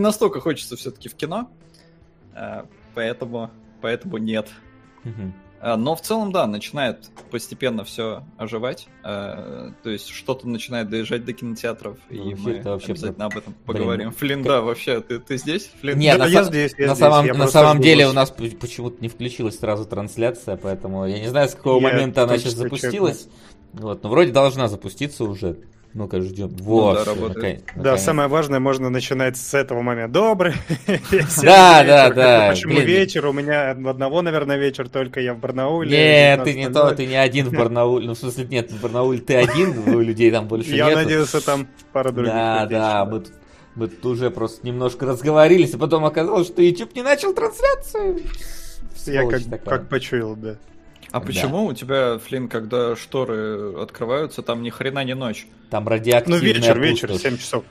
настолько хочется все-таки в кино, э, поэтому, поэтому нет. Угу. Но в целом, да, начинает постепенно все оживать. Э, то есть что-то начинает доезжать до кинотеатров, ну, и мы вообще обязательно об этом поговорим. Блин, Флин, да, вообще, ты, ты здесь? Флин? Нет, да, на, я здесь, я на здесь. самом, я на самом деле у нас почему-то не включилась сразу трансляция, поэтому я не знаю, с какого я момента она сейчас запустилась. Вот, но вроде должна запуститься уже. Ну-ка, ждем. Вот. Ну, да, наконец, да, самое важное, можно начинать с этого момента. Добрый Да, да, да. Почему вечер? У меня одного, наверное, вечер только я в Барнауле. Нет, ты не то, ты не один в Барнауле. Ну, в смысле, нет, в Барнауле ты один, у людей там больше нет. Я надеялся, там пара других. Да, да, мы тут мы тут уже просто немножко разговорились, а потом оказалось, что YouTube не начал трансляцию. Я как, как почуял, да. А почему да. у тебя, Флин, когда шторы открываются, там ни хрена не ночь? Там радиоактивная Ну, вечер, пустошь. вечер, 7 часов.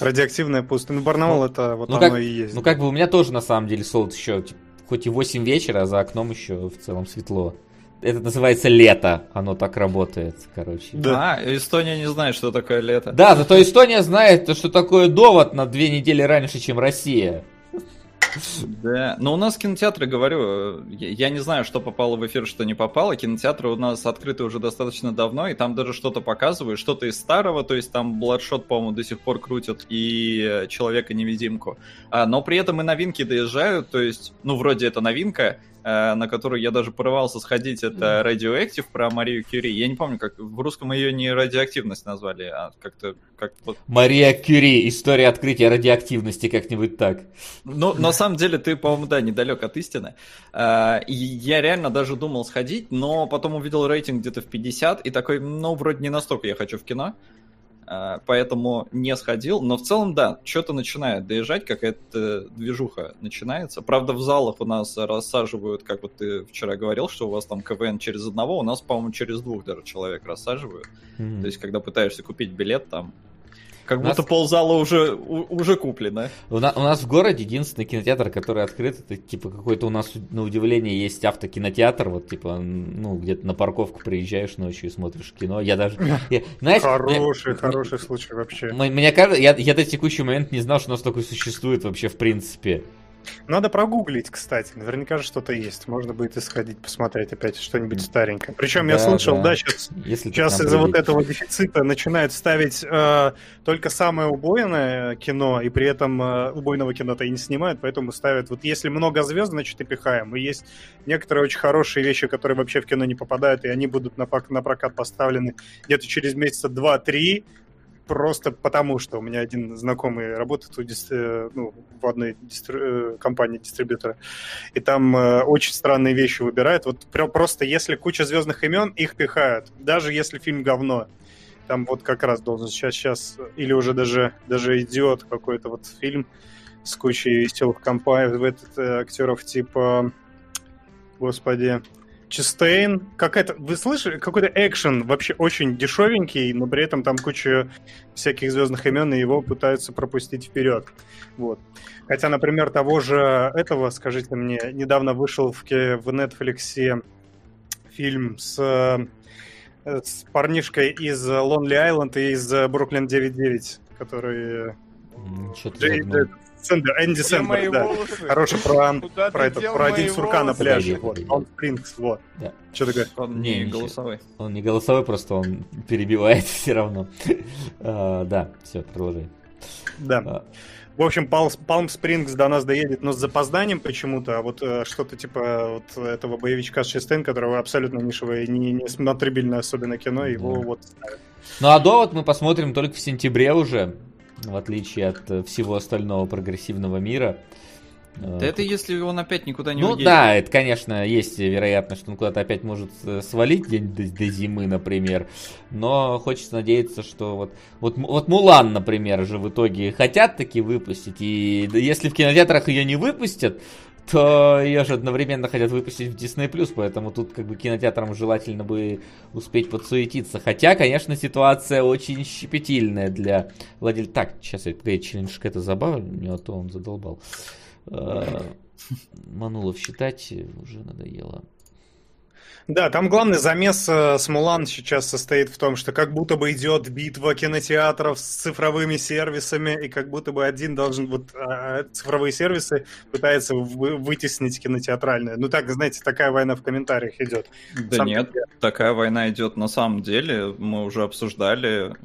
Радиоактивная пустошь. Ну, Барнаул ну, это вот ну, оно как, и есть. Ну, как бы у меня тоже, на самом деле, солнце еще, типа, хоть и 8 вечера, а за окном еще в целом светло. Это называется лето, оно так работает, короче. Да, а, Эстония не знает, что такое лето. Да, зато Эстония знает, что такое довод на две недели раньше, чем Россия. Да, но у нас кинотеатры, говорю, я не знаю, что попало в эфир, что не попало. Кинотеатры у нас открыты уже достаточно давно, и там даже что-то показывают, что-то из старого, то есть там Bloodshot, по-моему, до сих пор крутят, и Человека-невидимку. А, но при этом и новинки доезжают, то есть, ну, вроде это новинка, Э, на которую я даже порывался сходить, это Radioactive про Марию Кюри. Я не помню, как в русском ее не радиоактивность назвали, а как-то... Как вот... Мария Кюри, история открытия радиоактивности, как-нибудь так. Ну, на самом деле, ты, по-моему, да, недалек от истины. Э, и я реально даже думал сходить, но потом увидел рейтинг где-то в 50, и такой, ну, вроде не настолько я хочу в кино. А, поэтому не сходил. Но в целом, да, что-то начинает доезжать, какая-то движуха начинается. Правда, в залах у нас рассаживают, как вот ты вчера говорил, что у вас там КВН через одного, у нас, по-моему, через двух даже человек рассаживают. Mm-hmm. То есть, когда пытаешься купить билет, там как у будто нас... ползала уже, уже куплено. У, на, у нас в городе единственный кинотеатр, который открыт, это типа какой-то у нас на удивление есть автокинотеатр, вот типа, ну, где-то на парковку приезжаешь ночью и смотришь кино. Я даже... Я, знаешь, хороший, мне, хороший случай вообще. Мне кажется, я, я до текущего момента не знал, что у нас такое существует вообще в принципе. Надо прогуглить, кстати. Наверняка же что-то есть. Можно будет исходить, посмотреть опять что-нибудь старенькое. Причем да, я слышал, да, да сейчас, сейчас из-за вот этого дефицита начинают ставить э, только самое убойное кино, и при этом э, убойного кино-то и не снимают, поэтому ставят... Вот если много звезд, значит и пихаем. И есть некоторые очень хорошие вещи, которые вообще в кино не попадают, и они будут на, на прокат поставлены где-то через месяца два-три, просто потому, что у меня один знакомый работает у дистри... Э, ну, в одной дистри... Э, компании дистрибьютора, и там э, очень странные вещи выбирают. Вот просто если куча звездных имен, их пихают, даже если фильм говно. Там вот как раз должен сейчас, сейчас или уже даже, даже идет какой-то вот фильм с кучей веселых компаний, в этот, э, актеров типа, господи, Честейн, какая-то, вы слышали, какой-то экшен вообще очень дешевенький, но при этом там куча всяких звездных имен, и его пытаются пропустить вперед. Вот. Хотя, например, того же этого, скажите мне, недавно вышел в, в Netflix фильм с, э, с парнишкой из Lonely Island и из Brooklyn 9.9, который... Что-то Сэндер, Энди Сэндер, да. Хороший про, про, это, про один сурка на пляже. Вот, он Спрингс, вот. Да. Что ты говоришь? Он не, не голосовой. Он не голосовой, просто он перебивает все равно. а, да, все, продолжай. Да. А. В общем, Палм Спрингс до нас доедет, но с запозданием почему-то. А вот э, что-то типа вот этого боевичка с Шестен, которого абсолютно нишевое, не, не смотрибельное особенно кино, его да. вот Ну а довод мы посмотрим только в сентябре уже в отличие от э, всего остального прогрессивного мира. Да это если он опять никуда не ну, уедет. Ну да, это, конечно, есть вероятность, что он куда-то опять может э, свалить день до, до зимы, например. Но хочется надеяться, что вот, вот, вот Мулан, например, же в итоге хотят таки выпустить. И если в кинотеатрах ее не выпустят, то ее же одновременно хотят выпустить в Disney+, поэтому тут как бы кинотеатрам желательно бы успеть подсуетиться. Хотя, конечно, ситуация очень щепетильная для владельца. Так, сейчас я погоди, челленджик это забавлю, а то он задолбал. А, Манулов считать уже надоело. Да, там главный замес э, с Мулан сейчас состоит в том, что как будто бы идет битва кинотеатров с цифровыми сервисами, и как будто бы один должен, вот а, цифровые сервисы пытаются вытеснить кинотеатральные. Ну так, знаете, такая война в комментариях идет. Да Сам нет, такая война идет на самом деле. Мы уже обсуждали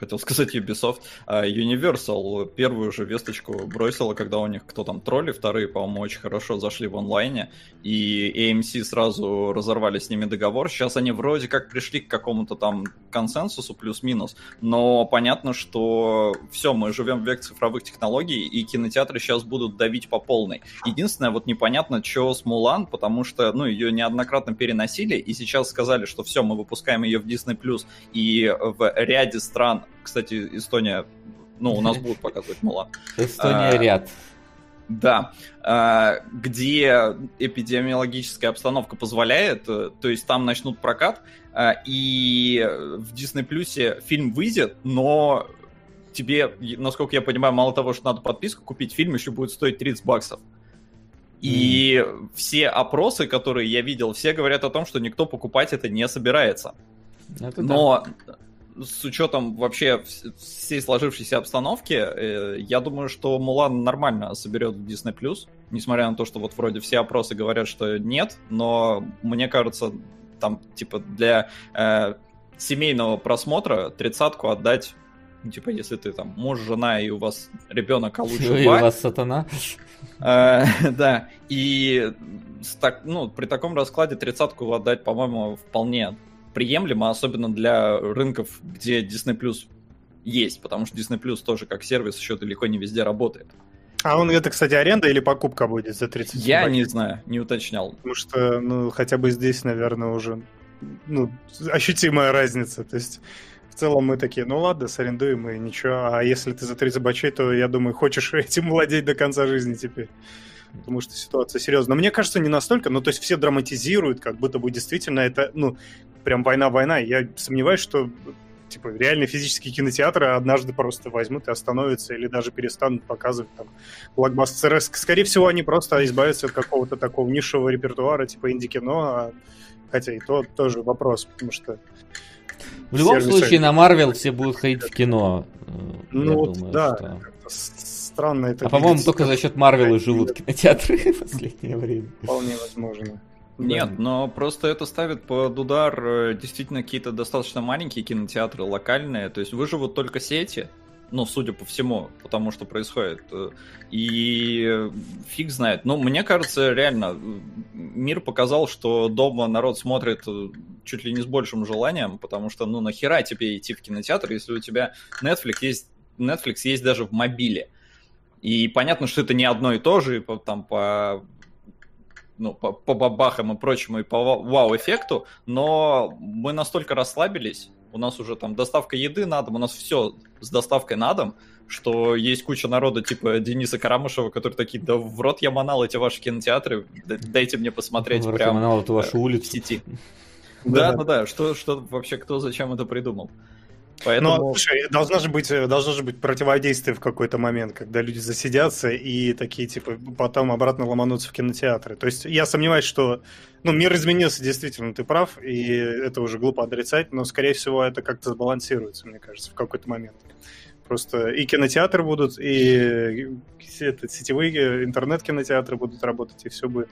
хотел сказать Ubisoft, а Universal первую же весточку бросила, когда у них кто там тролли вторые, по-моему, очень хорошо зашли в онлайне, и AMC сразу разорвали с ними договор. Сейчас они вроде как пришли к какому-то там консенсусу плюс-минус, но понятно, что все, мы живем в век цифровых технологий, и кинотеатры сейчас будут давить по полной. Единственное, вот непонятно, что с Мулан, потому что, ну, ее неоднократно переносили, и сейчас сказали, что все, мы выпускаем ее в Disney+, и в ряде стран кстати, Эстония, ну, у нас будут показывать Мулан. Эстония а, ряд. Да, а, где эпидемиологическая обстановка позволяет, э, то есть там начнут прокат, а, и в Disney Плюсе фильм выйдет, но тебе, насколько я понимаю, мало того, что надо подписку купить, фильм еще будет стоить 30 баксов. И mm. все опросы, которые я видел, все говорят о том, что никто покупать это не собирается. Это Но да с учетом вообще всей сложившейся обстановки, э, я думаю, что Мулан нормально соберет в Disney+, несмотря на то, что вот вроде все опросы говорят, что нет, но мне кажется, там, типа, для э, семейного просмотра тридцатку отдать ну, типа, если ты там муж, жена, и у вас ребенок, а лучше И у вас сатана. Э, да, и ну, при таком раскладе тридцатку отдать, по-моему, вполне приемлемо, особенно для рынков, где Disney Plus есть, потому что Disney Plus тоже как сервис еще далеко не везде работает. А он это, кстати, аренда или покупка будет за 30 Я не знаю, не уточнял. Потому что, ну, хотя бы здесь, наверное, уже ну, ощутимая разница. То есть в целом мы такие, ну ладно, сарендуем и ничего. А если ты за 30 бачей, то, я думаю, хочешь этим владеть до конца жизни теперь потому что ситуация серьезная. Но мне кажется, не настолько, ну, то есть все драматизируют, как будто бы действительно это, ну, прям война-война. Я сомневаюсь, что типа реальные физические кинотеатры однажды просто возьмут и остановятся или даже перестанут показывать там блокбастеры. Скорее всего, они просто избавятся от какого-то такого нишевого репертуара, типа инди-кино, а... хотя и то тоже вопрос, потому что в любом случае на Марвел все будут ходить в кино. Ну вот, думаю, да, что странно это. А по-моему, только за счет Марвела живут кинотеатры в последнее время. Вполне возможно. Нет, но просто это ставит под удар э, действительно какие-то достаточно маленькие кинотеатры, локальные. То есть выживут только сети, ну, судя по всему, потому что происходит. Э, и фиг знает. Но мне кажется, реально, мир показал, что дома народ смотрит э, чуть ли не с большим желанием, потому что, ну, нахера тебе идти в кинотеатр, если у тебя Netflix есть, Netflix есть даже в мобиле. И понятно, что это не одно и то же, там по ну, по, по бабахам и прочему, и по вау-эффекту, но мы настолько расслабились, у нас уже там доставка еды на дом, у нас все с доставкой на дом, что есть куча народа типа Дениса Карамышева, которые такие, да в рот я манал эти ваши кинотеатры, дайте мне посмотреть в прямо манал эту вашу улицу. в сети. Да, да, да, что, что вообще, кто зачем это придумал? Поэтому... Но, слушай, должна же быть, э, должно же быть противодействие в какой-то момент, когда люди засидятся и такие, типа, потом обратно ломанутся в кинотеатры. То есть я сомневаюсь, что... Ну, мир изменился, действительно, ты прав, и это уже глупо отрицать, но, скорее всего, это как-то сбалансируется, мне кажется, в какой-то момент. Просто и кинотеатры будут, и это, сетевые интернет-кинотеатры будут работать, и все будет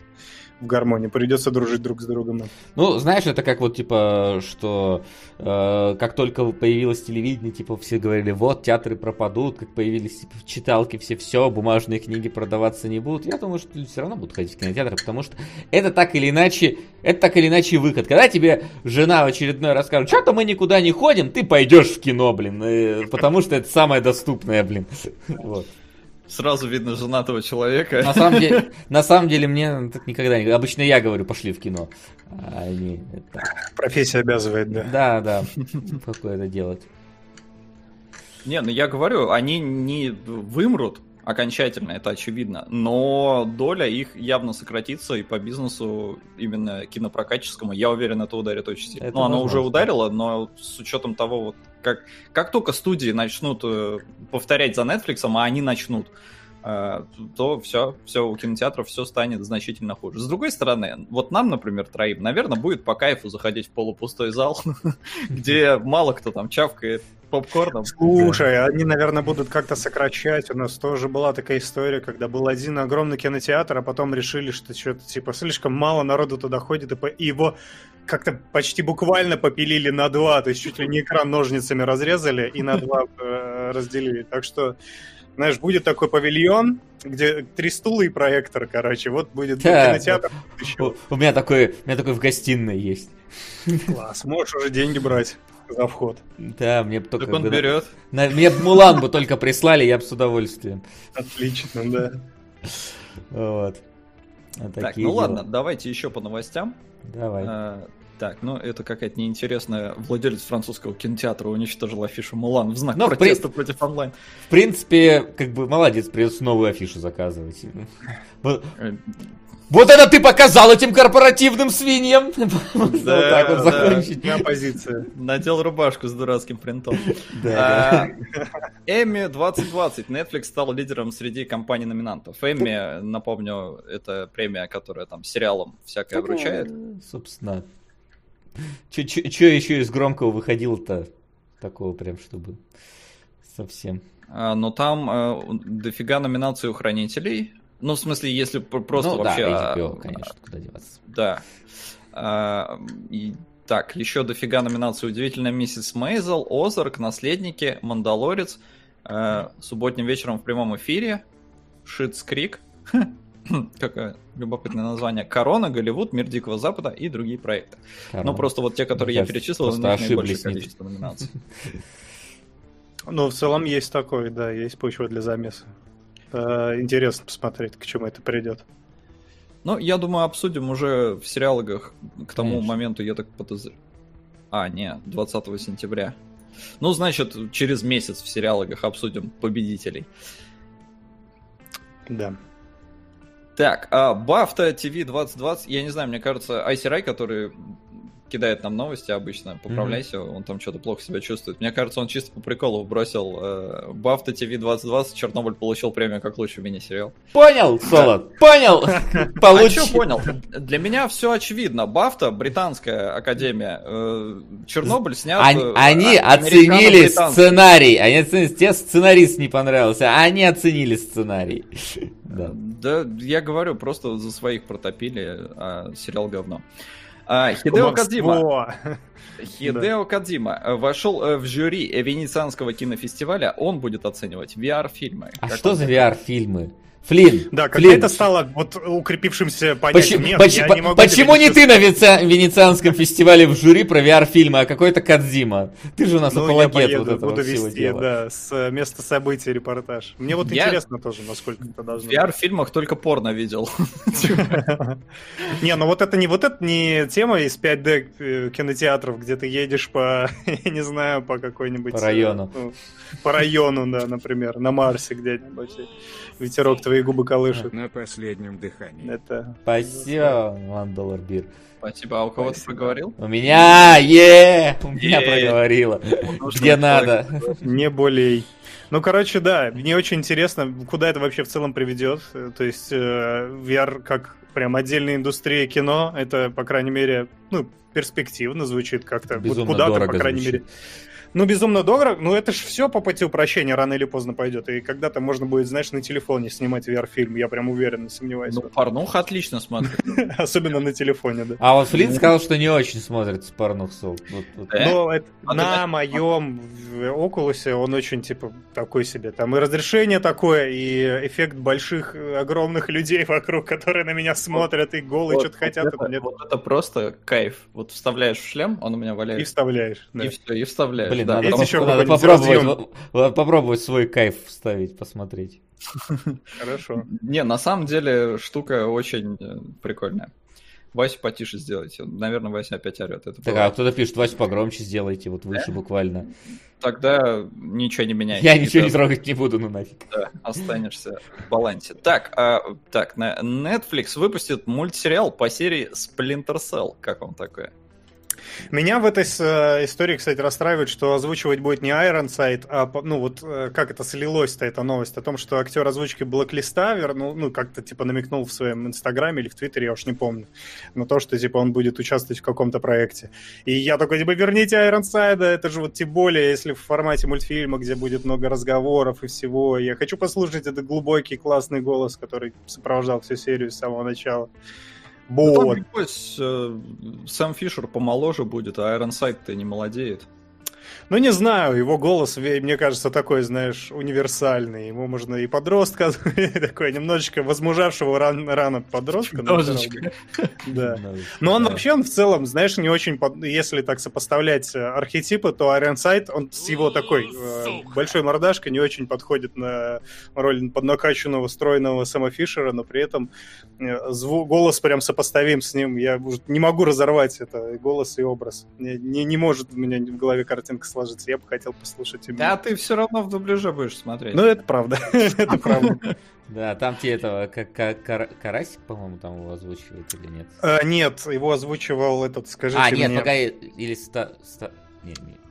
в гармонии. Придется дружить друг с другом. Ну, знаешь, это как вот, типа, что э, как только появилось телевидение, типа, все говорили, вот, театры пропадут, как появились типа, читалки, все, все, бумажные книги продаваться не будут. Я думаю, что люди все равно будут ходить в кинотеатры, потому что это так или иначе, это так или иначе выход. Когда тебе жена в очередной раз скажет, что-то мы никуда не ходим, ты пойдешь в кино, блин, э, потому что это самое доступное, блин. Вот. Сразу видно женатого человека. На самом деле, на самом деле мне так никогда не... Обычно я говорю, пошли в кино. А они... Это... Профессия обязывает, да. Да, да. Какое это делать. Не, ну я говорю, они не вымрут окончательно, это очевидно, но доля их явно сократится, и по бизнесу именно кинопрокатческому, я уверен, это ударит очень сильно. Это ну, оно уже ударило, но с учетом того, вот как, как только студии начнут э, повторять за Netflix, а они начнут, то все, все у кинотеатров все станет значительно хуже. С другой стороны, вот нам, например, троим, наверное, будет по кайфу заходить в полупустой зал, где мало кто там чавкает попкорном. Слушай, они, наверное, будут как-то сокращать. У нас тоже была такая история, когда был один огромный кинотеатр, а потом решили, что что-то типа слишком мало народу туда ходит, и его как-то почти буквально попилили на два, то есть чуть ли не экран ножницами разрезали и на два э, разделили. Так что, знаешь, будет такой павильон, где три стула и проектор, короче, вот будет да, кинотеатр. У, у меня такой, у меня такой в гостиной есть. Класс, можешь уже деньги брать за вход. Да, мне только... Так он берет. На, мне Мулан бы только прислали, я бы с удовольствием. Отлично, да. Вот. Вот так, ну дела. ладно, давайте еще по новостям. Давай. Так, ну это какая-то неинтересная владелец французского кинотеатра уничтожил афишу Мулан в знак Но ну, протеста при... против онлайн. В принципе, как бы молодец, придется новую афишу заказывать. Э, вот это ты показал этим корпоративным свиньям! Вот так вот закончить. позиция. Надел рубашку с дурацким принтом. А, Эмми 2020. Netflix стал лидером среди компаний-номинантов. Эмми, напомню, это премия, которая там сериалом всякое вручает. Собственно. Че еще из громкого выходило-то? Такого прям, чтобы совсем. А, но там э, дофига номинаций у хранителей. Ну, в смысле, если просто ну, вообще... Да, HBO, а, конечно, куда деваться. Да. А, и, так, еще дофига номинаций. Удивительная миссис Мейзел, Озарк, Наследники, Мандалорец, а, субботним вечером в прямом эфире, Шитс Крик, какое любопытное название, Корона, Голливуд, Мир Дикого Запада и другие проекты. Корона. Ну, просто вот те, которые я перечислил, у них наибольшее количество номинаций. Ну, в целом есть такой, да, есть почва для замеса. Э, интересно посмотреть, к чему это придет. Ну, я думаю, обсудим уже в сериалогах к тому Конечно. моменту, я так подозреваю. А, не, 20 сентября. Ну, значит, через месяц в сериалогах обсудим победителей. Да. Так, а Бафта ТВ 2020, я не знаю, мне кажется, Айси который кидает нам новости обычно, поправляйся, mm-hmm. он там что-то плохо себя чувствует. Мне кажется, он чисто по приколу бросил э, Бафта ТВ 2020, Чернобыль получил премию как лучший мини-сериал. Понял, Солод, понял! Получил. А понял? Для меня все очевидно. Бафта, британская академия, э, Чернобыль снят... Э, они оценили сценарий, они оценили, тебе сценарист не понравился, а они оценили сценарий. Да. да, я говорю, просто за своих протопили, а сериал говно. А, Хидео Кадзима. Хидео Кадзима вошел э, в жюри Венецианского кинофестиваля. Он будет оценивать VR-фильмы. А что за VR-фильмы? Флин. Да, когда Флин. это стало вот укрепившимся понятием, почему, нет, поч- я не могу Почему не ты на Венеци... Венецианском фестивале в жюри про VR-фильмы, а какой-то Кадзима? Ты же у нас ну, апологет поеду, вот этого буду всего вести, дела. да, с э, места событий репортаж. Мне вот я... интересно тоже, насколько это должно В VR-фильмах только порно видел. Не, ну вот это не вот это не тема из 5D э, кинотеатров, где ты едешь по, я не знаю, по какой-нибудь... По району. Ну, по району, да, например, на Марсе где-нибудь. Ветерок твои губы колышет. На последнем дыхании. Это... Спасибо, One Dollar Beer. Спасибо. А у кого ты проговорил? У меня, е, у меня проговорила. Где надо. Не более. Ну, короче, да, мне очень интересно, куда это вообще в целом приведет. То есть э, VR как прям отдельная индустрия кино, это, по крайней мере, ну, перспективно звучит как-то. Куда-то, по крайней звучит. мере ну, безумно дорого, ну, это же все по пути упрощения рано или поздно пойдет. И когда-то можно будет, знаешь, на телефоне снимать VR-фильм, я прям уверен, не сомневаюсь. Ну, порнуха отлично смотрит. Особенно на телефоне, да. А вот Флинн сказал, что не очень смотрится порнух Ну, а на моем Окулусе он очень, типа, такой себе. Там и разрешение такое, и эффект больших, огромных людей вокруг, которые на меня смотрят и голые что-то хотят. Вот это просто кайф. Вот вставляешь в шлем, он у меня валяется. И вставляешь. И все, и вставляешь. Блин, да. надо, еще надо попробовать, попробовать свой кайф вставить, посмотреть. Хорошо. Не, на самом деле штука очень э, прикольная. Васю потише сделайте. Наверное, Вася опять орет. Это так, а кто-то пишет, Васю погромче сделайте, вот выше буквально. Тогда ничего не меняется. Я ничего не трогать не буду, ну нафиг. Да, останешься в балансе. Так, а, так, Netflix выпустит мультсериал по серии Splinter Cell. Как вам такое? Меня в этой э, истории, кстати, расстраивает, что озвучивать будет не Ironside, а, ну вот, э, как это слилось-то, эта новость, о том, что актер озвучки Блэклиста вернул, ну, как-то, типа, намекнул в своем инстаграме или в твиттере, я уж не помню, на то, что, типа, он будет участвовать в каком-то проекте. И я такой, типа, верните Айронсайда, это же вот тем более, если в формате мультфильма, где будет много разговоров и всего. Я хочу послушать этот глубокий, классный голос, который сопровождал всю серию с самого начала. Вот. Ну, там, небось, э, Сэм Фишер помоложе будет, а Айрон Сайт-то не молодеет. Ну, не знаю, его голос, мне кажется, такой, знаешь, универсальный. Ему можно и подростка, такой немножечко возмужавшего ран, рано подростка. Немножечко. Да. Но он вообще, он в целом, знаешь, не очень, если так сопоставлять э, архетипы, то Сайт, он с его такой э, большой мордашкой не очень подходит на роль поднакачанного, стройного Сэма Фишера, но при этом э, звук, голос прям сопоставим с ним. Я не могу разорвать это, голос и образ. Не, не, не может у меня в голове картинка сложится. Я бы хотел послушать именно. Да, ты все равно в дубляже будешь смотреть. Ну, это правда. Это правда. Да, там те этого, как Карасик, по-моему, там его озвучивает или нет? А, нет, его озвучивал этот, скажите А, нет, пока или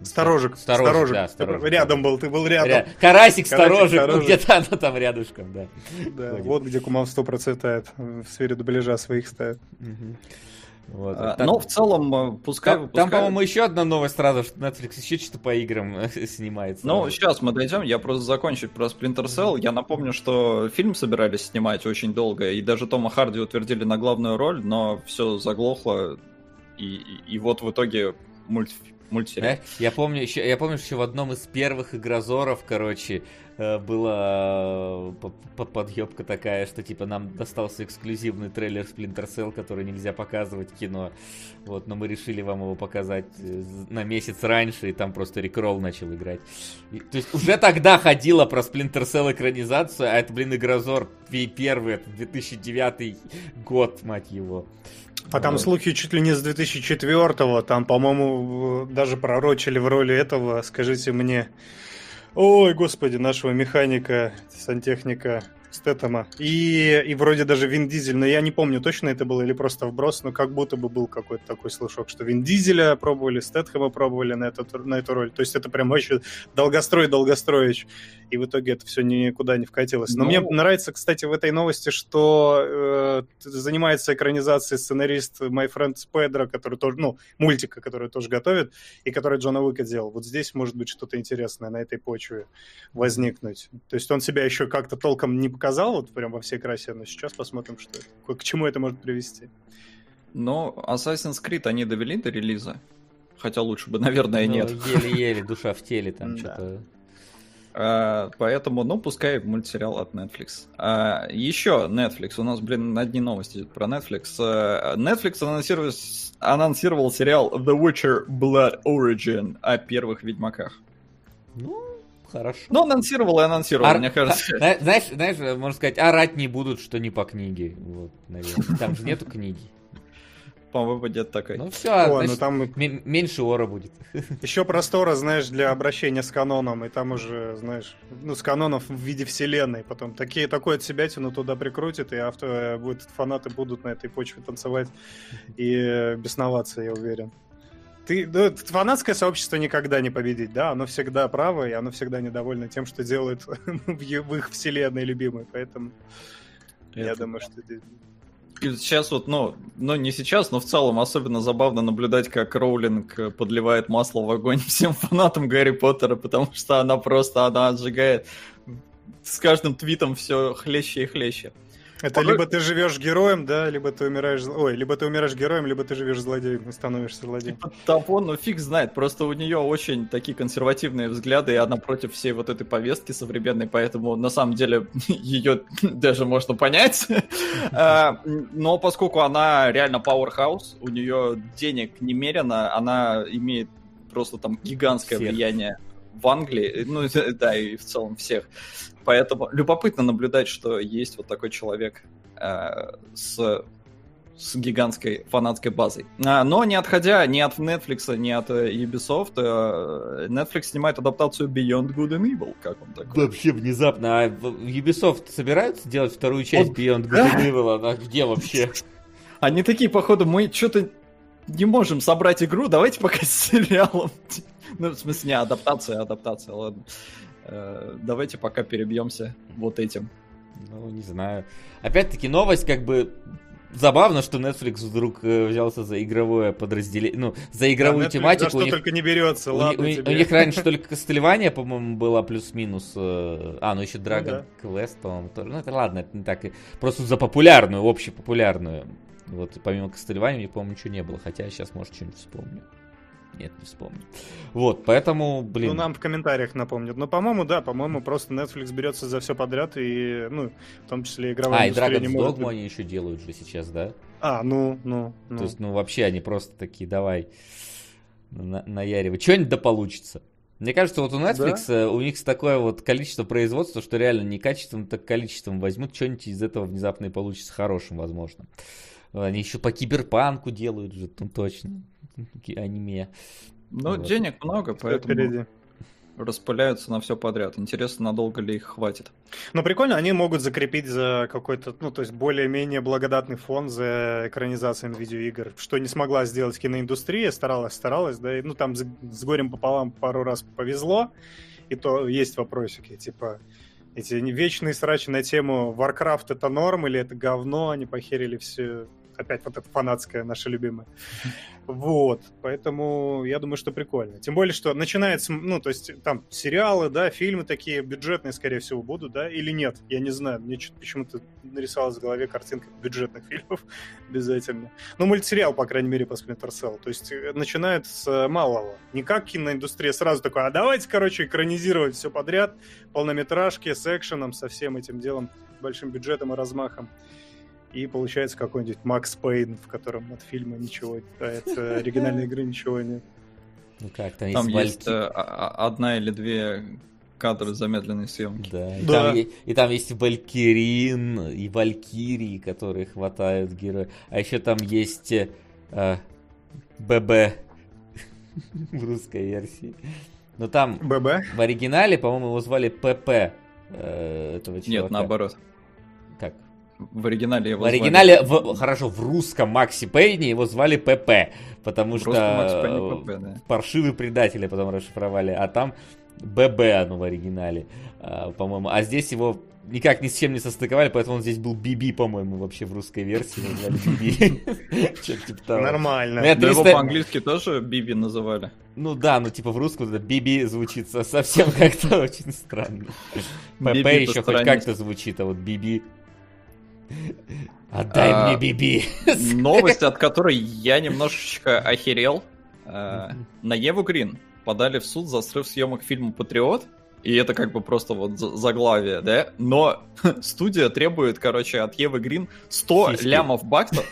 Сторожик. Сторожик, да, Сторожик. Рядом был, ты был рядом. Карасик, Сторожик, ну где-то оно там рядышком, да. Да, вот где кумовство процветает. В сфере дубляжа своих ставят. Вот, а, но в целом, э, пускай Там, там по-моему, еще одна новость сразу, что Netflix еще что-то по играм снимается. Ну, сейчас мы дойдем, я просто закончу про Splinter Cell. Я напомню, что фильм собирались снимать очень долго, и даже Тома Харди утвердили на главную роль, но все заглохло, и, и, и вот в итоге мультфильм мультсериал. Да? Я помню еще, я помню, что в одном из первых игрозоров, короче, Э, была э, подъебка такая, что типа нам достался эксклюзивный трейлер Splinter Cell, который нельзя показывать в кино. Вот, но мы решили вам его показать э, на месяц раньше, и там просто Рикролл начал играть. И, то есть уже тогда ходила про Splinter Cell экранизацию, а это, блин, Игрозор первый, это 2009 год, мать его. А там слухи чуть ли не с 2004-го, там, по-моему, даже пророчили в роли этого, скажите мне, Ой, господи, нашего механика, сантехника Стэттема. И, и вроде даже Вин Дизель, но я не помню, точно это было или просто вброс, но как будто бы был какой-то такой слушок, что Вин Дизеля пробовали, Стэтхэма пробовали на, этот, на эту роль. То есть это прям вообще долгострой долгостроич. И в итоге это все никуда не вкатилось. Но, но... мне нравится, кстати, в этой новости, что э, занимается экранизацией сценарист My Friend Pedro, который тоже, ну, мультика, который тоже готовит, и который Джона Уика делал. Вот здесь может быть что-то интересное на этой почве возникнуть. То есть он себя еще как-то толком не показал вот прям во всей красе, но сейчас посмотрим, что это, к чему это может привести. Но Assassin's Creed они довели до релиза. Хотя лучше бы, наверное, ну, нет. Еле-еле, душа в теле там что-то. А, поэтому, ну, пускай мультсериал от Netflix. А, еще Netflix. У нас, блин, на дни новости про Netflix. А, Netflix анонсировал, анонсировал сериал The Witcher Blood Origin о первых Ведьмаках. Ну, Хорошо. Ну, анонсировал и анонсировал, Ор... мне кажется. А, знаешь, знаешь, можно сказать, орать не будут, что не по книге. Вот, наверное. Там же нету книги. По-моему, нет такой. Ну все, О, значит, ну там меньше ора будет. Еще простора, знаешь, для обращения с каноном, и там уже, знаешь, ну, с канонов в виде вселенной. Потом такие, такое от себя тяну туда прикрутит, и авто, будет, фанаты будут на этой почве танцевать и бесноваться, я уверен ты, ну, фанатское сообщество никогда не победить, да, оно всегда право, и оно всегда недовольно тем, что делают в их вселенной любимой, поэтому Это я думаю, что Сейчас вот, ну, ну не сейчас, но в целом особенно забавно наблюдать, как Роулинг подливает масло в огонь всем фанатам Гарри Поттера, потому что она просто, она отжигает с каждым твитом все хлеще и хлеще. Это Порой... либо ты живешь героем, да, либо ты умираешь... Ой, либо ты умираешь героем, либо ты живешь злодеем и становишься злодеем. Типа того, ну фиг знает, просто у нее очень такие консервативные взгляды, и она против всей вот этой повестки современной, поэтому на самом деле ее даже можно понять. А, но поскольку она реально powerhouse, у нее денег немерено, она имеет просто там гигантское влияние в Англии, ну да, и в целом всех. Поэтому любопытно наблюдать, что есть вот такой человек э, с с гигантской фанатской базой. А, но не отходя ни от Netflix, ни от э, Ubisoft, э, Netflix снимает адаптацию Beyond Good and Evil. Как он такой? Вообще внезапно. А Ubisoft собираются делать вторую часть он... Beyond Good and Evil? Она где вообще? Они такие, походу, мы что-то не можем собрать игру, давайте пока с сериалом. Ну, в смысле, не адаптация, адаптация, ладно. Э, давайте пока перебьемся вот этим. Ну, не знаю. Опять-таки, новость как бы забавно, что Netflix вдруг э, взялся за игровое подразделение, ну, за игровую да, тематику. За что них, только не берется, у, ладно у, тебе. у них раньше только Кастельвания, по-моему, была плюс-минус. Э, а, ну еще Dragon ну, да. Quest, по-моему, тоже. Ну, это ладно, это не так. Просто за популярную, общепопулярную. Вот помимо Кастельвания, мне, по-моему, ничего не было. Хотя я сейчас, может, что-нибудь вспомню. Нет, не вспомню. Вот, поэтому, блин. Ну, нам в комментариях напомнят. Но, по-моему, да, по-моему, просто Netflix берется за все подряд, и, ну, в том числе игровая А, и Dragon's. Dogma они еще делают же сейчас, да? А, ну, ну, ну. То есть, ну, вообще они просто такие, давай, на наяривай. Что-нибудь да получится. Мне кажется, вот у Netflix, да? Э, у них такое вот количество производства, что реально не качеством, так количеством возьмут, что-нибудь из этого внезапно и получится хорошим, возможно. Они еще по киберпанку делают же, ну точно. Аниме. Ну, вот. денег много, поэтому впереди. распыляются на все подряд. Интересно, надолго ли их хватит. Ну, прикольно, они могут закрепить за какой-то, ну, то есть более-менее благодатный фон за экранизациями видеоигр, что не смогла сделать киноиндустрия, старалась, старалась, да, и, ну, там с, с горем пополам пару раз повезло, и то есть вопросики, типа, эти вечные срачи на тему Warcraft это норм или это говно, они похерили все опять вот это фанатское, наше любимое. Вот, поэтому я думаю, что прикольно. Тем более, что начинается, ну, то есть там сериалы, да, фильмы такие бюджетные, скорее всего, будут, да, или нет, я не знаю. Мне почему-то нарисовалась в голове картинка бюджетных фильмов обязательно. Ну, мультсериал, по крайней мере, по Splinter Cell. То есть э, начинают с малого. Не как киноиндустрия сразу такой, а давайте, короче, экранизировать все подряд, полнометражки с экшеном, со всем этим делом, большим бюджетом и размахом и получается какой-нибудь Макс Пейн, в котором от фильма ничего, а от оригинальной игры ничего нет. Ну как, там, там есть, есть э, одна или две кадры замедленной съемки. Да, и, да. Там, и, и там есть Валькирин и Валькирии, которые хватают героя. А еще там есть э, ББ в русской версии. Но там ББ? в оригинале, по-моему, его звали ПП э, этого чувака. Нет, наоборот. В оригинале его В оригинале, в, хорошо, в русском Макси Пейне его звали ПП, потому в что ПП, да. паршивые предатели потом расшифровали, а там ББ оно в оригинале, а, по-моему. А здесь его никак ни с чем не состыковали, поэтому он здесь был Биби, по-моему, вообще в русской версии типа Нормально. Ну, его по-английски тоже Биби называли. Ну да, ну типа в русском это Биби звучит совсем как-то очень странно. ПП еще хоть как-то звучит, а вот Биби Отдай а, мне Биби. Новость, от которой я немножечко охерел. А, на Еву Грин подали в суд за срыв съемок фильма «Патриот». И это как бы просто вот заглавие, да? Но студия требует, короче, от Евы Грин 100 Сиськи. лямов баксов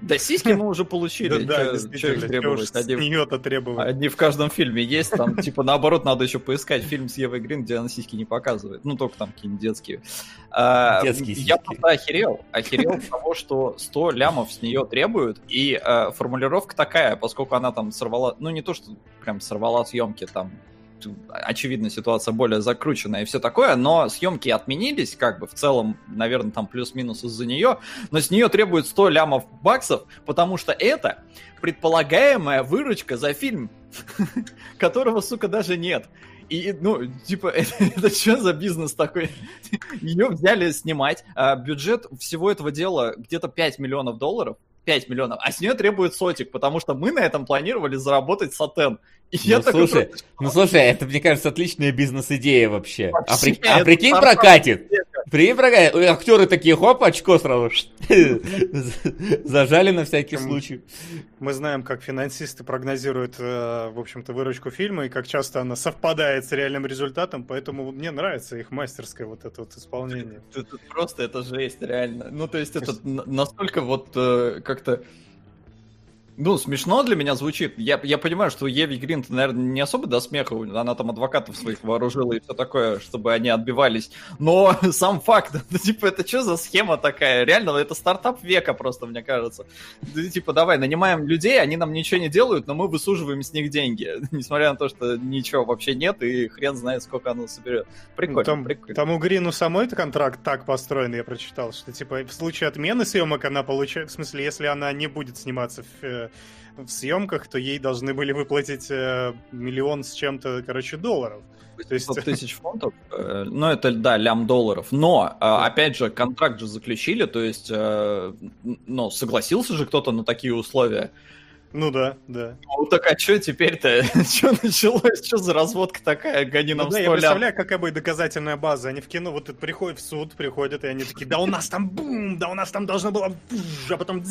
да сиськи мы уже получили. Да, их требовать? Нее-то требовать. Они в каждом фильме есть. Там, типа, наоборот, надо еще поискать фильм с Евой Грин, где она сиськи не показывает. Ну, только там какие-нибудь детские. А, детские Я просто охерел. Охерел того, что 100 лямов с нее требуют. И а, формулировка такая, поскольку она там сорвала... Ну, не то, что прям сорвала съемки, там очевидно, ситуация более закрученная и все такое, но съемки отменились, как бы в целом, наверное, там плюс-минус из-за нее, но с нее требуют 100 лямов баксов, потому что это предполагаемая выручка за фильм, которого, сука, даже нет. И, ну, типа, это, что за бизнес такой? Ее взяли снимать. А бюджет всего этого дела где-то 5 миллионов долларов. 5 миллионов, а с нее требует сотик, потому что мы на этом планировали заработать сатен. Ну, я слушай, такой, ну слушай, это, мне кажется, отличная бизнес-идея вообще. вообще а, при, а прикинь, прокатит. Прикинь, прокатит. Актеры такие, хоп, очко сразу зажали на всякий случай. Мы знаем, как финансисты прогнозируют, э, в общем-то, выручку фильма, и как часто она совпадает с реальным результатом, поэтому мне нравится их мастерское вот это вот исполнение. Просто это жесть, реально. Ну, то есть это настолько вот э, как-то ну, смешно для меня звучит. Я, я понимаю, что Еви Грин, наверное, не особо до смеха. Она там адвокатов своих вооружила и все такое, чтобы они отбивались. Но сам факт, ну, типа, это что за схема такая? Реально, это стартап века просто, мне кажется. Типа, давай, нанимаем людей, они нам ничего не делают, но мы высуживаем с них деньги. Несмотря на то, что ничего вообще нет, и хрен знает, сколько оно соберет. Прикольно, там, прикольно. Там у Грину самой контракт так построен, я прочитал, что, типа, в случае отмены съемок она получает... В смысле, если она не будет сниматься в э, в съемках, то ей должны были выплатить э, миллион с чем-то, короче, долларов. То есть... тысяч фунтов, э, ну это, да, лям долларов, но, да. опять же, контракт же заключили, то есть, ну, согласился же кто-то на такие условия, ну да, да. Ну так а что теперь-то? что началось? Что за разводка такая? Гони нам ну, да, я представляю, какая будет доказательная база. Они в кино вот приходят в суд, приходят, и они такие, да у нас там бум, да у нас там должно было а потом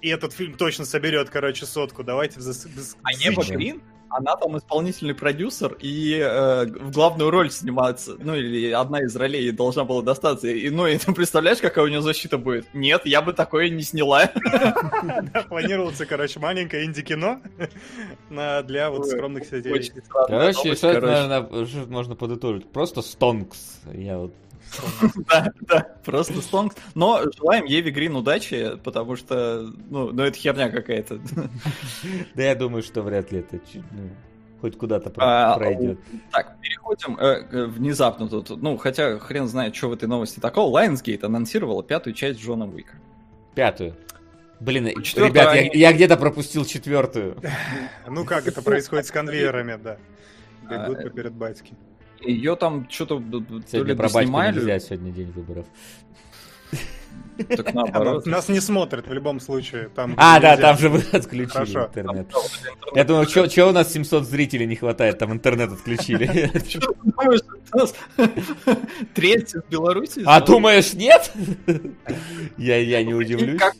и этот фильм точно соберет, короче, сотку. Давайте в А Небо Грин? Она там исполнительный продюсер, и э, в главную роль сниматься, ну или одна из ролей должна была достаться. И, ну, и ты представляешь, какая у нее защита будет? Нет, я бы такое не сняла. Планировался, короче, маленькое инди-кино для вот скромных сетей. Короче, это, можно подытожить? Просто стонкс. Я вот да, да, просто стонкс. Но желаем Еве Грин удачи, потому что, ну, ну это херня какая-то. Да я думаю, что вряд ли это ну, хоть куда-то а, пройдет. Так, переходим э, внезапно тут. Ну, хотя хрен знает, что в этой новости такого. Lionsgate анонсировала пятую часть Джона Уика. Пятую. Блин, Четвертую ребят, они... я, я где-то пропустил четвертую. Ну как это происходит с конвейерами, да. Бегут а, перед батьки. Ее там что-то Сегодня про снимали. нельзя, сегодня день выборов. Так наоборот. Нас не смотрят в любом случае. Там, а, да, там же вы отключили Хорошо. интернет. Я думаю, что у нас 700 зрителей не хватает, там интернет отключили. Треть из Беларуси? А думаешь, нет? Я не удивлюсь. Как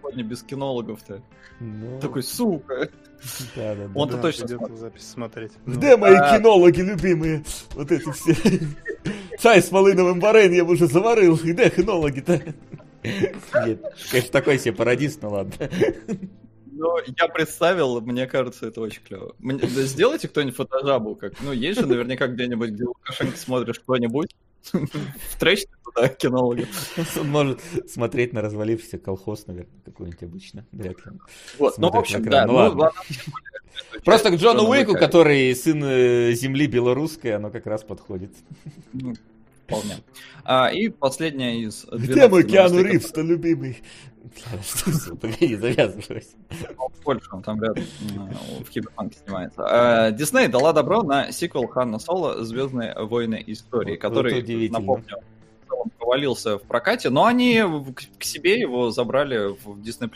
сегодня без кинологов-то? Ну. Такой, сука. Да, да, Он да, точно идет запись смотреть. Где мои а. кинологи любимые? Вот эти все. Чай с малиновым вареньем уже заварил. Где кинологи-то? Нет, конечно, такой себе пародист, ну ладно. Ну, я представил, мне кажется, это очень клево. Сделайте кто-нибудь фотожабу, как, ну, есть же наверняка где-нибудь, где Лукашенко смотришь кто-нибудь, в трэш туда кинолога. Он может смотреть на развалившийся колхоз, наверное, какой-нибудь обычно. Вряд ли. Вот, ну, в общем, да. Ну, ладно. Просто к Джону Уику, который сын э, земли белорусской, оно как раз подходит. Ну, вполне. А, и последняя из... Где мой Киану Ривз-то любимый? Погоди, завязывайся. Польша, он там рядом в Киберпанке снимается. Дисней дала добро на сиквел Ханна Соло «Звездные войны истории», который, напомню, провалился в прокате, но они к себе его забрали в Disney+.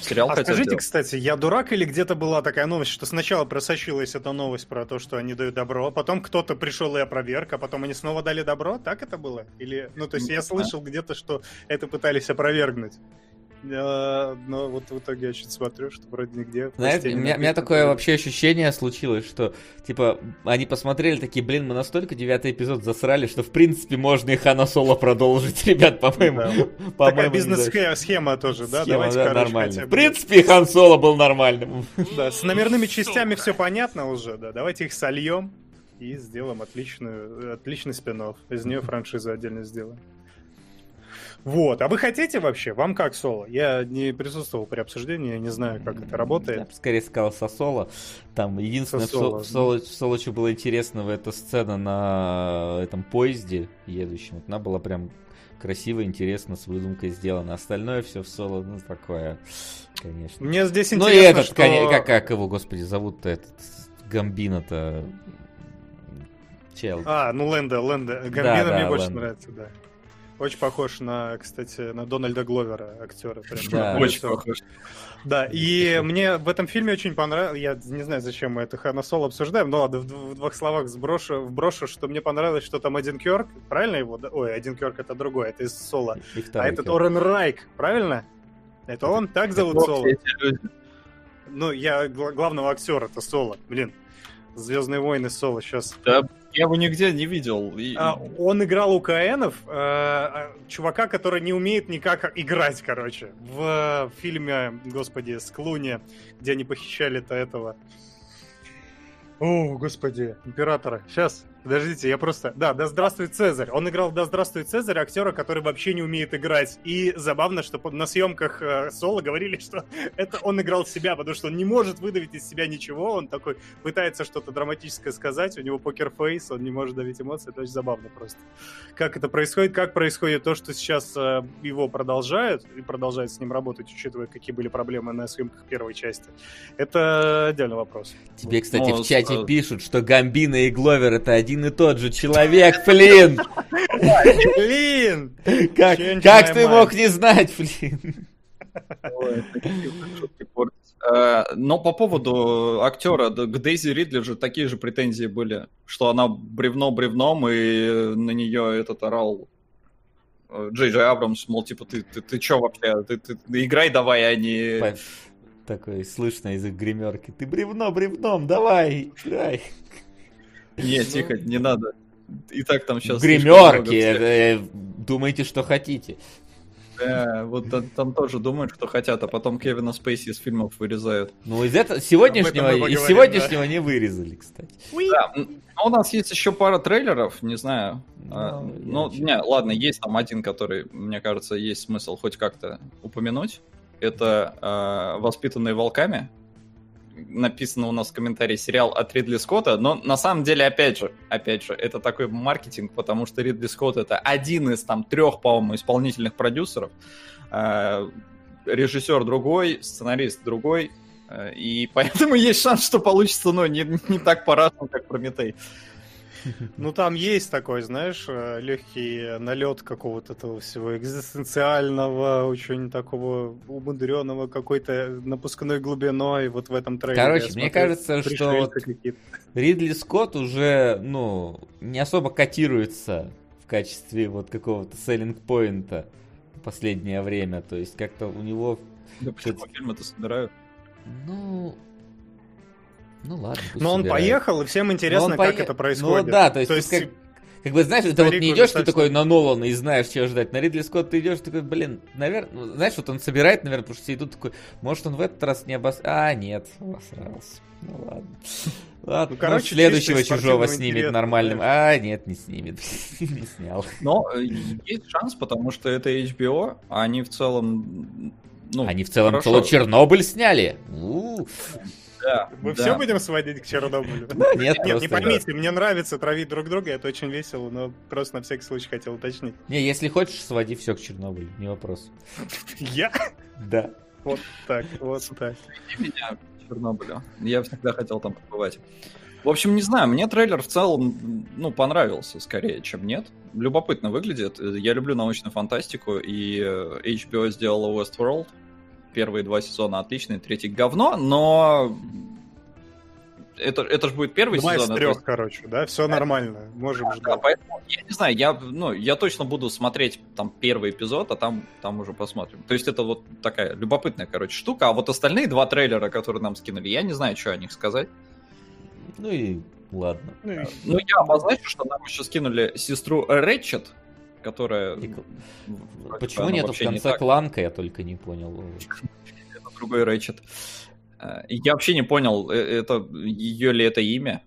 Сериал а скажите, делать. кстати, я дурак или где-то была такая новость, что сначала просочилась эта новость про то, что они дают добро, а потом кто-то пришел и опроверг, а потом они снова дали добро? Так это было? Или, ну, то есть я слышал где-то, что это пытались опровергнуть. А, но вот в итоге я чуть смотрю, что вроде нигде. Знаете, у меня, у меня такое вообще ощущение случилось, что типа они посмотрели такие, блин, мы настолько девятый эпизод засрали, что в принципе можно и Хана Соло продолжить, ребят, по-моему. Да. по Такая бизнес-схема тоже, да? Схема, Давайте, да, короче, нормально. В принципе, Хан Соло был нормальным. Да, с номерными частями все понятно уже, да. Давайте их сольем и сделаем отличную, отличный спин -офф. Из нее франшизу отдельно сделаем. Вот. А вы хотите вообще? Вам как соло? Я не присутствовал при обсуждении, я не знаю, как это работает. Я бы скорее сказал со соло. Там единственное, со соло, в, соло, в соло, что было интересного, это сцена на этом поезде едущем. Вот она была прям красиво, интересно, с выдумкой сделано. Остальное все в соло, ну, такое, конечно. Мне здесь интересно, Ну и этот, что... как, как его, господи, зовут-то этот, Гамбина-то... Чел. А, ну Лэнда, Лэнда. Гамбина да, мне да, больше Лэнда. нравится, да. Очень похож на, кстати, на Дональда Гловера, актера. Прям. Да, очень похож. Да, и мне в этом фильме очень понравилось, я не знаю, зачем мы это Хана Соло обсуждаем, но ладно, в, в двух словах сброшу, вброшу, что мне понравилось, что там один Кёрк, правильно его? Ой, один Кёрк это другой, это из Соло. А этот Орен Райк, правильно? Это он? Так зовут Соло? Ну, я главного актера, это Соло, блин. Звездные войны Соло сейчас. Да, я его нигде не видел. И... А, он играл у КНов, э, чувака, который не умеет никак играть, короче. В фильме, господи, с Клуни, где они похищали-то этого. О, господи, императора. Сейчас, Подождите, я просто... Да, да здравствует Цезарь. Он играл Да здравствует Цезарь, актера, который вообще не умеет играть. И забавно, что на съемках э, Соло говорили, что это он играл себя, потому что он не может выдавить из себя ничего. Он такой пытается что-то драматическое сказать, у него покерфейс, он не может давить эмоции. Это очень забавно просто. Как это происходит, как происходит то, что сейчас э, его продолжают и продолжают с ним работать, учитывая, какие были проблемы на съемках первой части. Это отдельный вопрос. Тебе, кстати, в чате пишут, что Гамбина и Гловер это один и тот же человек, Флин. Флин! Как, как ты мог не знать, Флин? Э, но по поводу актера, к Дейзи Ридли же такие же претензии были, что она бревно бревном, и на нее этот орал э, Джей Джей Абрамс, мол, типа, ты, ты, ты чё вообще, ты, ты, ты играй давай, а не... Такой слышно из их гримерки. Ты бревно бревном, давай, играй. Не, тихо, не надо. И так там сейчас... Гримерки, э, думаете, что хотите. Да, вот там тоже думают, что хотят, а потом Кевина Спейси из фильмов вырезают. Ну, из этого сегодняшнего, из сегодняшнего не вырезали, кстати. Да, но у нас есть еще пара трейлеров, не знаю. Ну, а, ну не, ладно, есть там один, который, мне кажется, есть смысл хоть как-то упомянуть. Это э, «Воспитанные волками» написано у нас в комментарии сериал от Ридли Скотта, но на самом деле, опять же, опять же, это такой маркетинг, потому что Ридли Скотт это один из там трех, по-моему, исполнительных продюсеров, э, режиссер другой, сценарист другой, э, и поэтому есть шанс, что получится, но не, не так по-разному, как Прометей. Ну, там есть такой, знаешь, э, легкий налет какого-то этого всего экзистенциального, очень такого умудренного какой-то напускной глубиной вот в этом трейлере. Короче, мне кажется, что вот Ридли Скотт уже, ну, не особо котируется в качестве вот какого-то селлинг-поинта в последнее время. То есть как-то у него... Да почему фильмы-то собирают? Ну, ну ладно. Но он собирает. поехал, и всем интересно, как пое... это происходит. Ну да, то есть, то есть... Как, как бы, знаешь, это вот не идешь ты такой на Нолана и знаешь, чего ждать. На Ридли Скотт ты идешь такой, блин, наверное, ну, знаешь, вот он собирает, наверное, потому что все идут такой, может, он в этот раз не обос... А, нет, обосрался. Ну ладно. Ладно, ну, короче, следующего чужого снимет нормальным. А, нет, не снимет. не снял. Но э, есть шанс, потому что это HBO, а они в целом ну, Они в целом целый Чернобыль сняли. У-у-у. Да, Мы да. все будем сводить к Чернобылю? Нет, нет, не поймите, мне нравится травить друг друга, это очень весело, но просто на всякий случай хотел уточнить. Не, если хочешь, своди все к Чернобылю, не вопрос. Я? Да. Вот так, вот так. меня к Чернобылю. Я всегда хотел там побывать. В общем, не знаю, мне трейлер в целом, ну, понравился скорее, чем нет. Любопытно выглядит. Я люблю научную фантастику, и HBO сделала Westworld, первые два сезона отличные, третий говно, но это, это же будет первый Два сезон. Два из трех, это... короче, да, все да. нормально, можем ждать. Да, поэтому, я не знаю, я, ну, я точно буду смотреть там первый эпизод, а там, там уже посмотрим. То есть это вот такая любопытная, короче, штука, а вот остальные два трейлера, которые нам скинули, я не знаю, что о них сказать. Ну и ладно. Ну, и... ну я обозначу, что нам еще скинули сестру Рэтчет, которая... И... Почему нету в конце не кланка, я только не понял. Это другой Рэйчет. Э, я вообще не понял, э, это ее ли это имя?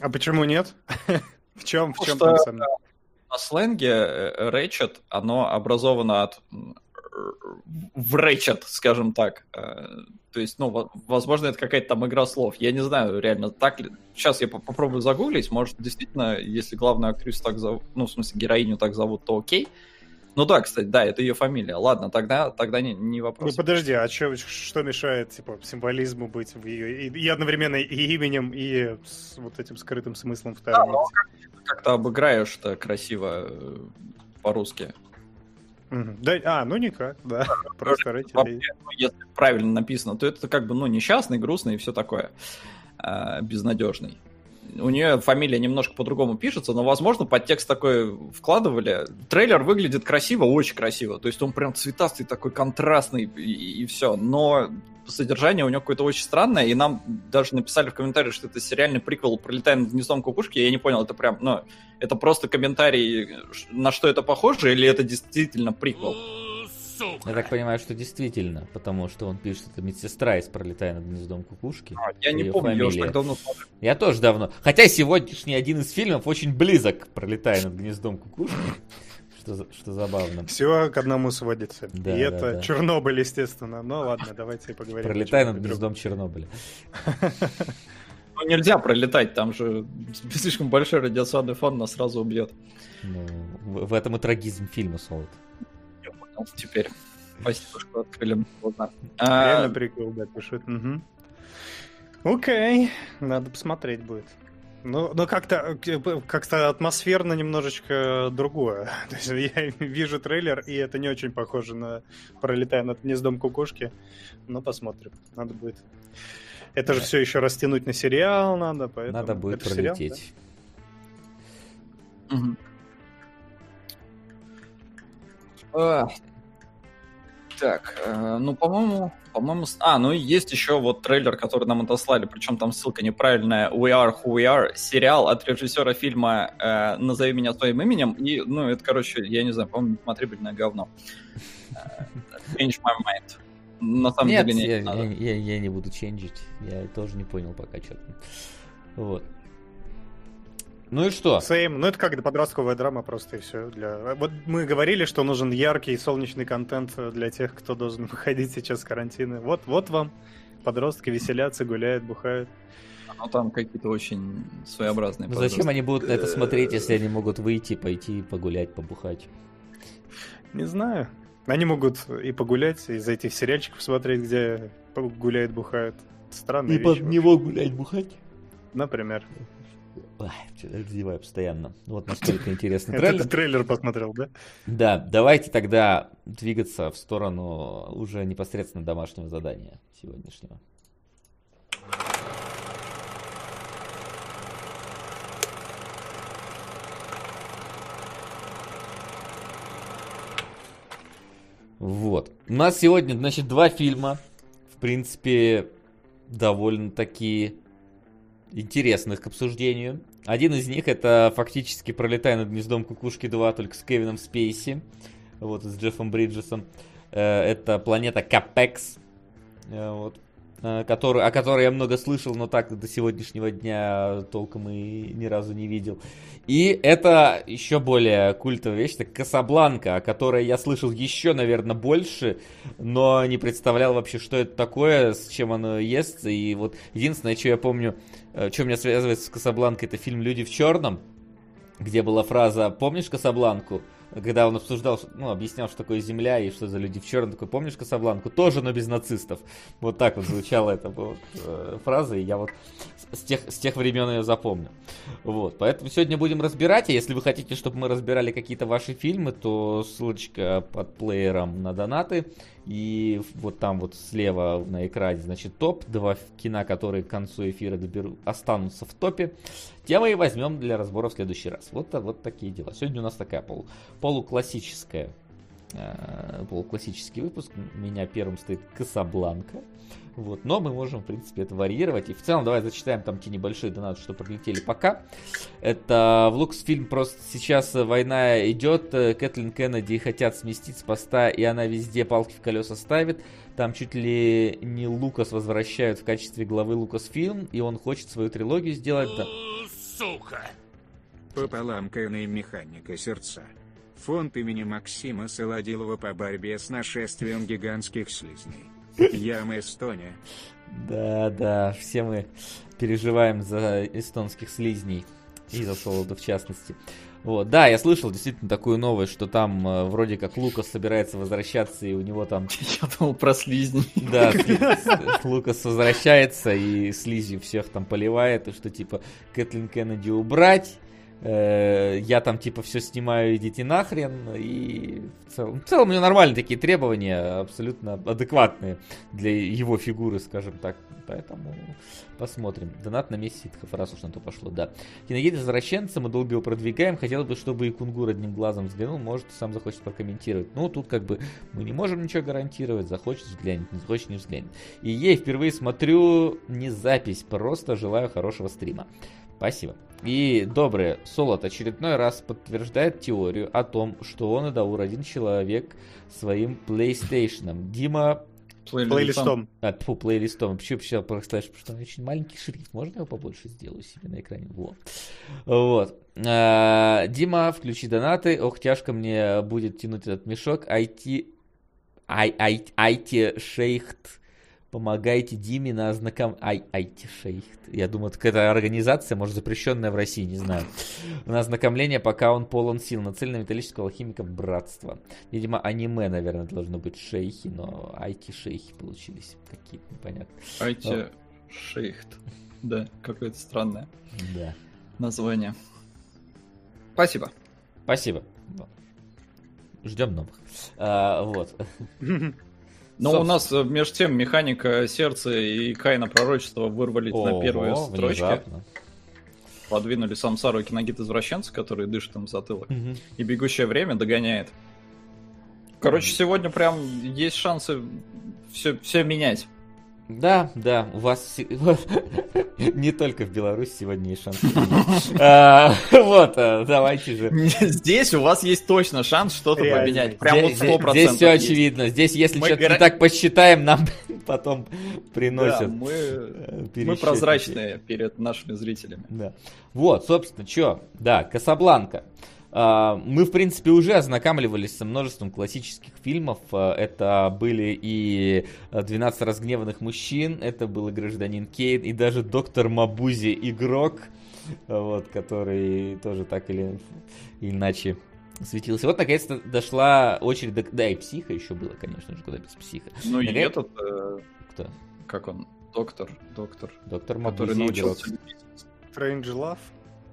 А почему нет? в чем, в чем что, На сленге Рэйчет, оно образовано от в Рэйчет, скажем так. Э, то есть, ну, возможно, это какая-то там игра слов. Я не знаю, реально, так ли... Сейчас я попробую загуглить. Может, действительно, если главную актрису так зовут, ну, в смысле, героиню так зовут, то окей. Ну да, кстати, да, это ее фамилия. Ладно, тогда, тогда не, не вопрос. Ну подожди, а что, что мешает, типа, символизму быть в ее... И, и одновременно и именем, и с вот этим скрытым смыслом вторым? Да, ну, как-то обыграешь-то красиво э, по-русски. Да, а, ну никак, да. Просто Рэйчел. Ну, если правильно написано, то это как бы, ну, несчастный, грустный и все такое. А, безнадежный. У нее фамилия немножко по-другому пишется, но, возможно, подтекст такой вкладывали. Трейлер выглядит красиво, очень красиво. То есть он прям цветастый, такой контрастный и, и все. Но содержание у него какое-то очень странное, и нам даже написали в комментариях, что это сериальный приквел «Пролетаем над гнездом кукушки», я не понял, это прям, ну, это просто комментарий, на что это похоже, или это действительно приквел? Сука. Я так понимаю, что действительно, потому что он пишет, это медсестра из «Пролетая над гнездом кукушки». А, я не помню, фамилия. я уже так давно смотрю. Я тоже давно. Хотя сегодняшний один из фильмов очень близок к «Пролетая над гнездом кукушки». Что, что забавно. Все к одному сводится. Да, и да, это да. Чернобыль, естественно. Ну ладно, давайте поговорим. Пролетай над гнездом Чернобыля. Ну, нельзя пролетать, там же слишком большой радиационный фон нас сразу убьет. Ну, в, в этом и трагизм фильма, Солод. Понял, теперь. Спасибо, что открыли глаза. Реально а... прикол, да, пишет. Угу. Окей, надо посмотреть будет. Ну, ну как-то как-то атмосферно немножечко другое. То есть я вижу трейлер, и это не очень похоже на пролетая над гнездом кукушки. Но посмотрим. Надо будет. Это же все еще растянуть на сериал надо, поэтому... Надо будет это пролететь. Сериал, да? угу. А, так, э, ну, по-моему, по-моему... А, ну и есть еще вот трейлер, который нам отослали, причем там ссылка неправильная. We Are Who We Are, сериал от режиссера фильма э, «Назови меня своим именем». И, ну, это, короче, я не знаю, по-моему, смотрибельное говно. Э, Change My Mind на самом Нет, деле не я, надо. Я, я, я не буду ченджить. Я тоже не понял пока что-то. Вот. Ну и что? Same. Ну это как подростковая драма просто и все. Для... Вот мы говорили, что нужен яркий солнечный контент для тех, кто должен выходить сейчас с карантина. Вот, вот вам. Подростки веселятся, гуляют, бухают. Ну там какие-то очень своеобразные. Ну, зачем они будут на это смотреть, если они могут выйти, пойти погулять, побухать? Не знаю. Они могут и погулять, и за этих сериальчиков смотреть, где гуляют, бухают. Странные И вещи, под вообще. него гулять, бухать? Например. Ой, раздеваю постоянно. Вот настолько интересный трейлер. Ты трейлер посмотрел, да? Да, давайте тогда двигаться в сторону уже непосредственно домашнего задания сегодняшнего. Вот. У нас сегодня, значит, два фильма. В принципе, довольно-таки интересных к обсуждению. Один из них это фактически «Пролетая над гнездом кукушки 2», только с Кевином Спейси. Вот, с Джеффом Бриджесом. Э, это «Планета Капекс». Э, вот. Э, который, о которой я много слышал, но так до сегодняшнего дня толком и ни разу не видел. И это еще более культовая вещь, это Касабланка, о которой я слышал еще, наверное, больше, но не представлял вообще, что это такое, с чем оно ест. И вот единственное, что я помню, что меня связывает с Касабланкой, это фильм «Люди в черном», где была фраза «Помнишь Касабланку?» когда он обсуждал, ну, объяснял, что такое земля и что за люди в черном, такой, помнишь Касабланку? Тоже, но без нацистов. Вот так вот звучала эта э, фраза, и я вот с тех, с тех времен ее запомню. Вот, поэтому сегодня будем разбирать, а если вы хотите, чтобы мы разбирали какие-то ваши фильмы, то ссылочка под плеером на донаты, и вот там вот слева на экране, значит, топ, два кино, которые к концу эфира доберу, останутся в топе. Темы и возьмем для разбора в следующий раз. Вот, вот такие дела. Сегодня у нас такая полу, полуклассическая э, полуклассический выпуск. Меня первым стоит Касабланка. Вот, но мы можем, в принципе, это варьировать. И в целом, давай зачитаем там те небольшие донаты, что прилетели пока. Это в Луксфильм просто сейчас война идет, э, Кэтлин Кеннеди хотят сместить с поста, и она везде палки в колеса ставит. Там чуть ли не Лукас возвращают в качестве главы Лукасфильм, и он хочет свою трилогию сделать. Да. Сука! Пополам Кэна и Механика Сердца. Фонд имени Максима Солодилова по борьбе с нашествием гигантских слизней. Ям Эстония. Да, да, все мы переживаем за эстонских слизней. И за Солода в частности. Вот, да, я слышал действительно такую новость, что там э, вроде как Лукас собирается возвращаться, и у него там... Я думал про слизни. Да, Лукас возвращается, и слизи всех там поливает, и что типа Кэтлин Кеннеди убрать, Э, я там типа все снимаю, идите нахрен. И в целом, в целом у него нормальные такие требования, абсолютно адекватные для его фигуры, скажем так. Поэтому посмотрим. Донат на месяц ситхов, раз уж на то пошло, да. Киногейт возвращенца, мы долго его продвигаем. Хотелось бы, чтобы и Кунгур одним глазом взглянул, может, сам захочет прокомментировать. Ну, тут как бы мы не можем ничего гарантировать. Захочет взглянет, не захочет не взглянет. И я впервые смотрю не запись, просто желаю хорошего стрима. Спасибо. И добрый Солод очередной раз подтверждает теорию о том, что он и Даур один человек своим PlayStation. Дима Плейлистом. А, тьфу, плейлистом. Почему я прослэш, потому что очень маленький шрифт. Можно его побольше сделаю себе на экране? Вот. вот. А, Дима, включи донаты. Ох, тяжко мне будет тянуть этот мешок. IT... Ай, ай, IT шейхт помогайте Диме на ознаком... Ай, Айтишейхт. Я думаю, это организация, может, запрещенная в России, не знаю. На ознакомление, пока он полон сил. Нацелен на металлического алхимика братства. Видимо, аниме, наверное, должно быть шейхи, но айти-шейхи получились какие-то непонятные. Айти-шейхт. Да, какое-то странное да. название. Спасибо. Спасибо. Ждем новых. А, вот. Но Собственно. у нас э, между тем механика сердца и Кайна пророчества вырвались Ого, на первые строчки. Внезапно. Подвинули Самсару и Киногит извращенца, который дышит им в затылок. Угу. И бегущее время догоняет. Короче, сегодня прям есть шансы все, все менять. Да, да, у вас не только в Беларуси сегодня есть шанс. А, вот, а, давайте же. Здесь у вас есть точно шанс что-то поменять. Прям вот 100%. Здесь все очевидно. Здесь, если что-то не так посчитаем, нам потом приносят. Мы прозрачные перед нашими зрителями. Да. Вот, собственно, что? Да, Касабланка. А, мы, в принципе, уже ознакомливались со множеством классических фильмов. А, это были и «12 разгневанных мужчин», это был и «Гражданин Кейн», и даже «Доктор Мабузи. Игрок», вот, который тоже так или иначе светился. Вот, наконец-то, дошла очередь до... Да, и «Психа» еще было, конечно же, куда без «Психа». Ну и этот... Э... Кто? Как он? Доктор. Доктор. Доктор Мабузи. Который научился Strange Love?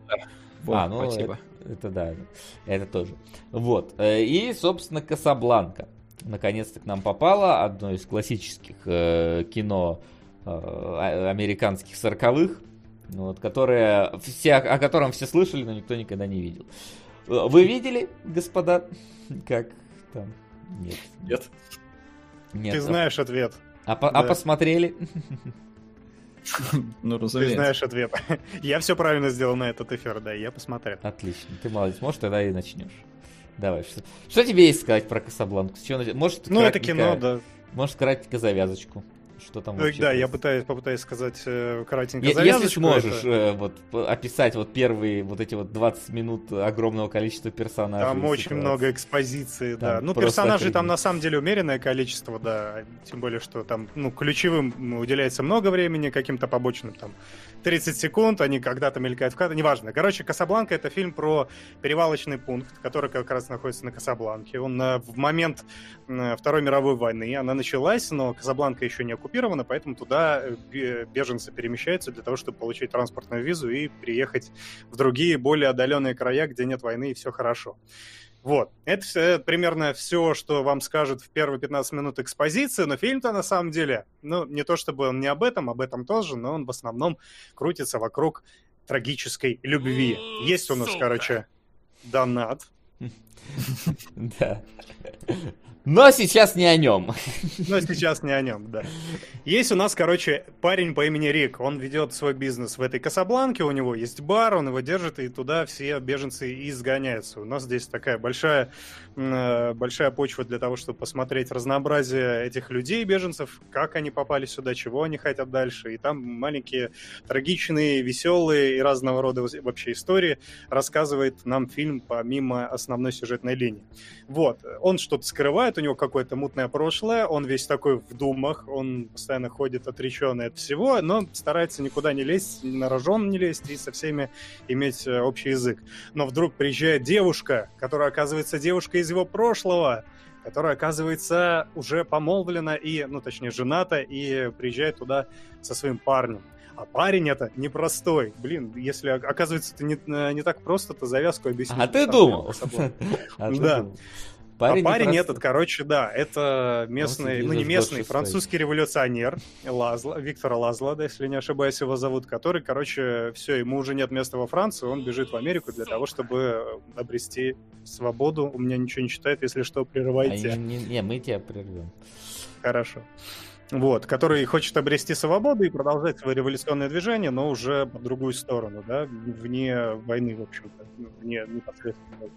Да. Вот, а, ну, спасибо. Это, это да, это тоже. Вот. Э, и, собственно, Касабланка. Наконец-то к нам попала одно из классических э, кино э, а, американских сороковых, вот, которое все, о котором все слышали, но никто никогда не видел. Э, вы видели, господа, как там? Нет. Нет. Нет. Ты знаешь ответ. А, а да. а посмотрели? Ну, разумеется. Ты знаешь ответ. Я все правильно сделал на этот эфир, да, я посмотрел. Отлично, ты молодец. Может, тогда и начнешь. Давай, что, что тебе есть сказать про Касабланку? Может, ну, это кино, да. Может, кратенько завязочку что там вообще. Да, я пытаюсь, попытаюсь сказать э, кратенько я, Если сможешь это... э, вот, описать вот первые вот эти вот 20 минут огромного количества персонажей. Там очень ситуации. много экспозиции, там да. Ну, персонажей охренеть. там на самом деле умеренное количество, да. Тем более, что там, ну, ключевым уделяется много времени, каким-то побочным там 30 секунд, они когда-то мелькают в кадре, неважно. Короче, Касабланка — это фильм про перевалочный пункт, который как раз находится на Касабланке. Он на, в момент Второй мировой войны, она началась, но Касабланка еще не оккупирована, поэтому туда э, беженцы перемещаются для того, чтобы получить транспортную визу и приехать в другие, более отдаленные края, где нет войны и все хорошо. Вот. Это все, примерно все, что вам скажут в первые 15 минут экспозиции, но фильм-то на самом деле, ну, не то чтобы он не об этом, об этом тоже, но он в основном крутится вокруг трагической любви. Есть у нас, короче, донат. Да. Но сейчас не о нем. Но сейчас не о нем, да. Есть у нас, короче, парень по имени Рик. Он ведет свой бизнес в этой Касабланке, у него есть бар, он его держит, и туда все беженцы изгоняются. У нас здесь такая большая, э, большая почва для того, чтобы посмотреть разнообразие этих людей, беженцев, как они попали сюда, чего они хотят дальше. И там маленькие, трагичные, веселые и разного рода вообще истории рассказывает нам фильм помимо основной сюжетной линии. Вот. Он что-то скрывает, у него какое-то мутное прошлое, он весь такой в думах, он постоянно ходит отреченный от всего, но старается никуда не лезть, на рожон не лезть и со всеми иметь э, общий язык. Но вдруг приезжает девушка, которая оказывается девушкой из его прошлого, которая, оказывается, уже помолвлена и, ну, точнее, жената, и приезжает туда со своим парнем. А парень это непростой. Блин, если оказывается это не, э, не так просто, то завязку объяснить. А ты думал? Да. Парень, а парень этот, короче, да, это местный, ну не местный, французский революционер Лазла, Виктора Лазла, да, если не ошибаюсь, его зовут, который, короче, все, ему уже нет места во Франции, он бежит в Америку для того, чтобы обрести свободу. У меня ничего не читает, если что, прерывайте. А не, не, мы тебя прервем. Хорошо. вот, который хочет обрести свободу и продолжать свое революционное движение, но уже по другую сторону, да, вне войны, в общем-то, ну, вне непосредственно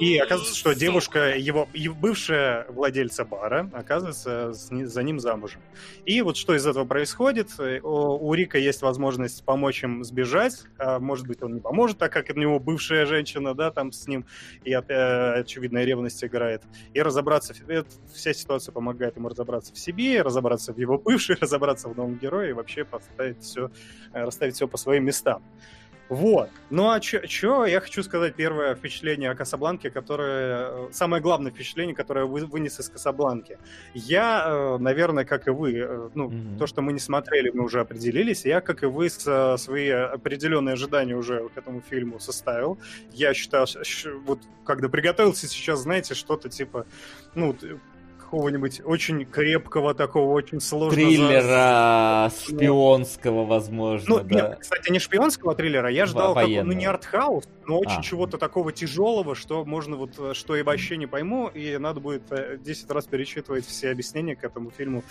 и оказывается, что девушка, его, его бывшая владельца бара, оказывается за ним замужем. И вот что из этого происходит, у Рика есть возможность помочь им сбежать, а может быть, он не поможет, так как у него бывшая женщина, да, там с ним, и очевидная ревность играет. И разобраться, вся ситуация помогает ему разобраться в себе, разобраться в его бывшей, разобраться в новом герое и вообще поставить все, э, расставить все по своим местам. Вот. Ну а что я хочу сказать первое впечатление о Касабланке, которое... Э, самое главное впечатление, которое вы, вынес из Касабланки. Я, э, наверное, как и вы, э, ну, mm-hmm. то, что мы не смотрели, мы уже определились. Я, как и вы, свои определенные ожидания уже к этому фильму составил. Я считал, вот когда приготовился сейчас, знаете, что-то типа, ну, какого-нибудь очень крепкого такого, очень сложного... Триллера шпионского, возможно, ну, да. Нет, кстати, не шпионского триллера, я ждал, как, ну, не артхаус, но очень а. чего-то такого тяжелого, что можно вот, что я вообще не пойму, и надо будет 10 э, раз перечитывать все объяснения к этому фильму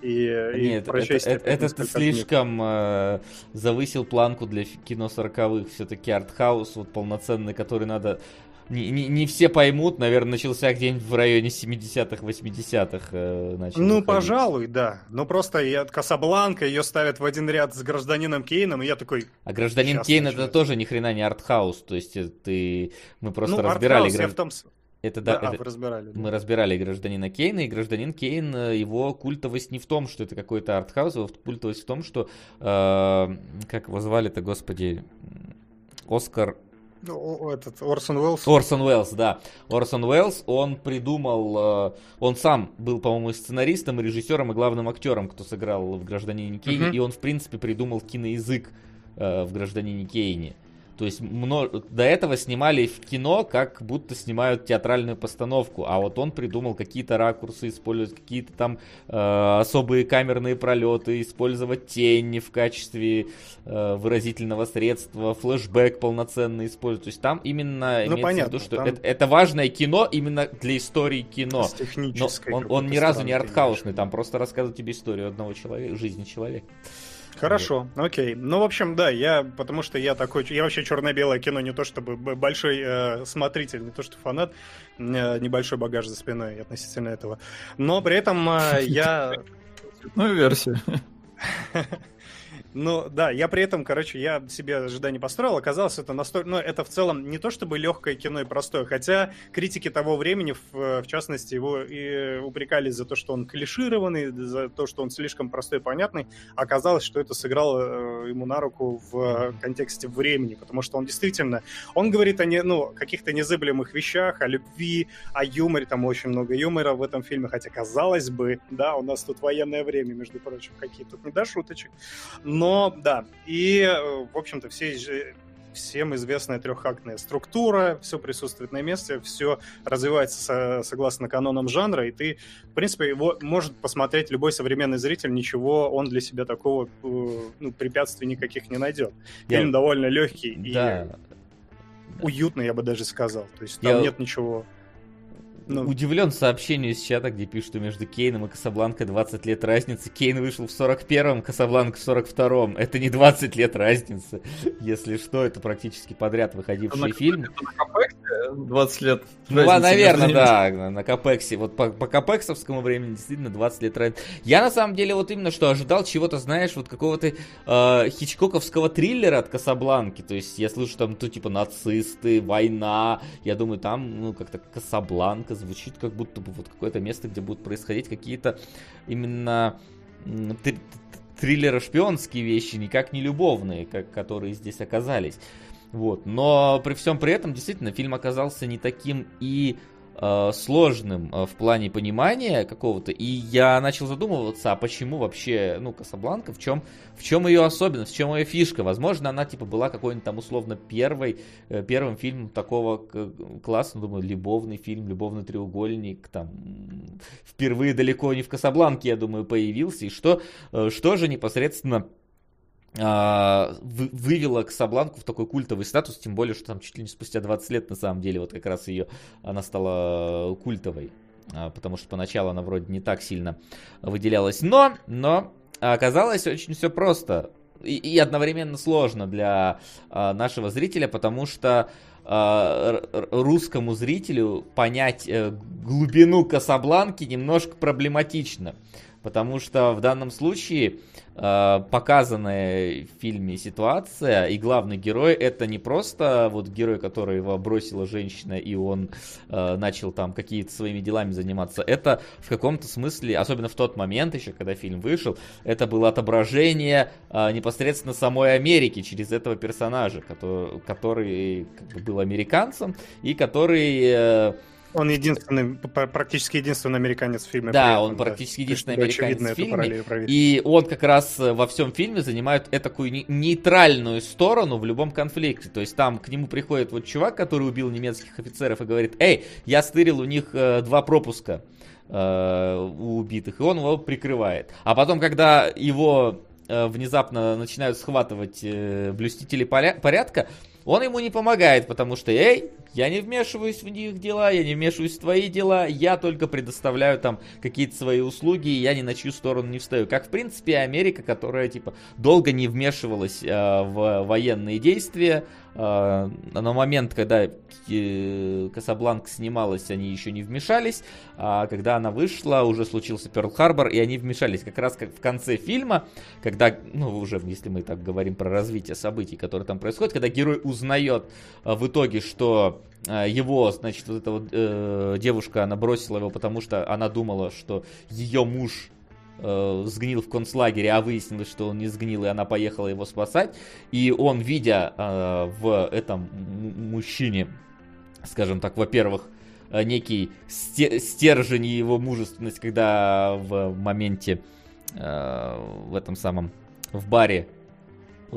и, Нет, и прочесть. Это, это, это ты слишком э, завысил планку для кино 40-х, все-таки артхаус вот полноценный, который надо не, не, не все поймут, наверное, начался где-нибудь в районе 70-х, 80-х. Э, ну, выходить. пожалуй, да. Но просто я, Касабланка, ее ставят в один ряд с гражданином Кейном, и я такой... А гражданин Кейн начнется. это тоже ни хрена не артхаус, то есть э, ты... Мы просто ну, разбирали... Гражд... том... Это да, да это... А, разбирали. Да. Мы разбирали гражданина Кейна, и гражданин Кейн, э, его культовость не в том, что это какой-то артхаус, его культовость в том, что, э, как его звали-то, господи, Оскар ну, этот Орсон Уэллс. Орсон Уэллс, да. Орсон Уэллс, он придумал, э, он сам был, по-моему, сценаристом, режиссером и главным актером, кто сыграл в «Гражданине Кейне», uh-huh. и он, в принципе, придумал киноязык э, в «Гражданине Кейне». То есть до этого снимали в кино, как будто снимают театральную постановку, а вот он придумал какие-то ракурсы, использовать какие-то там э, особые камерные пролеты, использовать тени в качестве э, выразительного средства, флешбэк полноценный использовать. То есть там именно ну, понятно, в виду, что там... это, это важное кино именно для истории кино. С технической. Но он, он ни разу не артхаусный, там просто рассказывает тебе историю одного человека, жизни человека. Хорошо, вот. окей. Ну, в общем, да, я, потому что я такой, я вообще черно-белое кино не то чтобы большой э, смотритель, не то что фанат, э, небольшой багаж за спиной относительно этого. Но при этом э, я... Ну, версия. Ну, да, я при этом, короче, я себе ожидания построил, оказалось, это настолько... Ну, это в целом не то чтобы легкое кино и простое, хотя критики того времени, в, в частности, его и упрекали за то, что он клишированный, за то, что он слишком простой и понятный. Оказалось, что это сыграло э, ему на руку в контексте времени, потому что он действительно... Он говорит о не, ну, каких-то незыблемых вещах, о любви, о юморе, там очень много юмора в этом фильме, хотя, казалось бы, да, у нас тут военное время, между прочим, какие тут не до шуточек. Но, да, и, э, в общем-то, все всем известная трехактная структура, все присутствует на месте, все развивается со, согласно канонам жанра, и ты, в принципе, его может посмотреть любой современный зритель, ничего он для себя такого э, ну, препятствий никаких не найдет. Я... Фильм довольно легкий да. и уютный, я бы даже сказал. То есть там я... нет ничего ну... Удивлен сообщению из чата, где пишут, что между Кейном и Касабланкой 20 лет разницы. Кейн вышел в 41-м, Касабланка в 42-м. Это не 20 лет разницы. Если что, это практически подряд выходивший на, фильм. Это на Капексе 20 лет Ну, наверное, да, на, на Капексе. Вот по, по капексовскому времени действительно 20 лет разницы. Я на самом деле вот именно что ожидал чего-то, знаешь, вот какого-то э, хичкоковского триллера от Касабланки. То есть я слышу там, то типа нацисты, война. Я думаю, там, ну, как-то Касабланка звучит как будто бы вот какое-то место, где будут происходить какие-то именно триллеры шпионские вещи, никак не любовные, как, которые здесь оказались. Вот. Но при всем при этом, действительно, фильм оказался не таким и Э, сложным э, в плане понимания какого-то, и я начал задумываться, а почему вообще, ну, Касабланка, в чем, в чем ее особенность, в чем ее фишка. Возможно, она, типа, была какой-нибудь там, условно, первой, э, первым фильмом такого класса, ну, думаю, любовный фильм, любовный треугольник, там, впервые далеко не в Касабланке, я думаю, появился, и что, что же непосредственно вывела Касабланку в такой культовый статус, тем более, что там чуть ли не спустя 20 лет, на самом деле, вот как раз ее, она стала культовой. а, потому что поначалу она вроде не так сильно выделялась. Но, но оказалось очень все просто и, и одновременно сложно для а, нашего зрителя, потому что а, русскому зрителю понять а, глубину Касабланки немножко проблематично. Потому что в данном случае э, показанная в фильме ситуация и главный герой это не просто вот герой, который его бросила женщина и он э, начал там какие-то своими делами заниматься. Это в каком-то смысле, особенно в тот момент еще, когда фильм вышел, это было отображение э, непосредственно самой Америки через этого персонажа, который, который как бы, был американцем и который э, он единственный, практически единственный американец в фильме. Да, он практически единственный американец в фильме. И он как раз э, во всем фильме занимает такую нейтральную сторону в любом конфликте. То есть там к нему приходит вот чувак, который убил немецких офицеров и говорит, эй, я стырил у них э, два пропуска э, у убитых, и он его прикрывает. А потом, когда его внезапно начинают схватывать блюстители порядка, он ему не помогает, потому что, эй, я не вмешиваюсь в них дела, я не вмешиваюсь в твои дела, я только предоставляю там какие-то свои услуги, и я ни на чью сторону не встаю. Как, в принципе, Америка, которая, типа, долго не вмешивалась э, в военные действия, э, на момент, когда э, Касабланк снималась, они еще не вмешались, а когда она вышла, уже случился Перл-Харбор, и они вмешались. Как раз как в конце фильма, когда, ну, уже, если мы так говорим про развитие событий, которые там происходят, когда герой узнает э, в итоге, что э, его, значит, вот эта вот э, девушка, она бросила его, потому что она думала, что ее муж э, сгнил в концлагере, а выяснилось, что он не сгнил, и она поехала его спасать. И он, видя э, в этом мужчине, скажем так, во-первых, э, некий стержень его мужественность, когда в моменте э, в этом самом в баре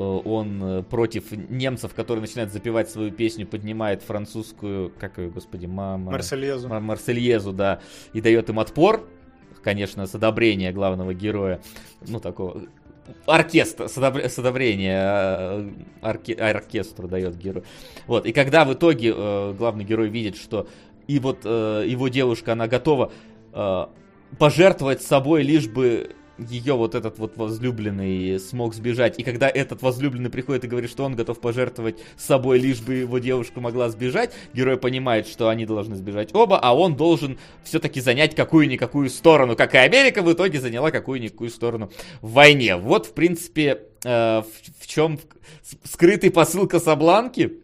он э, против немцев, которые начинают запевать свою песню, поднимает французскую, как ее, господи, мама... Марсельезу. Марсельезу, да, и дает им отпор, конечно, с одобрения главного героя, ну, такого оркестр, с, одобрения э, орке, оркестру дает герой. Вот, и когда в итоге э, главный герой видит, что и вот э, его девушка, она готова э, пожертвовать собой, лишь бы ее вот этот вот возлюбленный смог сбежать, и когда этот возлюбленный приходит и говорит, что он готов пожертвовать собой, лишь бы его девушка могла сбежать, герой понимает, что они должны сбежать оба, а он должен все-таки занять какую-никакую сторону, как и Америка в итоге заняла какую-никакую сторону в войне. Вот, в принципе, э, в, в чем скрытый посыл Касабланки,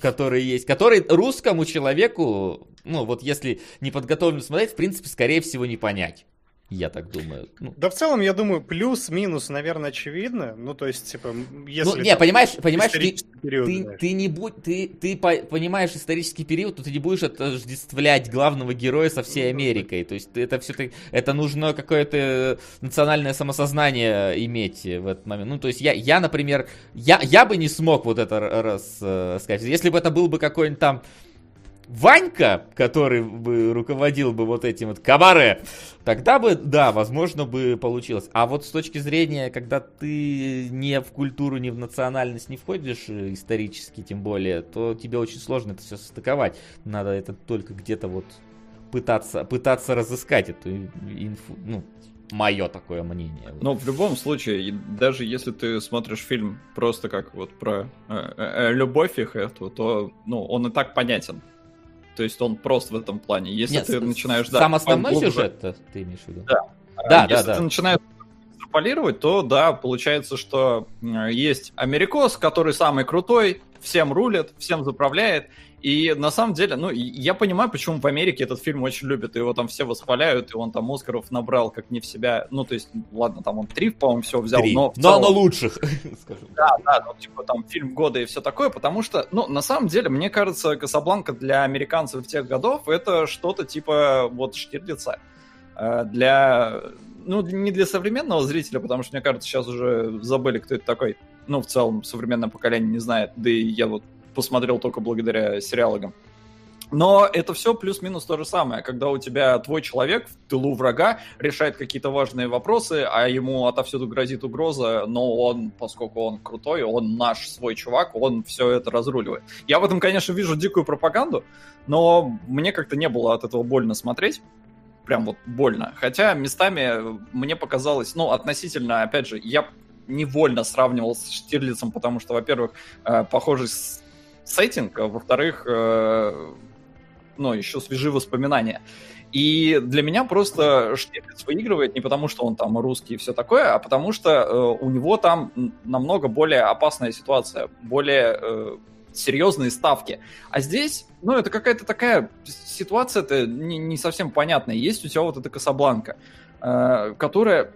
который есть, который русскому человеку, ну вот если не подготовлен смотреть, в принципе, скорее всего, не понять. Я так думаю. Ну. Да в целом, я думаю, плюс-минус, наверное, очевидно. Ну, то есть, типа, если... Ну, не, понимаешь, понимаешь, ты, период, ты, ты не будь, ты, ты понимаешь исторический период, то ты не будешь отождествлять главного героя со всей ну, Америкой. То есть, это все-таки, это нужно какое-то национальное самосознание иметь в этот момент. Ну, то есть, я, я например, я, я бы не смог вот это рассказать. Если бы это был бы какой-нибудь там Ванька, который бы руководил бы вот этим вот кабаре, тогда бы, да, возможно бы получилось. А вот с точки зрения, когда ты не в культуру, не в национальность не входишь э, исторически, тем более, то тебе очень сложно это все состыковать. Надо это только где-то вот пытаться, пытаться разыскать эту инфу, ну, мое такое мнение. Но в любом случае, даже если ты смотришь фильм просто как вот про э, э, э любовь их эту, то ну, он и так понятен. То есть он прост в этом плане. Если Нет, ты начинаешь... Сам да, основной сюжет ты имеешь в виду? Да. Да, Если да, ты да. начинаешь экстраполировать, то да, получается, что есть Америкос, который самый крутой, всем рулит, всем заправляет, и на самом деле, ну, я понимаю, почему в Америке этот фильм очень любят, его там все восхваляют, и он там Оскаров набрал как не в себя, ну, то есть, ладно, там он три, по-моему, все взял, три. но... Но целом... оно лучших, скажем. Да, да, ну, типа там фильм года и все такое, потому что, ну, на самом деле, мне кажется, Касабланка для американцев тех годов это что-то типа вот Штирлица. Э, для, ну, не для современного зрителя, потому что, мне кажется, сейчас уже забыли, кто это такой. Ну, в целом, современное поколение не знает, да и я вот посмотрел только благодаря сериалогам. Но это все плюс-минус то же самое, когда у тебя твой человек в тылу врага решает какие-то важные вопросы, а ему отовсюду грозит угроза, но он, поскольку он крутой, он наш свой чувак, он все это разруливает. Я в этом, конечно, вижу дикую пропаганду, но мне как-то не было от этого больно смотреть прям вот больно. Хотя местами мне показалось, ну, относительно, опять же, я невольно сравнивал с Штирлицем, потому что, во-первых, э, похожий сеттинг, а во-вторых, э, ну, еще свежие воспоминания. И для меня просто Штирлиц выигрывает не потому, что он там русский и все такое, а потому что э, у него там намного более опасная ситуация, более э, серьезные ставки. А здесь, ну, это какая-то такая ситуация-то не, не совсем понятная. Есть у тебя вот эта Касабланка, э, которая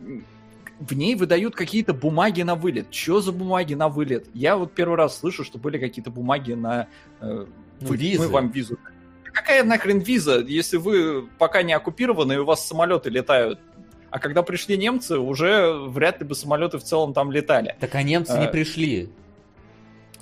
в ней выдают какие-то бумаги на вылет. Что за бумаги на вылет? Я вот первый раз слышу, что были какие-то бумаги на... Э, вы, Визы. Мы вам визу. Какая нахрен виза, если вы пока не оккупированы и у вас самолеты летают? А когда пришли немцы, уже вряд ли бы самолеты в целом там летали. Так а немцы а... не пришли.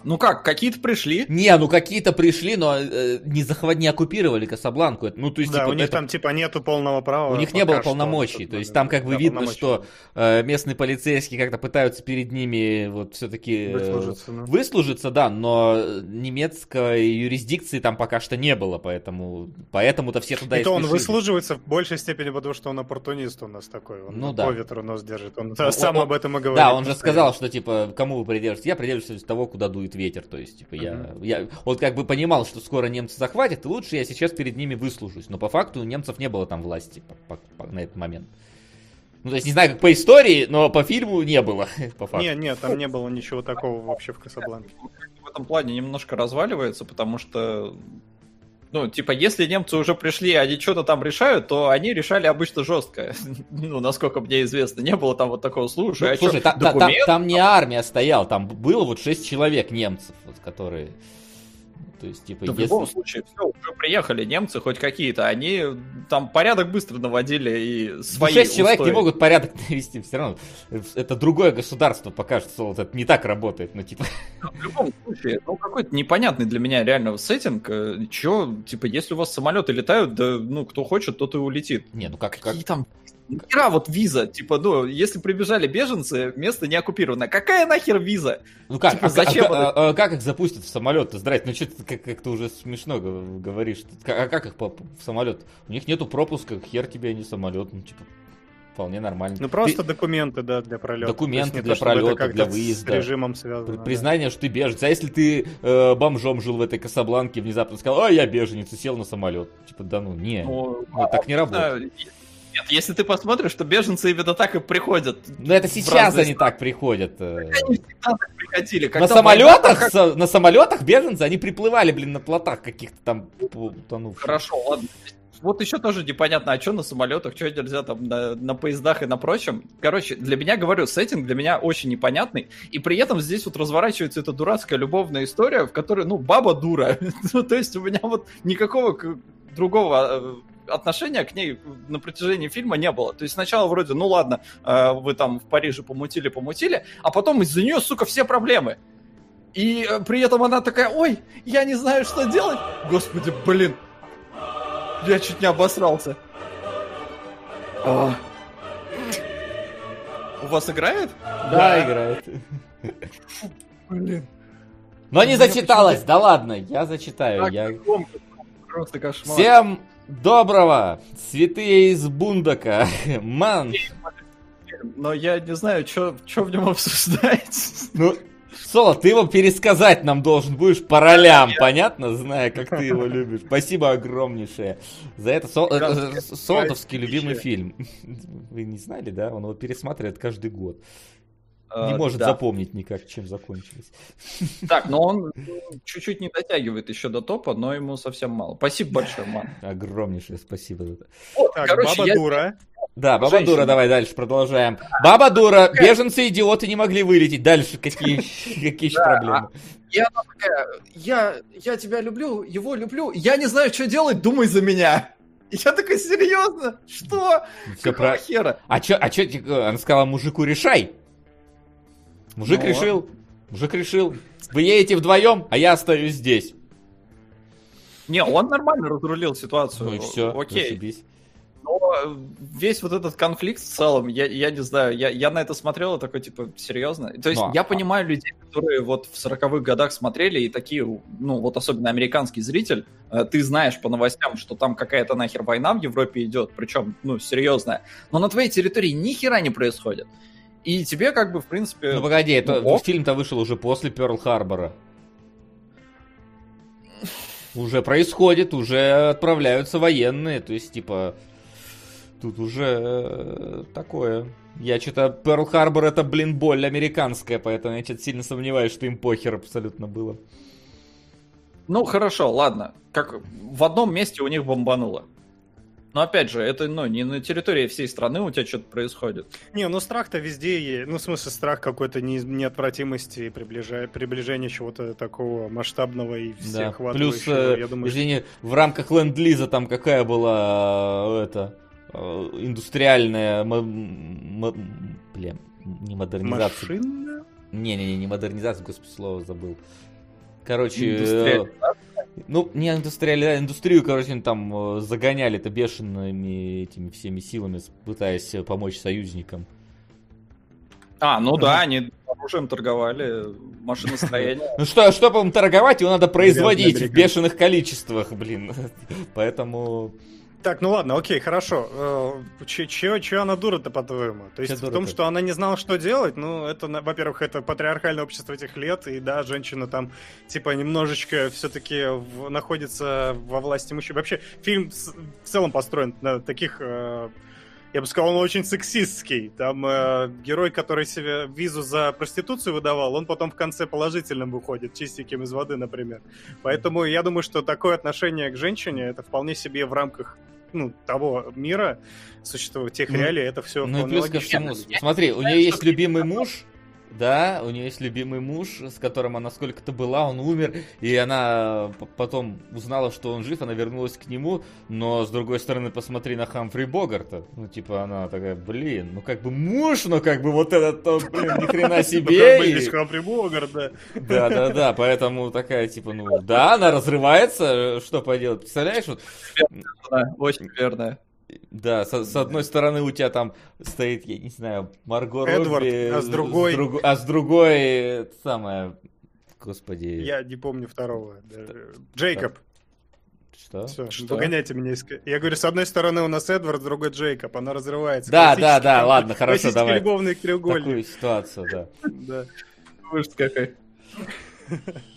Ну как, какие-то пришли? Не, ну какие-то пришли, но э, не захват, не оккупировали Касабланку. Ну, то есть, да, типа, у них это... там типа нету полного права. У них не было полномочий. То есть там как бы да, видно, что э, местные полицейские как-то пытаются перед ними вот все-таки э, выслужиться, ну. выслужиться, да, но немецкой юрисдикции там пока что не было, поэтому поэтому-то все туда и, и то он выслуживается в большей степени, потому что он оппортунист у нас такой. Он ну, да. по ветру нос держит. Он ну, сам об этом и говорит. Да, он же сказал, что типа кому вы придерживаетесь? Я придерживаюсь того, куда дует дует ветер, то есть, типа, uh-huh. я, я вот как бы понимал, что скоро немцы захватят, и лучше я сейчас перед ними выслужусь, но по факту у немцев не было там власти по, по, по, на этот момент. Ну, то есть, не знаю, как по истории, но по фильму не было, по факту. Не, нет, там не было ничего такого вообще в Касабланке. В этом плане немножко разваливается, потому что ну, типа, если немцы уже пришли, они что-то там решают, то они решали обычно жестко. ну, насколько мне известно. Не было там вот такого случая. Ну, а слушай, та, та, там, там не армия стояла, там было вот 6 человек немцев, вот, которые то есть, типа, да если... В любом случае, все, уже приехали немцы хоть какие-то, они там порядок быстро наводили и свои Шесть человек не могут порядок навести, все равно. Это другое государство покажет, что вот это не так работает, ну, типа... В любом случае, ну, какой-то непонятный для меня реально сеттинг. Э, Че, типа, если у вас самолеты летают, да, ну, кто хочет, тот и улетит. Не, ну как... Какие как... там Нахера вот виза? Типа, ну, если прибежали беженцы, место не оккупировано. Какая нахер виза? Ну как, типа, а, зачем? А, а, а, как их запустят в самолет? Здрасте, ну что ты как, как ты уже смешно говоришь. А как их в самолет? У них нету пропуска, хер тебе, а не самолет. Ну, типа, вполне нормально. Ну просто ты... документы, да, для пролета. Документы для то, пролета, для выезда. С режимом связано. Признание, да. что ты беженец. А если ты э, бомжом жил в этой Касабланке, внезапно сказал, а я беженец, и сел на самолет. Типа, да ну, не, ну, ну так не работает. Нет, если ты посмотришь, что беженцы именно так и приходят. Ну это сейчас они так приходят. Э. Они всегда так приходили. на самолетах, как... со, на самолетах беженцы, они приплывали, блин, на плотах каких-то там утонувших. Хорошо, ладно. Вот еще тоже непонятно, а что на самолетах, что нельзя там на, на поездах и на прочем. Короче, для меня, говорю, сеттинг для меня очень непонятный. И при этом здесь вот разворачивается эта дурацкая любовная история, в которой, ну, баба дура. ну, то есть у меня вот никакого другого э, отношения к ней на протяжении фильма не было. То есть сначала вроде, ну ладно, э, вы там в Париже помутили, помутили, а потом из-за нее, сука, все проблемы. И э, при этом она такая, ой, я не знаю, что делать. Господи, блин, я чуть не обосрался. А. У вас играет? Да, да. играет. Блин. Но не зачиталась, да ладно, я зачитаю. Так, я... Просто кошмар. Всем доброго, святые из Бундака, ман. Но я не знаю, что в нем обсуждать. Ну, Соло, ты его пересказать нам должен будешь по ролям, я... понятно, зная, как ты его любишь. Спасибо огромнейшее за это. Сол... это Солотовский любимый фильм. Вы не знали, да? Он его пересматривает каждый год. Не а, может да. запомнить никак, чем закончилось. Так, но он чуть-чуть не дотягивает еще до топа, но ему совсем мало. Спасибо большое, ман. Огромнейшее спасибо за это. так, короче, Баба я... Дура. Да, Баба Женщина. Дура, давай дальше продолжаем. Баба Дура, беженцы идиоты не могли вылететь. Дальше какие, какие еще проблемы? Она такая, я, я тебя люблю, его люблю, я не знаю, что делать, думай за меня. Я такой, серьезно? Что? Все Какого про... хера? А что, а чё, она сказала, мужику решай. Мужик ну, решил, мужик решил, вы едете вдвоем, а я остаюсь здесь. Не, он нормально разрулил ситуацию. Ну и все, окей. Зашибись. Но весь вот этот конфликт в целом, я, я не знаю, я, я на это смотрел и такой, типа, серьезно? То есть ну, я а... понимаю людей, которые вот в 40-х годах смотрели и такие, ну вот особенно американский зритель, э, ты знаешь по новостям, что там какая-то нахер война в Европе идет, причем, ну, серьезная, но на твоей территории ни хера не происходит. И тебе как бы, в принципе... Ну погоди, это, ну, фильм-то вышел уже после Перл-Харбора уже происходит, уже отправляются военные, то есть, типа, тут уже э, такое. Я что-то Перл-Харбор это, блин, боль американская, поэтому я что-то сильно сомневаюсь, что им похер абсолютно было. Ну, хорошо, ладно. Как в одном месте у них бомбануло. Но опять же, это ну, не на территории всей страны у тебя что-то происходит. Не, ну страх-то везде есть. Ну, в смысле, страх какой-то не, неотвратимости, приближая, приближения чего-то такого масштабного и всех да. Плюс, э, я думаю, извини, что... в рамках ленд-лиза там какая была э, это э, индустриальная блин, не модернизация. Машина? Не-не-не, не модернизация, господи, слово забыл. Короче, ну, не индустриализация, индустрию, короче, там э, загоняли это бешеными этими всеми силами, пытаясь помочь союзникам. А, ну да, они оружием торговали, машиностроение. Ну что, чтобы им торговать, его надо производить в бешеных количествах, блин. Поэтому... Так, ну ладно, окей, хорошо. Э, че она дура-то, по-твоему? То есть в том, что она не знала, что делать, ну, это, во-первых, это патриархальное общество этих лет, и да, женщина там, типа, немножечко все-таки находится во власти мужчин. Вообще, фильм в целом построен на таких э, я бы сказал, он очень сексистский. Там э, герой, который себе визу за проституцию выдавал, он потом в конце положительным выходит, чистеньким из воды, например. Поэтому я думаю, что такое отношение к женщине, это вполне себе в рамках ну, того мира, существует тех ну, реалий, это все Ну и плюс ко всему, смотри, у нее есть любимый муж, да, у нее есть любимый муж, с которым она сколько-то была, он умер, и она потом узнала, что он жив, она вернулась к нему, но с другой стороны, посмотри на Хамфри Богарта. Ну, типа, она такая, блин, ну как бы муж, но как бы вот этот, блин, ни хрена себе. Здесь Хамфри Богарт, да. Да, да, да, поэтому такая, типа, ну, да, она разрывается, что поделать, представляешь? Вот... Очень верно. Да, с, с одной стороны у тебя там стоит, я не знаю, Марго Эдвард, Робби, а с другой... С друг, а с другой, самое, господи... Я не помню второго. Джейкоб. Что? Все, Что? догоняйте меня. Я говорю, с одной стороны у нас Эдвард, с другой Джейкоб, она разрывается. Да, да, да, ладно, хорошо, давай. любовный треугольник. Такую ситуацию, да. Да. Ужас какой.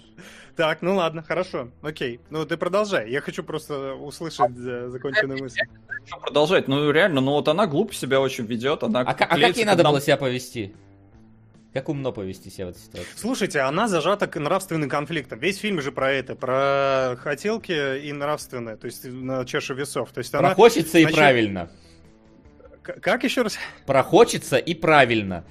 Так, ну ладно, хорошо, окей. Ну ты продолжай, я хочу просто услышать э, законченную мысль. Я хочу продолжать, ну реально, ну вот она глупо себя очень ведет, она... А, а как ей надо было себя повести? Как умно повести себя в этой ситуации? Слушайте, она зажата к нравственным конфликтам. Весь фильм же про это, про хотелки и нравственное, то есть на чашу весов. То есть она, Прохочется значит... и правильно. К- как еще раз? Прохочется и правильно.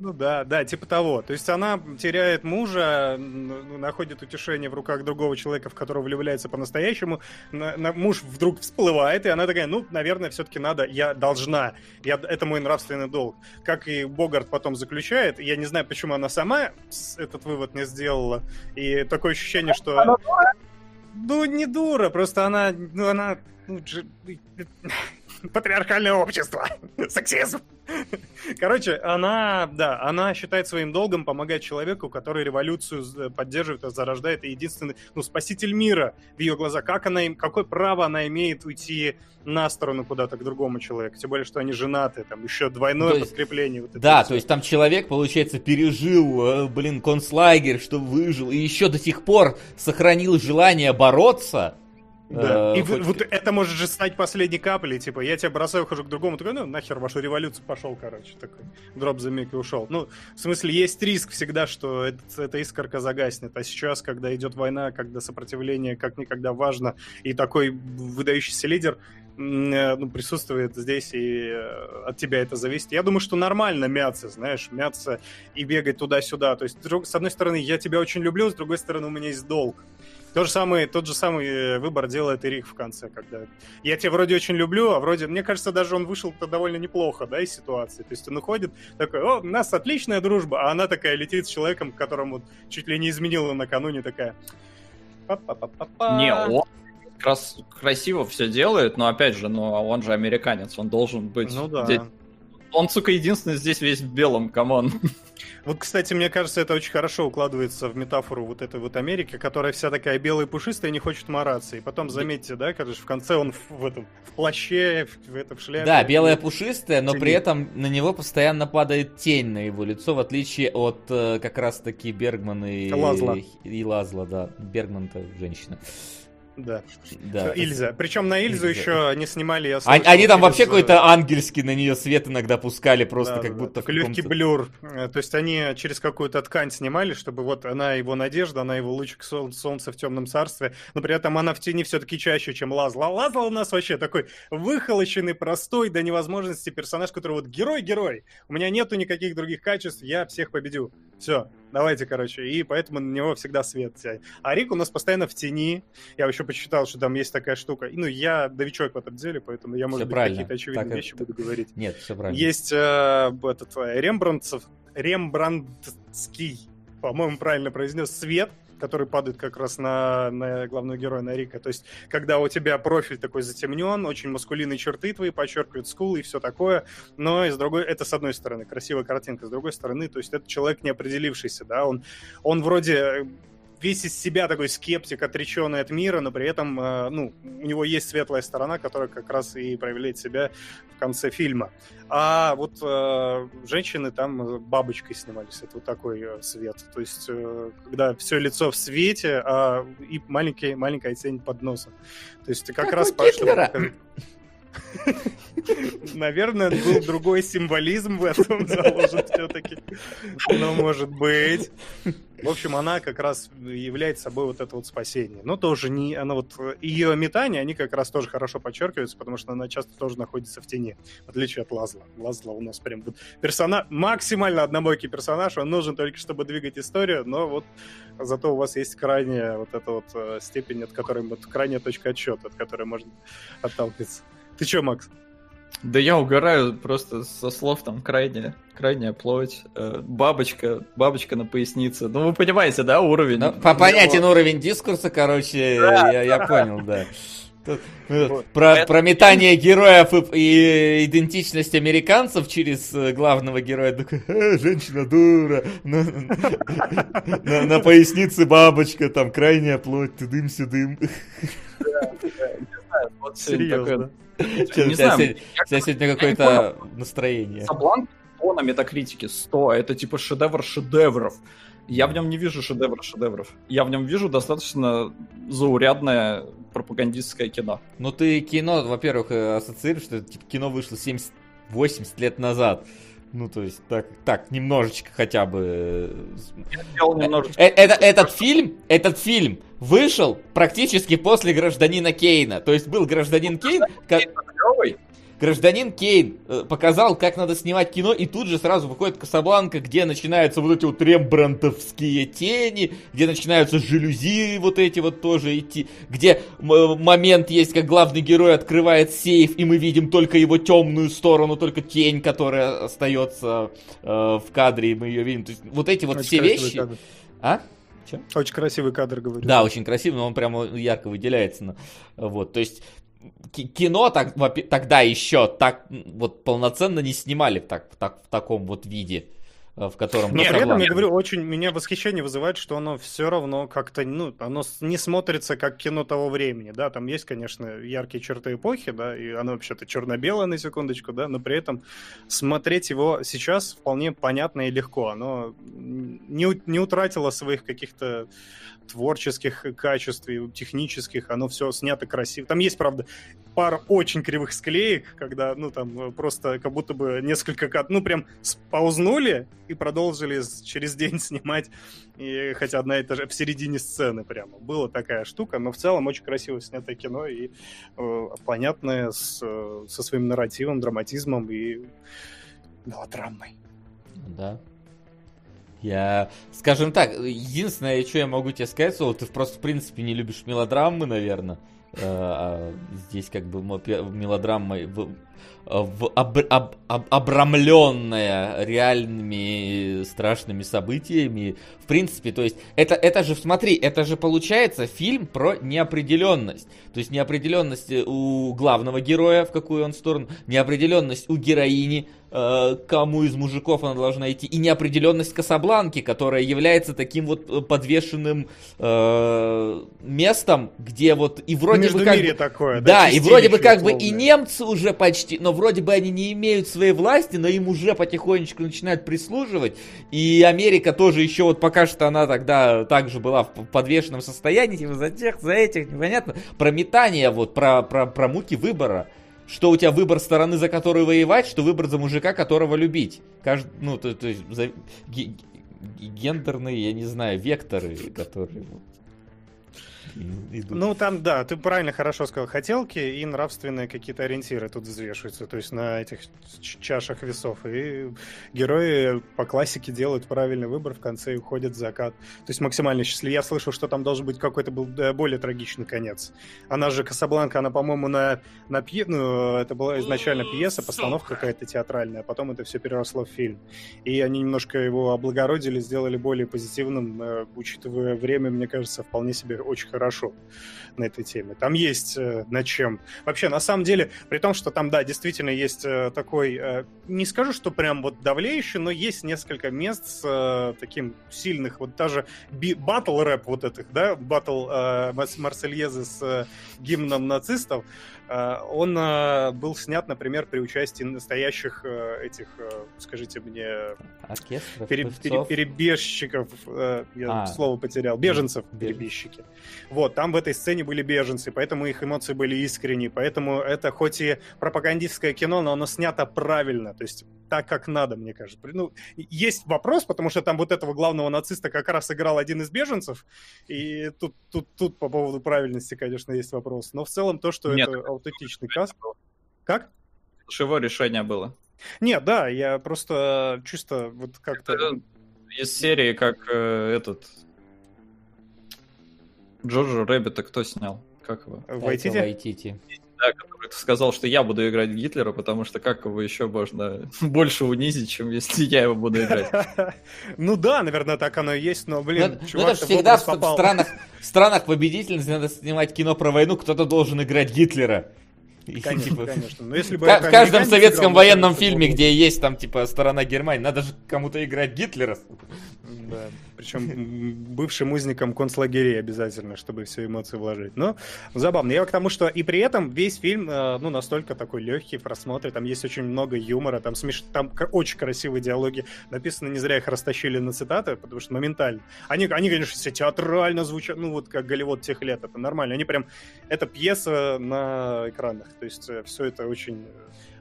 Ну да, да, типа того. То есть она теряет мужа, находит утешение в руках другого человека, в которого влюбляется по-настоящему. На, на, муж вдруг всплывает, и она такая, ну, наверное, все-таки надо, я должна. Я, это мой нравственный долг. Как и Богарт потом заключает, я не знаю, почему она сама этот вывод не сделала. И такое ощущение, что... Ну, не дура, просто она, ну, она, ну, патриархальное общество, сексизм. Короче, она, да, она считает своим долгом помогать человеку, который революцию поддерживает, зарождает, и единственный, ну, спаситель мира в ее глазах. Как она, какое право она имеет уйти на сторону куда-то к другому человеку? Тем более, что они женаты, там еще двойное то подкрепление. Вот да, то есть там человек, получается, пережил, э, блин, концлагерь, что выжил, и еще до сих пор сохранил желание бороться, да. Э, и хоть... вот это может же стать последней каплей, типа, я тебя бросаю, хожу к другому, такой, ну, нахер вашу революцию пошел, короче, такой, дроп за и ушел. Ну, в смысле, есть риск всегда, что это, эта искорка загаснет, а сейчас, когда идет война, когда сопротивление как никогда важно, и такой выдающийся лидер э, ну, присутствует здесь, и э, от тебя это зависит. Я думаю, что нормально мяться, знаешь, мяться и бегать туда-сюда. То есть, с одной стороны, я тебя очень люблю, с другой стороны, у меня есть долг. То же самое, тот же самый э, выбор делает Рик в конце, когда я тебя вроде очень люблю, а вроде, мне кажется, даже он вышел-то довольно неплохо, да, из ситуации. То есть он уходит такой, о, у нас отличная дружба, а она такая летит с человеком, которому чуть ли не изменила накануне, такая... Не, он крас красиво все делает, но опять же, ну, а он же американец, он должен быть... Ну да. Здесь... Он, сука, единственный здесь весь в белом, come on. Вот, кстати, мне кажется, это очень хорошо укладывается в метафору вот этой вот Америки, которая вся такая белая и пушистая, не хочет мараться. И потом, заметьте, да, кажется, в конце он в, в этом в плаще, в, в этом в шляпе. Да, белая пушистая, но при этом на него постоянно падает тень на его лицо, в отличие от э, как раз-таки Бергмана и Лазла. И Лазла, да. Бергман-то женщина. Да. Да. Ильза. Причем на Ильзу Ильза. еще не снимали, я Они, слышал, они там через, вообще какой-то ангельский на нее свет иногда пускали, просто Да, как да, будто в легкий блюр. Э, То есть они через какую-то ткань снимали, чтобы вот она его надежда, она его лучик сол- солнца в темном царстве, но при этом она в тени все-таки чаще, чем Лазла. Лазла у нас вообще такой выхолощенный, простой до невозможности персонаж, который вот герой-герой. У меня нету никаких других качеств, я всех победю. Все, давайте, короче. И поэтому на него всегда свет тянет. А Рик у нас постоянно в тени. Я еще почитал, что там есть такая штука. Ну, я новичок в этом деле, поэтому я, может быть, правильно. какие-то очевидные Так вещи это- буду говорить. Нет, все правильно. Есть э, этот э, Рембрандтов, Рембрандтский, по-моему, правильно произнес, свет, который падает как раз на, на главного героя, на Рика. То есть, когда у тебя профиль такой затемнен, очень маскулинные черты твои подчеркивают скулы и все такое, но и с другой, это с одной стороны, красивая картинка, с другой стороны, то есть это человек не определившийся, да, он, он вроде весь из себя такой скептик, отреченный от мира, но при этом, э, ну, у него есть светлая сторона, которая как раз и проявляет себя в конце фильма. А вот э, женщины там э, бабочкой снимались. Это вот такой свет. То есть, когда все лицо в свете, а и маленький, маленькая тень под носом. То есть, как, Как раз показать- Наверное, был другой символизм в этом заложен все-таки. Но может быть. В общем, она как раз является собой вот это вот спасение. Но тоже не... Она вот... Ее метания, они как раз тоже хорошо подчеркиваются, потому что она часто тоже находится в тени, в отличие от Лазла. Лазла у нас прям вот персонаж... Максимально однобокий персонаж, он нужен только, чтобы двигать историю, но вот зато у вас есть крайняя вот эта вот э, степень, от которой... Вот крайняя точка отсчета, от которой можно отталкиваться. Ты чё, Макс? Да я угораю просто со слов там крайняя, крайняя плоть, э, бабочка, бабочка на пояснице. Ну вы понимаете, да, уровень? Ну, по понятен уровень дискурса, короче, я, я понял, да. Тут, э, Вот. Про, про метание героев и, и идентичность американцев через э, главного героя. Такой, «Э, женщина дура. На, на- на пояснице бабочка, там крайняя плоть, тудым-сюдым. Вот сегодня Серьезно. такое- Не сегодня- какое-то настроение. Сабланк 100 на метакритике, 100. Это типа шедевр шедевров. Я в нем не вижу шедевра шедевров. Я в нем вижу достаточно заурядное пропагандистское кино. Ну ты кино, во-первых, э, ассоциируешь, что типа, кино вышло 70-80 лет назад. Ну, то есть, так, так, немножечко хотя бы. э, Сделал немножечко... Э, Это, этот фильм, этот фильм вышел практически после гражданина Кейна. То есть был гражданин Кейн, ка- клёвый. Гражданин Кейн э, показал, как надо снимать кино, и тут же сразу выходит Касабланка, где начинаются вот эти вот рембрандтовские тени, где начинаются жалюзи вот эти вот тоже идти, где м- момент есть, как главный герой открывает сейф, и мы видим только его темную сторону, только тень, которая остается э, в кадре, и мы ее видим. То есть вот эти вот Очень все красивый вещи... кадр. А? Очень красивый кадр, говорю. Да, очень красиво, но он прямо ярко выделяется. Вот, то есть кино так, тогда еще так вот полноценно не снимали так, так, в таком вот виде, э, в котором Нет, при этом, я говорю, очень меня восхищение вызывает, что оно все равно как-то, ну, оно не смотрится как кино того времени, да, там есть, конечно, яркие черты эпохи, да, и оно вообще-то черно-белое, на секундочку, да, но при этом смотреть его сейчас вполне понятно и легко, оно не, не утратило своих каких-то творческих качеств и технических, оно все снято красиво. Там есть, правда, пара очень кривых склеек, когда, ну, там просто как будто бы несколько, ну, прям спаузнули и продолжили через день снимать, и, хотя одна и та же в середине сцены прямо. Была такая штука, но в целом очень красиво снятое кино и э, понятное с, э, со своим нарративом, драматизмом и мелодрамой. Да. Я, скажем так, единственное, что я могу тебе сказать, что ты просто в принципе не любишь мелодрамы, наверное. а здесь как бы мелодрама в об, обрамленная реальными страшными событиями. В принципе, то есть, это, это же, смотри, это же получается фильм про неопределенность. То есть, неопределенность у главного героя, в какую он сторону, неопределенность у героини, Э, кому из мужиков она должна идти, и неопределенность Касабланки, которая является таким вот э, подвешенным э, местом, где вот и вроде бы как такое, да, да и вроде бы как бы и немцы уже почти, но вроде бы они не имеют своей власти, но им уже потихонечку начинают прислуживать, и Америка тоже еще вот пока что она тогда также была в подвешенном состоянии, типа за тех, за этих, непонятно, про метание вот, про, про, про муки выбора что у тебя выбор стороны, за которую воевать, что выбор за мужика, которого любить. Кажд... Ну, то, то есть за... гендерные, я не знаю, векторы, которые идут. Ну, там, да, ты правильно хорошо сказал, хотелки и нравственные какие-то ориентиры тут взвешиваются, то есть на этих чашах весов. И герои по классике делают правильный выбор, в конце и уходят в закат. То есть максимально счастливы. Я слышал, что там должен быть какой-то был более трагичный конец. Она же Касабланка, она, по-моему, на, на пье... ну, это была изначально пьеса, постановка какая-то театральная, а потом это все переросло в фильм. И они немножко его облагородили, сделали более позитивным, э, учитывая время, мне кажется, вполне себе очень хорошо хорошо на этой теме. Там есть э, над чем. Вообще, на самом деле, при том, что там, да, действительно есть э, такой, э, не скажу, что прям вот давлеющий, но есть несколько мест с таким сильных, вот даже батл рэп вот этих, да, батл Марсельезы с гимном нацистов, он э, был снят, например, при участии настоящих э, этих, э, скажите мне, Оркестров, пере, пере, перебежчиков, э, я а, слово потерял, беженцев, перебежчики. Вот, там в этой сцене были беженцы, поэтому их эмоции были искренние, поэтому это хоть и пропагандистское кино, но оно снято правильно, то есть так, как надо, мне кажется. Ну, есть вопрос, потому что там вот этого главного нациста как раз играл один из беженцев, и тут, тут, тут по поводу правильности, конечно, есть вопрос. Но в целом то, что Нет, это аутентичный каст... Как? Его решение было. Нет, да, я просто чисто вот как-то... Из серии, как э, этот... Джорджо Рэббита кто снял? Как его? Вайтити? Вайтити да, который сказал, что я буду играть Гитлера, потому что как его еще можно больше унизить, чем если я его буду играть. Ну да, наверное, так оно и есть, но, блин, ну, чувак, это всегда в странах, в странах победительниц надо снимать кино про войну, кто-то должен играть Гитлера. Конечно, типа, конечно. Но если бы в каждом советском военном фильме, где есть там типа сторона Германии, надо же кому-то играть Гитлера. Да. Причем бывшим узникам концлагерей обязательно, чтобы все эмоции вложить. Но забавно. Я к тому, что и при этом весь фильм, э, ну, настолько такой легкий в просмотре. Там есть очень много юмора, там, смеш... там очень красивые диалоги. Написано, не зря их растащили на цитаты, потому что моментально. Они, они конечно, все театрально звучат, ну, вот как Голливуд тех лет. Это нормально. Они прям... Это пьеса на экранах. То есть э, все это очень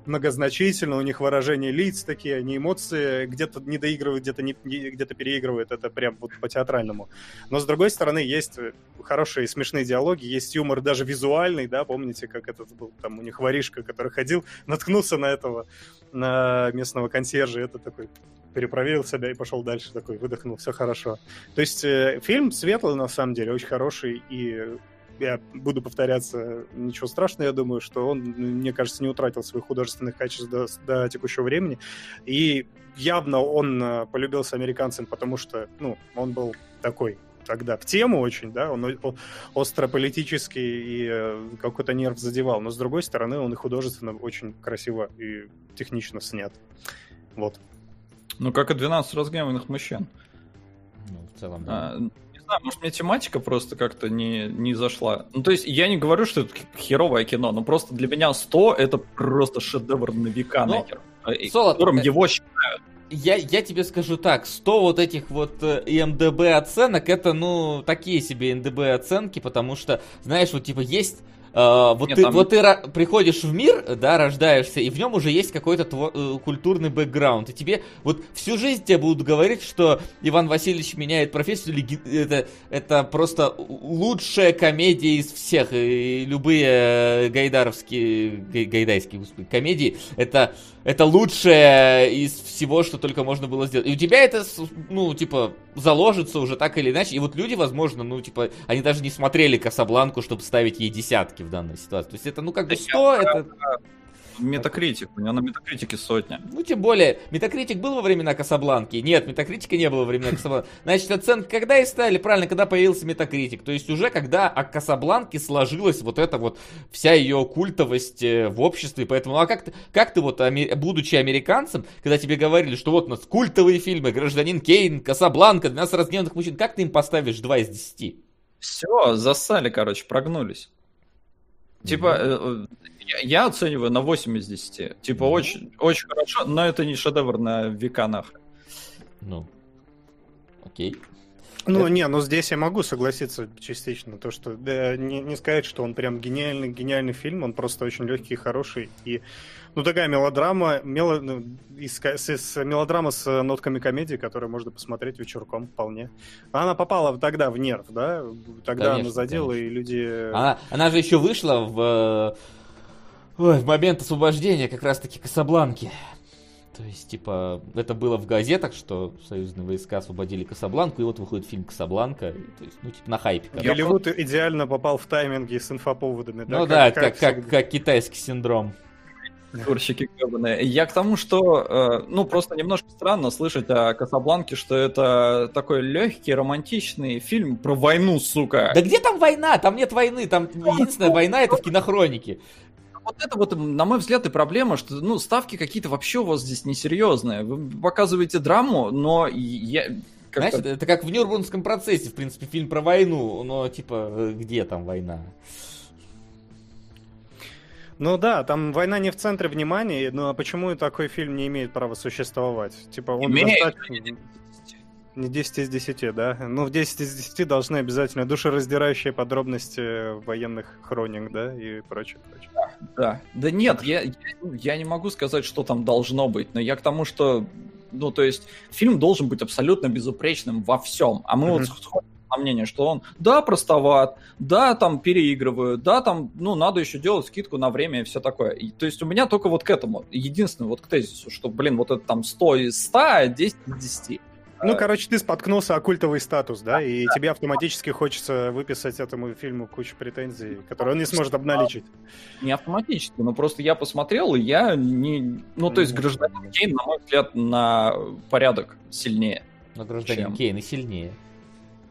многозначительно, у них выражения лиц такие, они эмоции где-то не доигрывают, где-то не, где-то переигрывают, это прям вот по-театральному. Но с другой стороны, есть хорошие смешные диалоги, есть юмор даже визуальный, да, помните, как этот был, там у них воришка, который ходил, наткнулся на этого, на местного консьержа, это такой перепроверил себя и пошел дальше такой, выдохнул, все хорошо. То есть э, фильм светлый, на самом деле, очень хороший, и я буду повторяться, ничего страшного, я думаю, что он, мне кажется, не утратил своих художественных качеств до, до текущего времени. И явно он э, полюбился американцам, потому что, ну, он был такой тогда в тему очень, да, он остро политический и э, какой-то нерв задевал, но с другой стороны он и художественно очень красиво и технично снят. Вот. Ну, как и 12 разгневанных мужчин. Ну, в целом, да. А, знаю, может, мне тематика просто как-то не, не зашла. Ну, то есть, я не говорю, что это херовое кино, но просто для меня 100 это просто шедевр на века, ну, нахер. Солод, которым э, его считают. Я, я тебе скажу так, 100 вот этих вот МДБ э, оценок, это, ну, такие себе МДБ оценки, потому что, знаешь, вот, типа, есть Uh, вот, Нет, ты, там... вот ты приходишь в мир, да, рождаешься, и в нем уже есть какой-то тво- э, культурный бэкграунд. И тебе вот всю жизнь тебе будут говорить, что Иван Васильевич меняет профессию, это, это просто лучшая комедия из всех. И любые э, гайдаровские, гай, гайдайские господи, комедии, это, это лучшее из всего, что только можно было сделать. И у тебя это, ну, типа, заложится уже так или иначе. И вот люди, возможно, ну, типа, они даже не смотрели Касабланку, чтобы ставить ей десятки в данной ситуации. То есть это, ну, как бы 100, это... Метакритик, у него на метакритике сотня. Ну, тем более, метакритик был во времена Касабланки? Нет, метакритика не было во времена Касабланки. Значит, оценка когда и ставили? Правильно, когда появился метакритик. То есть уже когда о Касабланке сложилась вот эта вот вся ее культовость э, в обществе. Поэтому, ну, а как ты, как ты вот, будучи американцем, когда тебе говорили, что вот у нас культовые фильмы, Гражданин Кейн, Касабланка, 12 разгневанных мужчин, как ты им поставишь 2 из 10? Все, засали, короче, прогнулись. Типа, mm-hmm. я, я оцениваю на 8 из 10. Типа, mm-hmm. очень, очень хорошо, но это не шедевр на века нахрен. Ну, окей. Ну, это... не, ну здесь я могу согласиться частично. То, что да, не, не сказать, что он прям гениальный, гениальный фильм, он просто очень легкий и хороший. И ну, такая мелодрама, мело, ну, из, с, с, мелодрама с нотками комедии, которую можно посмотреть вечерком вполне. Она попала тогда в нерв, да? Тогда конечно, она задела, конечно. и люди... Она, она же еще вышла в, ой, в момент освобождения как раз-таки Касабланки. То есть, типа, это было в газетах, что союзные войска освободили Касабланку, и вот выходит фильм Касабланка. То есть, ну, типа, на хайпе. Голливуд идеально попал в тайминги с инфоповодами. Ну да, как, как, как, как китайский синдром. Курщики гребаные. Я к тому, что, э, ну, просто немножко странно слышать о Касабланке, что это такой легкий, романтичный фильм про войну, сука. Да где там война? Там нет войны, там единственная война это в кинохронике. Вот это вот, на мой взгляд, и проблема, что, ну, ставки какие-то вообще у вас здесь несерьезные. Вы показываете драму, но я, знаешь, это, это как в Нюрнбергском процессе, в принципе, фильм про войну, но типа, э, где там война? Ну да, там война не в центре внимания, но почему такой фильм не имеет права существовать? Типа он имеет, достаточно... Не 10 из 10, да? Ну, в 10 из 10 должны обязательно душераздирающие подробности военных хроник, да, и прочее, прочее. Да, да. Да нет, я, я, я не могу сказать, что там должно быть, но я к тому, что, ну, то есть, фильм должен быть абсолютно безупречным во всем, а мы mm-hmm. вот мнение, что он, да, простоват, да, там переигрывают, да, там, ну, надо еще делать скидку на время и все такое. И, то есть у меня только вот к этому, единственное, вот к тезису, что, блин, вот это там 100 из 100, 10 из 10. Ну, короче, ты споткнулся о культовый статус, да, и тебе автоматически хочется выписать этому фильму кучу претензий, которые он не сможет обналичить. Не автоматически, но просто я посмотрел, и я не... Ну, то есть гражданин Кейн, на мой взгляд, на порядок сильнее. Но гражданин чем... Кейн и сильнее.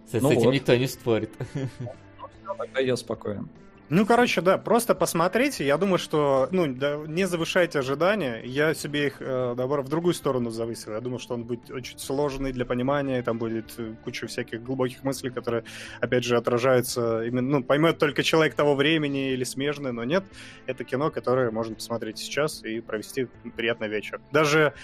С, ну с этим вот. никто не спорит. Ну, тогда я спокоен. Ну, короче, да, просто посмотрите. Я думаю, что, ну, да, не завышайте ожидания. Я себе их, э, наоборот, в другую сторону завысил. Я думаю, что он будет очень сложный для понимания, там будет э, куча всяких глубоких мыслей, которые, опять же, отражаются именно, ну, поймет только человек того времени или смежный, но нет. Это кино, которое можно посмотреть сейчас и провести приятный вечер. Даже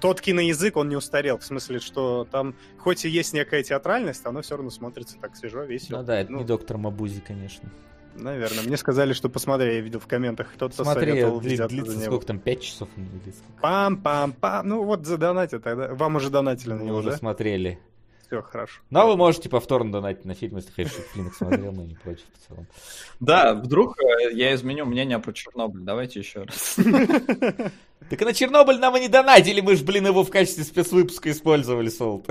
тот киноязык, он не устарел, в смысле, что там, хоть и есть некая театральность, оно все равно смотрится так свежо, весело. Ну да, это ну, не доктор Мабузи, конечно. Наверное. Мне сказали, что посмотри, я видел в комментах, кто-то Смотри, советовал дли- длится сколько там, 5 часов? Пам-пам-пам. Ну вот задонатят тогда. Вам уже донатили на него, уже да? смотрели. Все, хорошо. Ну, а вы можете повторно донатить на фильм, если Хэшик Флинок смотрел, но не против в целом. Да, вдруг э, я изменю мнение про Чернобыль. Давайте еще раз. Так на Чернобыль нам и не донатили, мы же, блин, его в качестве спецвыпуска использовали, Солт.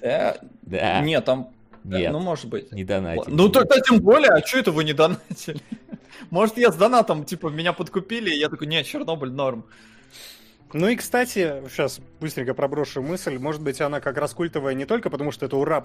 Да. Нет, там нет. Ну, может быть. Не донатили. Ну, тогда тем более, а что это вы не донатили? Может, я с донатом, типа, меня подкупили, и я такой, нет, Чернобыль норм. Ну и, кстати, сейчас быстренько проброшу мысль. Может быть, она как раз культовая не только потому, что это ура,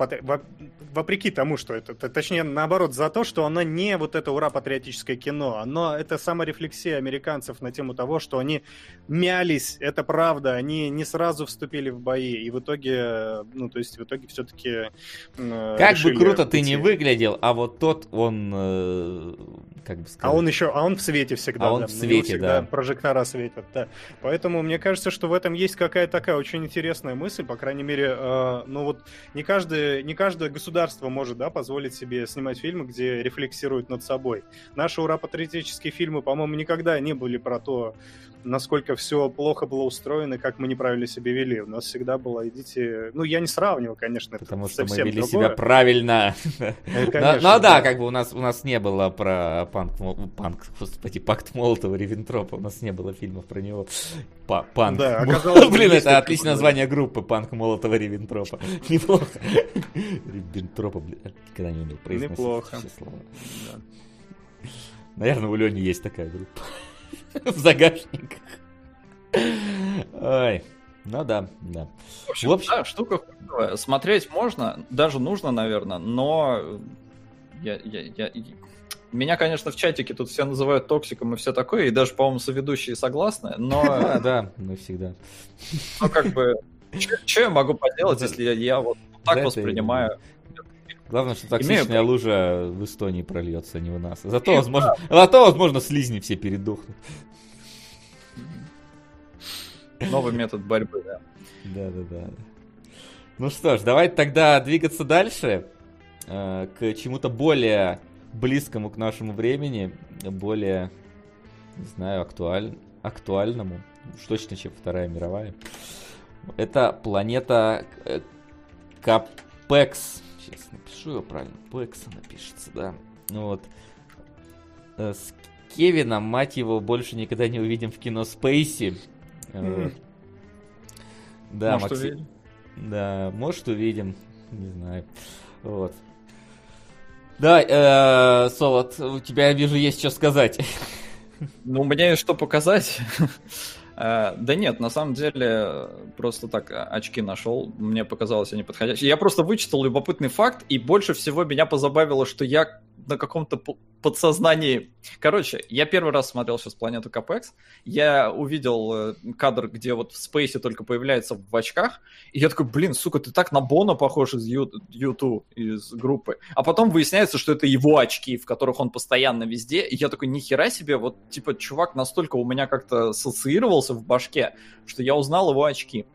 вопреки тому, что это, точнее, наоборот, за то, что она не вот это ура! патриотическое кино, но это саморефлексия американцев на тему того, что они мялись, это правда, они не сразу вступили в бои, и в итоге, ну, то есть в итоге все-таки э, Как бы круто ты не выглядел, а вот тот, он, э, как бы сказать... А он еще, а он в свете всегда. А он да, в свете, всегда да. прожектора светят, да. Поэтому мне кажется, что в этом есть какая-то такая очень интересная мысль, по крайней мере, э, ну вот не каждое, не каждое государство может, да, позволить себе снимать фильмы, где рефлексируют над собой. Наши ура-патриотические фильмы, по-моему, никогда не были про то, насколько все плохо было устроено, как мы неправильно себя вели. У нас всегда было, идите... Ну, я не сравниваю, конечно, Потому это что мы вели другое. себя правильно. Ну да, как бы у нас, у нас не было про панк, панк, господи, пакт Молотова, Ревентропа. У нас не было фильмов про него. Па панк. Да, оказалось, Блин, это отличное название группы, панк Молотова, Ревентропа. Неплохо. Ревентропа, блин, никогда не умел произносить Неплохо. Наверное, у Лени есть такая группа. В загашниках. Ой. Ну да, да. В общем, в общем... да, штука Смотреть можно, даже нужно, наверное, но я, я, я, меня, конечно, в чатике тут все называют токсиком и все такое, и даже, по-моему, соведущие согласны, но... Да, да, мы всегда. Ну, как бы, что я могу поделать, если я вот так воспринимаю Главное, что токсичная Имею... лужа в Эстонии прольется, а не у нас. Зато, И возможно, да. зато, возможно, слизни все передохнут. Новый метод борьбы, да. Да, да, да. Ну что ж, давайте тогда двигаться дальше э, к чему-то более близкому к нашему времени, более, не знаю, актуаль... актуальному. Уж точно, чем Вторая мировая. Это планета э, Капекс. Сейчас напишу ее правильно. Пекса напишется, да. Вот. Э, с Кевином, мать его, больше никогда не увидим в кино Спейси. Mm. Да, Может, Максим... увидим? Да, может, увидим. Не знаю. Вот. Да, э, Солод, у тебя, я вижу, есть что сказать. Ну, у меня есть что показать. Э, да нет, на самом деле, просто так э, очки нашел, мне показалось они подходящие. Я просто вычитал любопытный факт, и больше всего меня позабавило, что я на каком-то подсознании... Короче, я первый раз смотрел сейчас «Планету Капекс», я увидел э, кадр, где вот в Спейсе только появляется в очках, и я такой, блин, сука, ты так на Бона похож из YouTube, из группы. А потом выясняется, что это его очки, в которых он постоянно везде, и я такой, нихера себе, вот, типа, чувак настолько у меня как-то ассоциировался в башке, что я узнал его очки.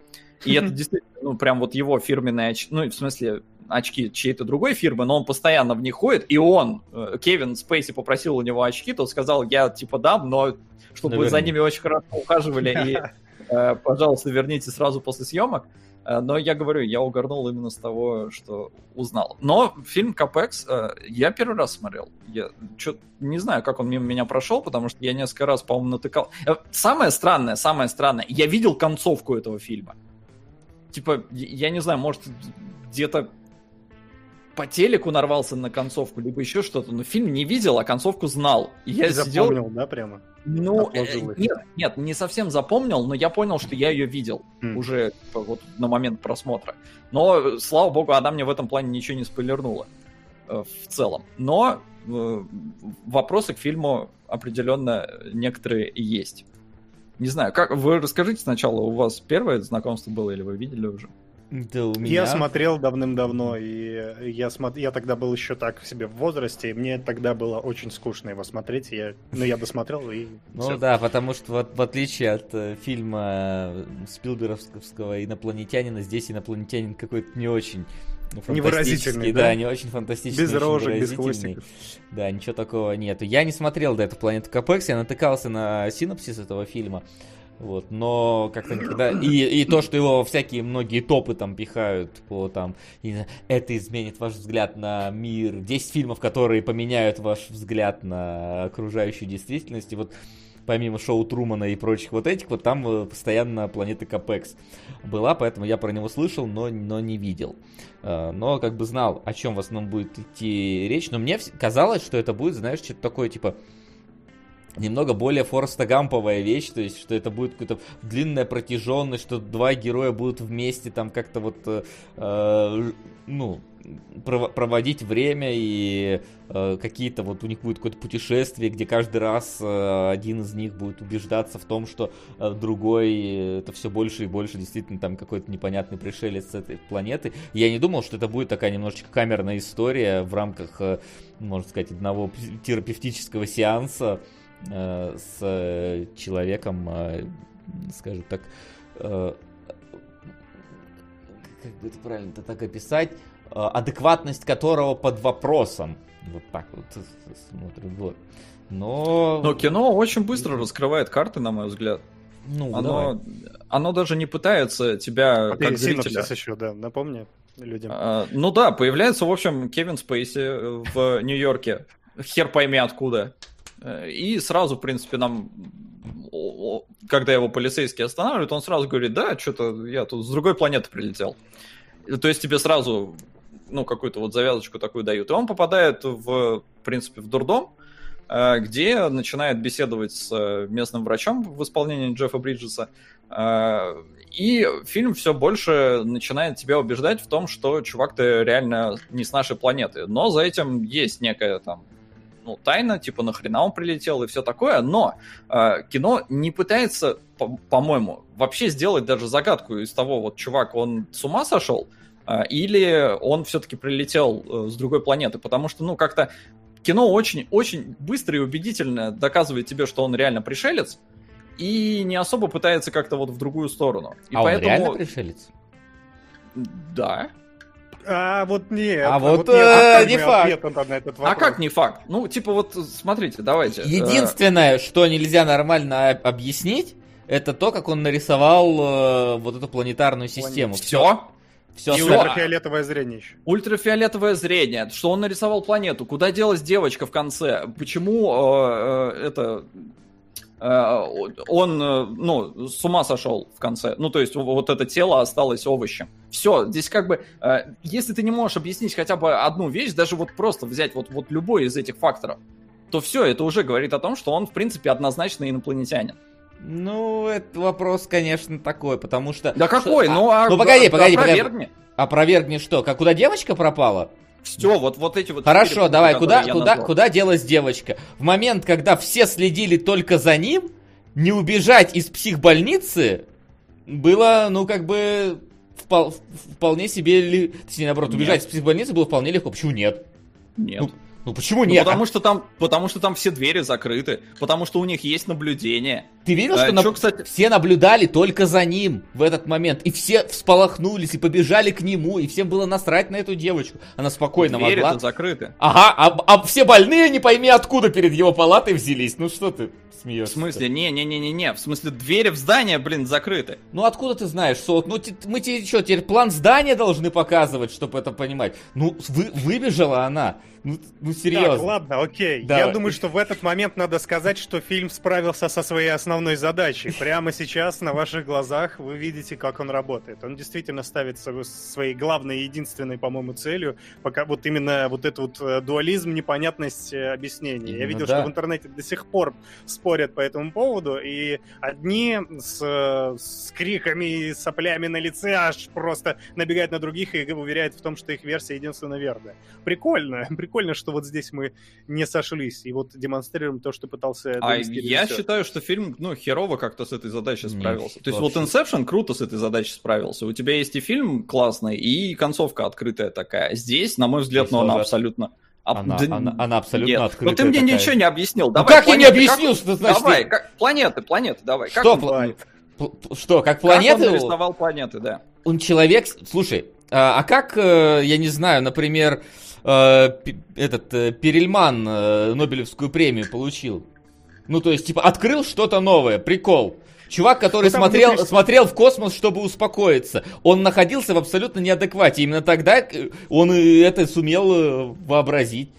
И это действительно, ну, прям вот его фирменные очки, ну, в смысле, очки чьей-то другой фирмы, но он постоянно в них ходит, и он, э, Кевин Спейси попросил у него очки, тот сказал, я типа дам, но чтобы вы за ними очень хорошо ухаживали, и, э, пожалуйста, верните сразу после съемок. Э, но я говорю, я угорнул именно с того, что узнал. Но фильм Капекс я первый раз смотрел. Я чё, не знаю, как он мимо меня прошел, потому что я несколько раз, по-моему, натыкал. Самое странное, самое странное, я видел концовку этого фильма. Типа, я не знаю, может, где-то по телеку нарвался на концовку, либо еще что-то, но фильм не видел, а концовку знал. И я Ты сидел... запомнил, да, прямо? Ну, э, нет, нет, не совсем запомнил, но я понял, что я ее видел mm. уже вот на момент просмотра. Но, слава богу, она мне в этом плане ничего не спойлернула э, в целом. Но э, вопросы к фильму определенно некоторые есть. Не знаю, как вы расскажите сначала, у вас первое знакомство было или вы видели уже? Да, у меня... Я смотрел давным-давно, и я, смо... я тогда был еще так в себе в возрасте, и мне тогда было очень скучно его смотреть. Я... Ну, я досмотрел, и... Ну все. да, потому что вот, в отличие от э, фильма Спилберовского «Инопланетянина», здесь инопланетянин какой-то не очень Невыразительный, да? да, не очень фантастичный. Без рожек, без хвостиков. Да, ничего такого нету. Я не смотрел до этого «Планету Капекс», я натыкался на синопсис этого фильма. Вот, но как-то никогда... И, и то, что его всякие многие топы там пихают по там... Это изменит ваш взгляд на мир. 10 фильмов, которые поменяют ваш взгляд на окружающую действительность. И вот помимо шоу Трумана и прочих вот этих, вот там э, постоянно планета Капекс была, поэтому я про него слышал, но, но не видел. Э, но как бы знал, о чем в основном будет идти речь. Но мне казалось, что это будет, знаешь, что-то такое, типа, немного более Фореста Гамповая вещь, то есть, что это будет какая-то длинная протяженность, что два героя будут вместе там как-то вот, э, э ну, проводить время и э, какие-то вот у них будет какое-то путешествие, где каждый раз э, один из них будет убеждаться в том, что э, другой э, это все больше и больше действительно там какой-то непонятный пришелец с этой планеты. Я не думал, что это будет такая немножечко камерная история в рамках, э, можно сказать, одного терапевтического сеанса с э, человеком, э, скажем так, э, как бы это правильно-то так описать, э, адекватность которого под вопросом. Вот так вот смотрим. Вот. Но... Но кино очень быстро раскрывает карты, на мой взгляд. Ну, оно, оно даже не пытается тебя а как зрителя... еще, да, напомни людям. А, ну да, появляется, в общем, Кевин Спейси в Нью-Йорке. Хер пойми откуда. И сразу, в принципе, нам, когда его полицейский останавливает, он сразу говорит, да, что-то я тут с другой планеты прилетел. То есть тебе сразу, ну, какую-то вот завязочку такую дают. И он попадает в, в принципе, в дурдом, э, где начинает беседовать с местным врачом в исполнении Джеффа Бриджеса. Э, и фильм все больше начинает тебя убеждать в том, что чувак ты реально не с нашей планеты. Но за этим есть некая там ну, тайна, типа, нахрена он прилетел и все такое, но э, кино не пытается, по- по-моему, вообще сделать даже загадку из того, вот, чувак, он с ума сошел, э, или он все-таки прилетел э, с другой планеты, потому что, ну, как-то кино очень-очень быстро и убедительно доказывает тебе, что он реально пришелец, и не особо пытается как-то вот в другую сторону. И а поэтому... он реально пришелец? Да. А вот нет. А вот, вот нет, э, не факт. На этот а как не факт? Ну, типа вот, смотрите, давайте. Единственное, что нельзя нормально объяснить, это то, как он нарисовал э, вот эту планетарную систему. Все? Все, и ультрафиолетовое зрение еще. Ультрафиолетовое зрение. Что он нарисовал планету? Куда делась девочка в конце? Почему э, э, это Э, он, э, ну, с ума сошел в конце. Ну, то есть вот это тело осталось овощем. Все, здесь как бы, э, если ты не можешь объяснить хотя бы одну вещь, даже вот просто взять вот, вот любой из этих факторов, то все, это уже говорит о том, что он, в принципе, однозначно инопланетянин. Ну, это вопрос, конечно, такой, потому что... Да какой? Что... Ну, а... Ну, погоди, погоди, опровергни. погоди. Опровергни что? Как куда девочка пропала? Все, вот, вот эти вот... Хорошо, давай, куда, куда, куда делась девочка? В момент, когда все следили только за ним, не убежать из психбольницы было, ну, как бы, впол, вполне себе... Точнее, наоборот, убежать нет. из психбольницы было вполне легко. Почему нет? Нет. Ну, ну почему ну, нет? Ну, потому, что там, потому что там все двери закрыты, потому что у них есть наблюдение. Ты видел, а, что на... кстати... все наблюдали только за ним в этот момент, и все всполохнулись и побежали к нему, и всем было насрать на эту девочку. Она спокойно двери могла... Двери закрыты. Ага, а, а все больные не пойми откуда перед его палатой взялись. Ну что ты смеешься? В смысле? Не-не-не-не-не. В смысле, двери в здание, блин, закрыты. Ну откуда ты знаешь, Сот? Ну мы тебе что, теперь план здания должны показывать, чтобы это понимать? Ну, вы, выбежала она. Ну, ну серьезно. Так, ладно, окей. Давай. Я думаю, что в этот момент надо сказать, что фильм справился со своей основной задачей. Прямо сейчас на ваших глазах вы видите, как он работает. Он действительно ставит своей главной и единственной, по-моему, целью, пока вот именно вот этот вот э, дуализм, непонятность э, объяснений. Именно, Я видел, да. что в интернете до сих пор спорят по этому поводу, и одни с, с криками и соплями на лице аж просто набегают на других и уверяют в том, что их версия единственно верная. Прикольно, прикольно прикольно, что вот здесь мы не сошлись и вот демонстрируем то, что пытался А я считаю, что фильм, ну, херово как-то с этой задачей справился. Нет, то есть вообще. вот Inception круто с этой задачей справился. У тебя есть и фильм классный, и концовка открытая такая. Здесь, на мой взгляд, ну, она абсолютно... Она, да, она, она абсолютно нет. открытая. Ну ты мне такая. ничего не объяснил. Ну, давай, ну как планеты, я не объяснил, как... что значит? Давай, как... планеты, планеты, давай. Что, как он... Пл... что как планеты? Как он нарисовал планеты, да. Он человек, слушай, а, а как, э, я не знаю, например, э, этот э, Перельман Нобелевскую премию получил. Ну, то есть, типа, открыл что-то новое, прикол. Чувак, который ну, смотрел, внутри... смотрел в космос, чтобы успокоиться. Он находился в абсолютно неадеквате. Именно тогда э, он это сумел э, вообразить.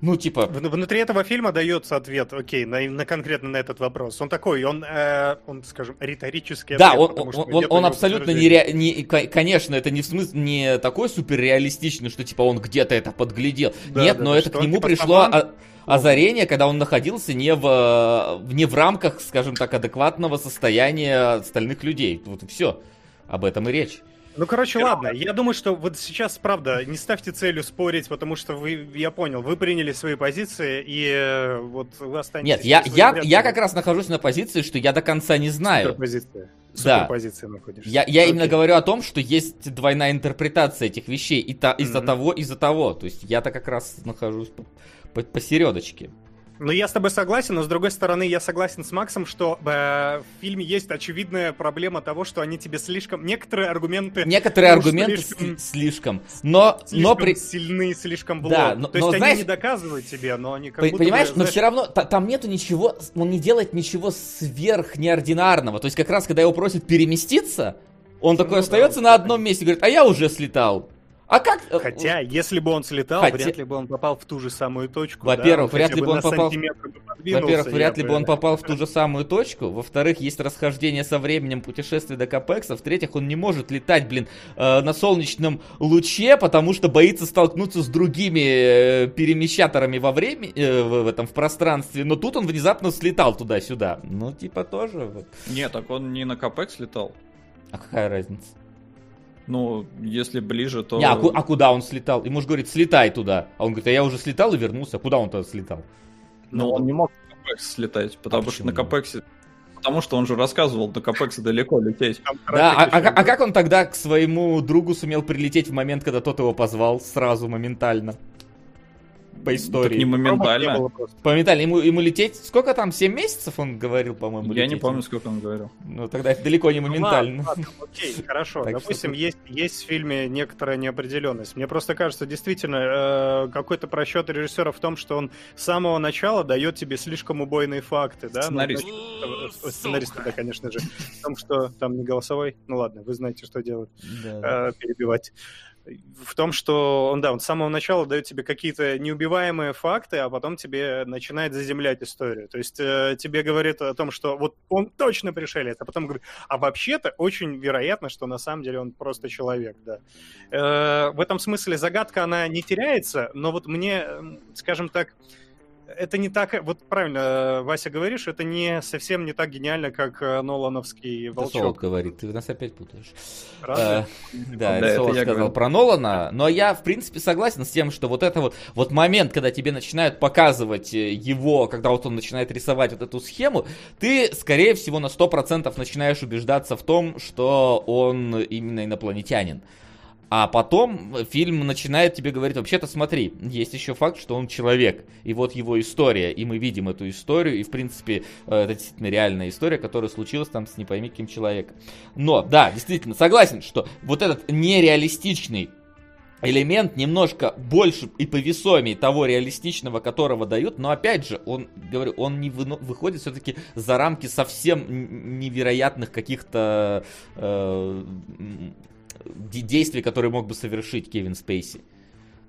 Ну, типа... Внутри этого фильма дается ответ, окей, на, на конкретно на этот вопрос. Он такой, он, э, он скажем, риторический Да, ответ, он, он, он, он абсолютно не, ре... не... Конечно, это не в смысле, не такой суперреалистичный, что, типа, он где-то это подглядел. Да, Нет, да, но да, это к нему типа, пришло... Сама... Озарение, когда он находился не в, не в рамках, скажем так, адекватного состояния остальных людей. Вот и все. Об этом и речь. Ну, короче, ладно. Я думаю, что вот сейчас, правда, не ставьте целью спорить, потому что вы, я понял, вы приняли свои позиции, и э, вот вы останетесь... Нет, я, я, я как раз нахожусь на позиции, что я до конца не знаю. Суперпозиция. Да. Суперпозиция находишься. Я, я именно говорю о том, что есть двойная интерпретация этих вещей и та, из-за mm-hmm. того, из-за того. То есть я-то как раз нахожусь посередочке. Ну, я с тобой согласен, но с другой стороны, я согласен с Максом, что э, в фильме есть очевидная проблема того, что они тебе слишком... Некоторые аргументы... Некоторые аргументы слишком... слишком. Но... Слишком но при... сильны, слишком блок. Да, но, То есть но, они знаешь, не доказывают тебе, но они как будто Понимаешь, бы, знаешь... но все равно там нету ничего... Он не делает ничего сверх неординарного. То есть как раз, когда его просят переместиться, он такой ну, остается да, на одном месте, говорит, а я уже слетал. А как? Э, Хотя, если бы он слетал, Хотя... вряд ли бы он попал в ту же самую точку. Во-первых, да? вряд ли бы он попал. во-первых, вряд ли бы он попал в ту же самую точку. Во-вторых, есть расхождение со временем путешествия до Капекса. В-третьих, он не может летать, блин, э, на солнечном луче, потому что боится столкнуться с другими э, перемещаторами во времени, в, этом, в пространстве. Но тут он внезапно слетал туда-сюда. Ну, типа, тоже. Вот. Нет, так он не на Капекс летал. А какая разница? Ну, если ближе, то... Не, а, а куда он слетал? Ему же говорит, слетай туда. А он говорит, а я уже слетал и вернулся. Куда он тогда слетал? Ну, он не мог на Капекс слетать, потому а что на Капексе... Потому что он же рассказывал, до Капекса далеко лететь. Да, а, а, а как он тогда к своему другу сумел прилететь в момент, когда тот его позвал сразу, моментально? По истории. Так не моментально. Моментально. Ему, ему лететь... Сколько там? 7 месяцев он говорил, по-моему, Я лететь? не помню, сколько он говорил. Ну, тогда это далеко не моментально. Ну, ладно, ладно, окей, хорошо. Так Допустим, что... есть, есть в фильме некоторая неопределенность. Мне просто кажется, действительно, э, какой-то просчет режиссера в том, что он с самого начала дает тебе слишком убойные факты, да? Сценарист. Ну, значит, сценарист, да, конечно же. В том, что там не голосовой. Ну ладно, вы знаете, что делать. Да. Э, перебивать в том, что он, да, он с самого начала дает тебе какие-то неубиваемые факты, а потом тебе начинает заземлять историю. То есть э, тебе говорит о том, что вот он точно пришелец, а потом говорит, а вообще-то очень вероятно, что на самом деле он просто человек, да. Э, в этом смысле загадка, она не теряется, но вот мне, скажем так, это не так, вот правильно, э, Вася, говоришь, это не совсем не так гениально, как э, Нолановский Волчок. Это Солод говорит, ты нас опять путаешь. А, да, это Солод сказал говорю. про Нолана, но я, в принципе, согласен с тем, что вот это вот, вот момент, когда тебе начинают показывать его, когда вот он начинает рисовать вот эту схему, ты, скорее всего, на 100% начинаешь убеждаться в том, что он именно инопланетянин. А потом фильм начинает тебе говорить, вообще-то смотри, есть еще факт, что он человек. И вот его история, и мы видим эту историю, и в принципе э, это действительно реальная история, которая случилась там с не пойми каким человеком. Но, да, действительно, согласен, что вот этот нереалистичный элемент немножко больше и повесомее того реалистичного, которого дают, но опять же, он, говорю, он не вы, выходит все-таки за рамки совсем невероятных каких-то э, действий, которые мог бы совершить Кевин Спейси.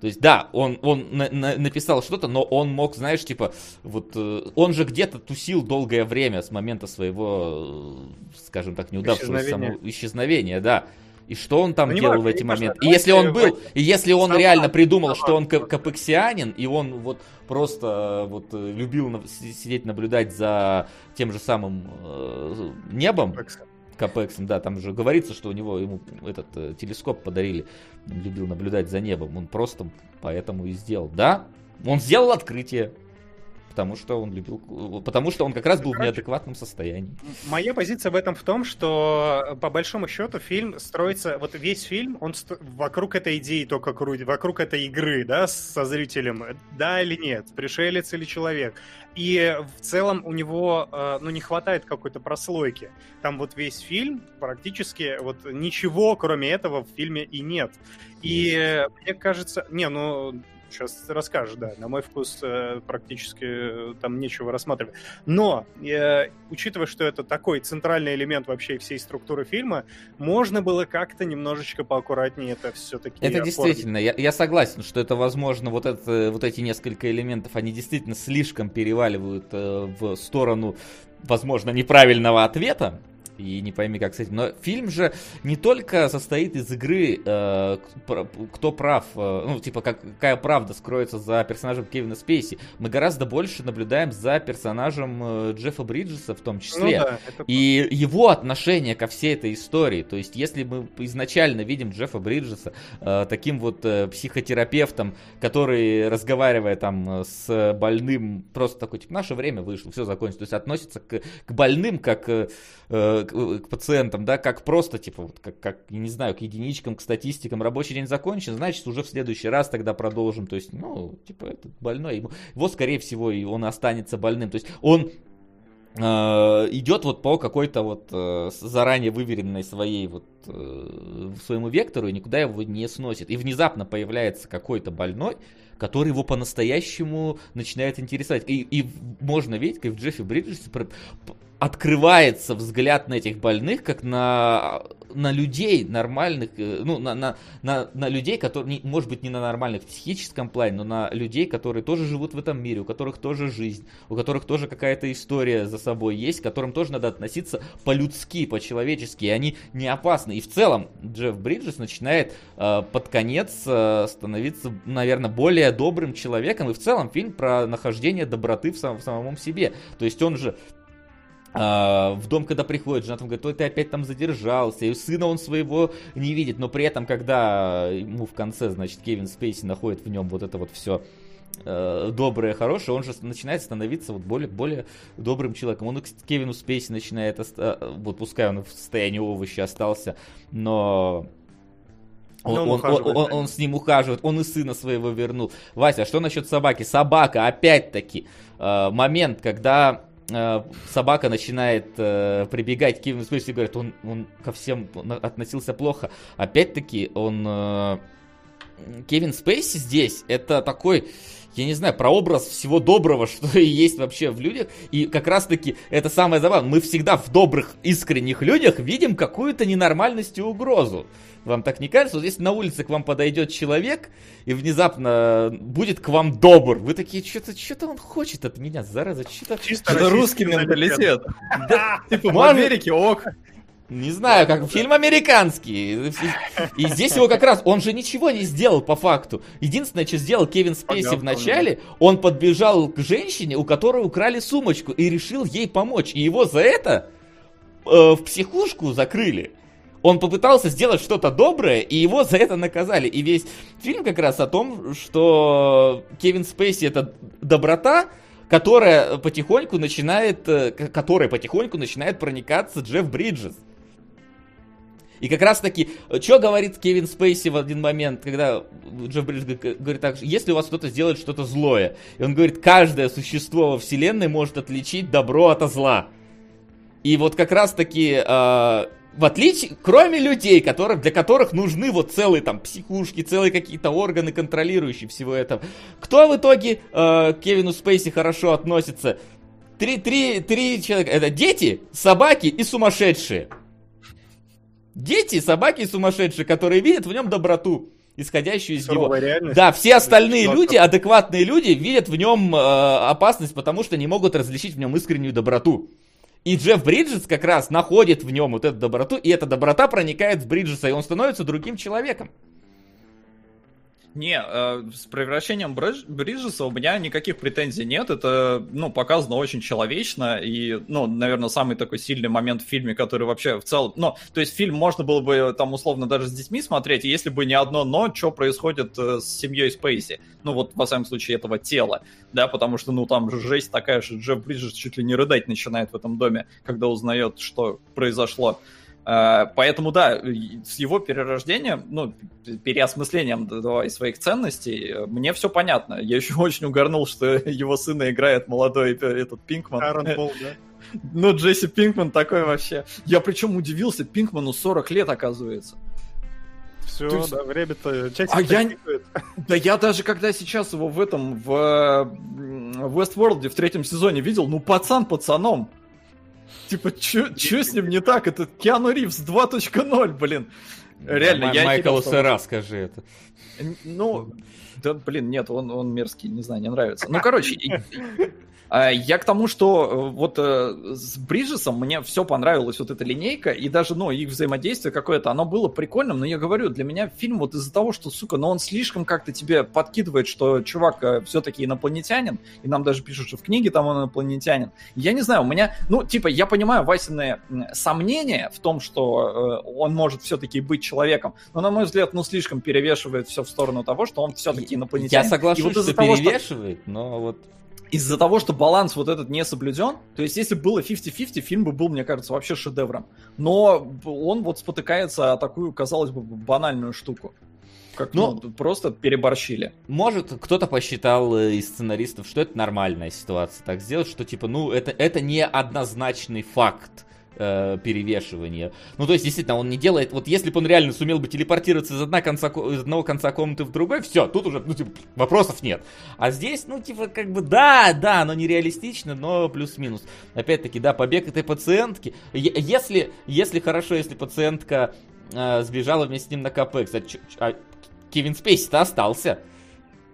То есть, да, он, он на, на, написал что-то, но он мог, знаешь, типа, вот, э, он же где-то тусил долгое время с момента своего, э, скажем так, неудавшегося исчезновения. исчезновения, да. И что он там ну, делал важно, в эти моменты? И если он был, и если он реально придумал, что он капексианин, и он вот просто вот э, любил сидеть наблюдать за тем же самым э, небом, Капексом, да, там же говорится, что у него ему этот э, телескоп подарили, он любил наблюдать за небом, он просто поэтому и сделал, да, он сделал открытие, потому что он любил, потому что он как раз был в неадекватном состоянии. Моя позиция в этом в том, что по большому счету фильм строится, вот весь фильм, он сто... вокруг этой идеи только крутит, вокруг этой игры, да, со зрителем, да или нет, пришелец или человек. И в целом у него, э, ну, не хватает какой-то прослойки. Там вот весь фильм практически вот ничего, кроме этого, в фильме и нет. И мне кажется, не, ну, Сейчас расскажешь, да. На мой вкус э, практически э, там нечего рассматривать. Но, э, учитывая, что это такой центральный элемент вообще всей структуры фильма, можно было как-то немножечко поаккуратнее это все-таки Это оформить. действительно, я, я согласен, что это возможно, вот, это, вот эти несколько элементов, они действительно слишком переваливают э, в сторону, возможно, неправильного ответа, и не пойми как с этим. Но фильм же не только состоит из игры, э, кто прав, э, ну, типа, как, какая правда скроется за персонажем Кевина Спейси. Мы гораздо больше наблюдаем за персонажем э, Джеффа Бриджеса в том числе. Ну, да, это... И его отношение ко всей этой истории. То есть, если мы изначально видим Джеффа Бриджеса э, таким вот э, психотерапевтом, который, разговаривая там с больным, просто такой, типа, наше время вышло, все закончится. То есть, относится к, к больным как э, э к, к пациентам, да, как просто, типа, вот, как, как, я не знаю, к единичкам, к статистикам, рабочий день закончен, значит, уже в следующий раз тогда продолжим, то есть, ну, типа, этот больной, ему, его, скорее всего, и он останется больным, то есть, он э, идет вот по какой-то вот э, заранее выверенной своей вот э, своему вектору и никуда его не сносит. И внезапно появляется какой-то больной, который его по-настоящему начинает интересовать. И, и можно видеть, как в Джеффи Бриджесе открывается взгляд на этих больных, как на, на людей нормальных, э, ну, на, на, на, на людей, которые, может быть, не на нормальных в психическом плане, но на людей, которые тоже живут в этом мире, у которых тоже жизнь, у которых тоже какая-то история за собой есть, к которым тоже надо относиться по-людски, по-человечески, и они не опасны. И в целом Джефф Бриджес начинает э, под конец э, становиться, наверное, более добрым человеком, и в целом фильм про нахождение доброты в, сам, в самом себе. То есть он же а, в дом, когда приходит, жена там говорит, ой, ты опять там задержался, и сына он своего не видит, но при этом, когда ему в конце, значит, Кевин Спейси находит в нем вот это вот все э, доброе, хорошее, он же начинает становиться вот более, более добрым человеком. Он к Кевину Спейси начинает, оста- вот пускай он в состоянии овощи остался, но он, он, он, он, он с ним ухаживает, он и сына своего вернул. Вася, а что насчет собаки? Собака, опять-таки, э, момент, когда Э, собака начинает э, прибегать к Кевину Спейси и говорит, он, он ко всем относился плохо. Опять-таки, он... Э, Кевин Спейси здесь, это такой я не знаю, прообраз всего доброго, что и есть вообще в людях. И как раз-таки это самое забавное. Мы всегда в добрых, искренних людях видим какую-то ненормальность и угрозу. Вам так не кажется? Вот если на улице к вам подойдет человек и внезапно будет к вам добр, вы такие, что-то что он хочет от меня, зараза, что-то... Чисто русский менталитет. Да, типа в Америке ок. Не знаю, как фильм американский. И здесь его как раз, он же ничего не сделал по факту. Единственное, что сделал Кевин Спейси в начале, он подбежал к женщине, у которой украли сумочку, и решил ей помочь. И его за это э, в психушку закрыли. Он попытался сделать что-то доброе, и его за это наказали. И весь фильм как раз о том, что Кевин Спейси это доброта, которая потихоньку начинает, э, которая потихоньку начинает проникаться Джефф Бриджес. И как раз таки, что говорит Кевин Спейси в один момент, когда Джефф Бриджес говорит так, если у вас кто-то сделает что-то злое, и он говорит, каждое существо во вселенной может отличить добро от зла. И вот как раз таки, э, в отличие, кроме людей, которых, для которых нужны вот целые там психушки, целые какие-то органы, контролирующие всего этого, кто в итоге э, к Кевину Спейси хорошо относится? Три, три, три человека, это дети, собаки и сумасшедшие. Дети, собаки сумасшедшие, которые видят в нем доброту исходящую из Суровая него. Реальность. Да, все остальные люди, адекватные люди, видят в нем э, опасность, потому что не могут различить в нем искреннюю доброту. И Джефф Бриджес как раз находит в нем вот эту доброту, и эта доброта проникает в Бриджеса, и он становится другим человеком. Не, э, с превращением Бридж, Бриджеса у меня никаких претензий нет. Это, ну, показано очень человечно. И, ну, наверное, самый такой сильный момент в фильме, который вообще в целом... Ну, то есть фильм можно было бы там условно даже с детьми смотреть, если бы не одно «но», что происходит э, с семьей Спейси. Ну, вот, во всяком случае, этого тела. Да, потому что, ну, там же жесть такая, что Джефф Бриджес чуть ли не рыдать начинает в этом доме, когда узнает, что произошло. Э, поэтому, да, с его перерождением, ну, переосмыслением давай, своих ценностей, э, мне все понятно. Я еще очень угорнул, что его сына играет молодой этот Пинкман. Аарон Пол, да? Ну, Джесси Пинкман такой вообще. Я причем удивился, Пинкману 40 лет, оказывается. Все, есть... да, время-то а я... Да я даже когда сейчас его в этом, в, в Westworld в третьем сезоне видел, ну, пацан пацаном. Типа, что с ним не так? Это Киану Ривз 2.0, блин. Реально, я... Майкл Сера, скажи это. Ну, да, блин, нет, он, он мерзкий, не знаю, не нравится. Ну, короче, я к тому, что э, вот э, с Бриджесом мне все понравилось, вот эта линейка, и даже, ну, их взаимодействие какое-то, оно было прикольным, но я говорю, для меня фильм вот из-за того, что, сука, но он слишком как-то тебе подкидывает, что чувак э, все-таки инопланетянин, и нам даже пишут, что в книге там он инопланетянин. Я не знаю, у меня, ну, типа, я понимаю Васины сомнения в том, что он может все-таки быть человеком, но, на мой взгляд, ну, слишком перевешивает все в сторону того, что он все-таки инопланетянин. Я соглашусь, вот что того, перевешивает, что... но вот из-за того, что баланс вот этот не соблюден, то есть если было 50-50, фильм бы был, мне кажется, вообще шедевром. Но он вот спотыкается о такую, казалось бы, банальную штуку. Как, ну, ну, просто переборщили. Может, кто-то посчитал э, из сценаристов, что это нормальная ситуация так сделать, что типа, ну, это, это не однозначный факт э, перевешивание. Ну, то есть, действительно, он не делает... Вот если бы он реально сумел бы телепортироваться из, одна конца, из одного конца комнаты в другой, все, тут уже, ну, типа, вопросов нет. А здесь, ну, типа, как бы, да, да, оно нереалистично, но плюс-минус. Опять-таки, да, побег этой пациентки. Если, если хорошо, если пациентка э, сбежала вместе с ним на КП, кстати, а Кевин Спейси-то остался.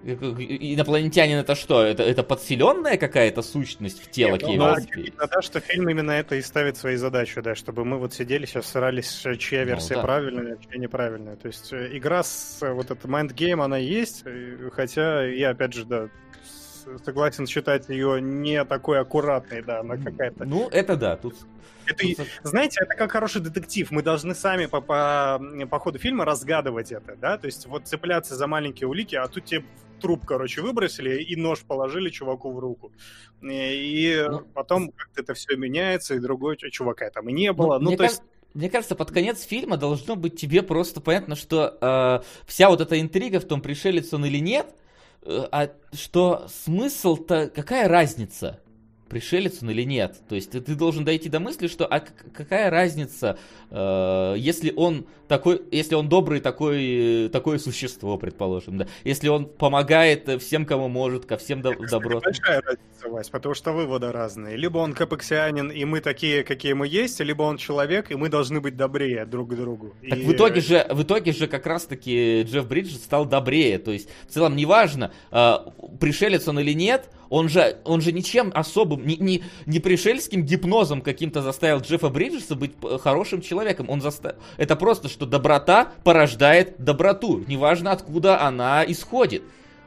Инопланетянин это что? Это, это подселенная какая-то сущность в тело ну, да, да, что фильм именно это и ставит своей задачей, да, чтобы мы вот сидели сейчас срались, чья ну версия ну, да. правильная, чья неправильная. То есть э, игра с э, вот этот Mind Game, она есть, э, хотя я опять же, да, согласен считать ее не такой аккуратной, да, она какая-то... Ну, это да, тут это, знаете, это как хороший детектив. Мы должны сами по, по, по ходу фильма разгадывать это, да? То есть вот цепляться за маленькие улики, а тут тебе труп, короче, выбросили и нож положили чуваку в руку. И, и ну, потом как-то это все меняется, и другой чувака там и не ну, было. Ну, ну то есть... Мне кажется, под конец фильма должно быть тебе просто понятно, что э, вся вот эта интрига в том, пришелец он или нет, э, а что смысл-то, какая разница? Пришелец он или нет. То есть ты, ты должен дойти до мысли, что а какая разница, э, если он такой, если он добрый такой, такое существо, предположим, да, если он помогает всем, кому может, ко всем до, добро. Большая разница, Вась, потому что выводы разные. Либо он капексианин, и мы такие, какие мы есть, либо он человек, и мы должны быть добрее друг к другу. Так и... в итоге же, в итоге же как раз-таки Джефф Бриджес стал добрее. То есть в целом неважно, э, пришелец он или нет, он же, он же ничем особым, не, не, не пришельским гипнозом каким-то заставил Джеффа Бриджеса быть хорошим человеком. Он заставил... Это просто, что доброта порождает доброту. Неважно, откуда она исходит.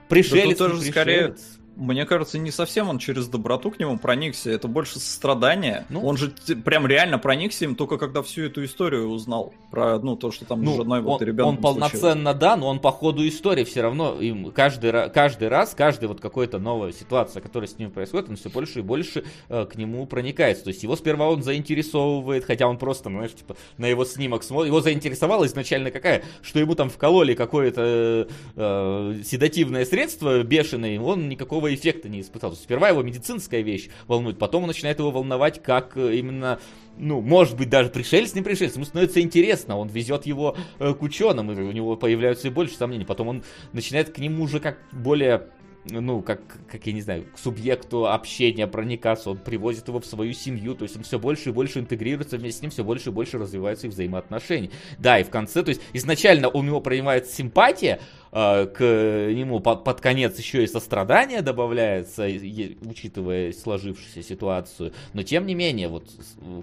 Пришелец, да тоже пришелец. скорее мне кажется, не совсем он через доброту к нему проникся, это больше сострадание. Ну, он же прям реально проникся им только когда всю эту историю узнал. Про, ну, то, что там ну, с женой вот он, ребенком Он полноценно, да, но он по ходу истории все равно, им каждый, каждый раз, каждый вот какой-то новая ситуация, которая с ним происходит, он все больше и больше э, к нему проникается. То есть его сперва он заинтересовывает, хотя он просто, знаешь, типа, на его снимок смотрит. Его заинтересовало изначально какая, что ему там вкололи какое-то э, седативное средство бешеное, он никакого никакого эффекта не испытал. сперва его медицинская вещь волнует, потом он начинает его волновать, как э, именно ну, может быть, даже пришелец, не пришелец, ему становится интересно, он везет его э, к ученым, и у него появляются и больше сомнений, потом он начинает к нему уже как более ну, как, как я не знаю, к субъекту общения проникаться, он привозит его в свою семью, то есть он все больше и больше интегрируется вместе с ним, все больше и больше развиваются их взаимоотношения. Да, и в конце, то есть изначально у него проявляется симпатия, э, к нему под, под конец еще и сострадание добавляется, учитывая сложившуюся ситуацию, но тем не менее, вот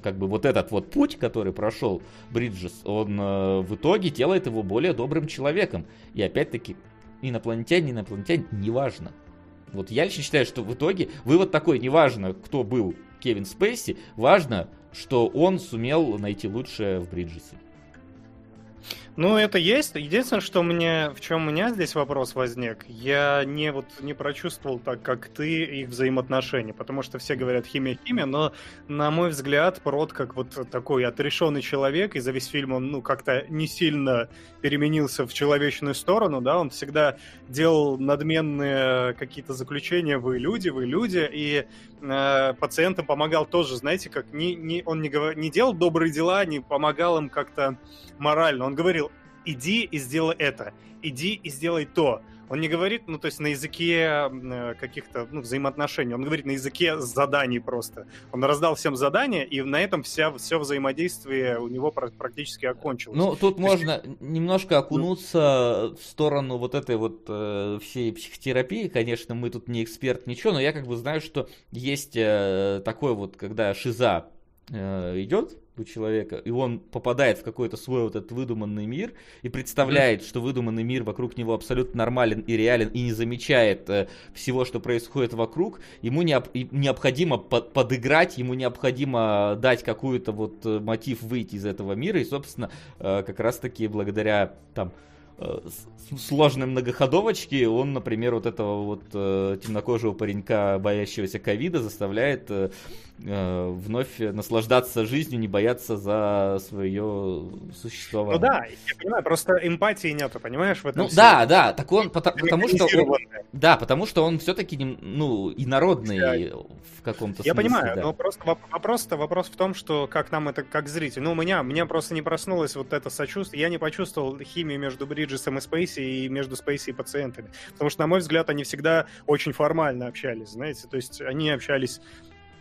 как бы вот этот вот путь, который прошел Бриджес, он э, в итоге делает его более добрым человеком. И опять-таки, инопланетяне, инопланетяне, неважно. Вот я лично считаю, что в итоге вывод такой, неважно, кто был Кевин Спейси, важно, что он сумел найти лучшее в Бриджесе. Ну, это есть. Единственное, что мне, в чем у меня здесь вопрос возник, я не вот не прочувствовал так, как ты, их взаимоотношения, потому что все говорят химия-химия, но, на мой взгляд, Прот как вот такой отрешенный человек, и за весь фильм он, ну, как-то не сильно переменился в человечную сторону, да, он всегда делал надменные какие-то заключения, вы люди, вы люди, и э, пациентам помогал тоже, знаете, как не, не, он не, не делал добрые дела, не помогал им как-то морально, он говорил, иди и сделай это, иди и сделай то. Он не говорит, ну, то есть на языке э, каких-то ну, взаимоотношений, он говорит на языке заданий просто. Он раздал всем задания, и на этом вся, все взаимодействие у него практически окончилось. Ну, тут то можно есть... немножко окунуться ну... в сторону вот этой вот э, всей психотерапии. Конечно, мы тут не эксперт, ничего, но я как бы знаю, что есть э, такое вот, когда шиза э, идет, у человека, и он попадает в какой-то свой вот этот выдуманный мир и представляет, что выдуманный мир вокруг него абсолютно нормален и реален и не замечает э, всего, что происходит вокруг, ему необ, необходимо под, подыграть, ему необходимо дать какую-то вот э, мотив выйти из этого мира, и, собственно, э, как раз-таки благодаря там Э, сложной многоходовочки, он, например, вот этого вот э, темнокожего паренька, боящегося ковида, заставляет э, э, вновь наслаждаться жизнью, не бояться за свое существование. Ну да, я понимаю, просто эмпатии нету, понимаешь, в этом Ну всем. да, да, так он, потому, потому что он, Да, потому что он все-таки, ну, инородный да. в каком-то смысле. Я понимаю, да. но просто вопрос-то вопрос в том, что как нам это, как зритель. Ну, у меня, меня просто не проснулось вот это сочувствие. Я не почувствовал химию между Бриджесом и Спейси и между Спейси и пациентами. Потому что, на мой взгляд, они всегда очень формально общались, знаете. То есть они общались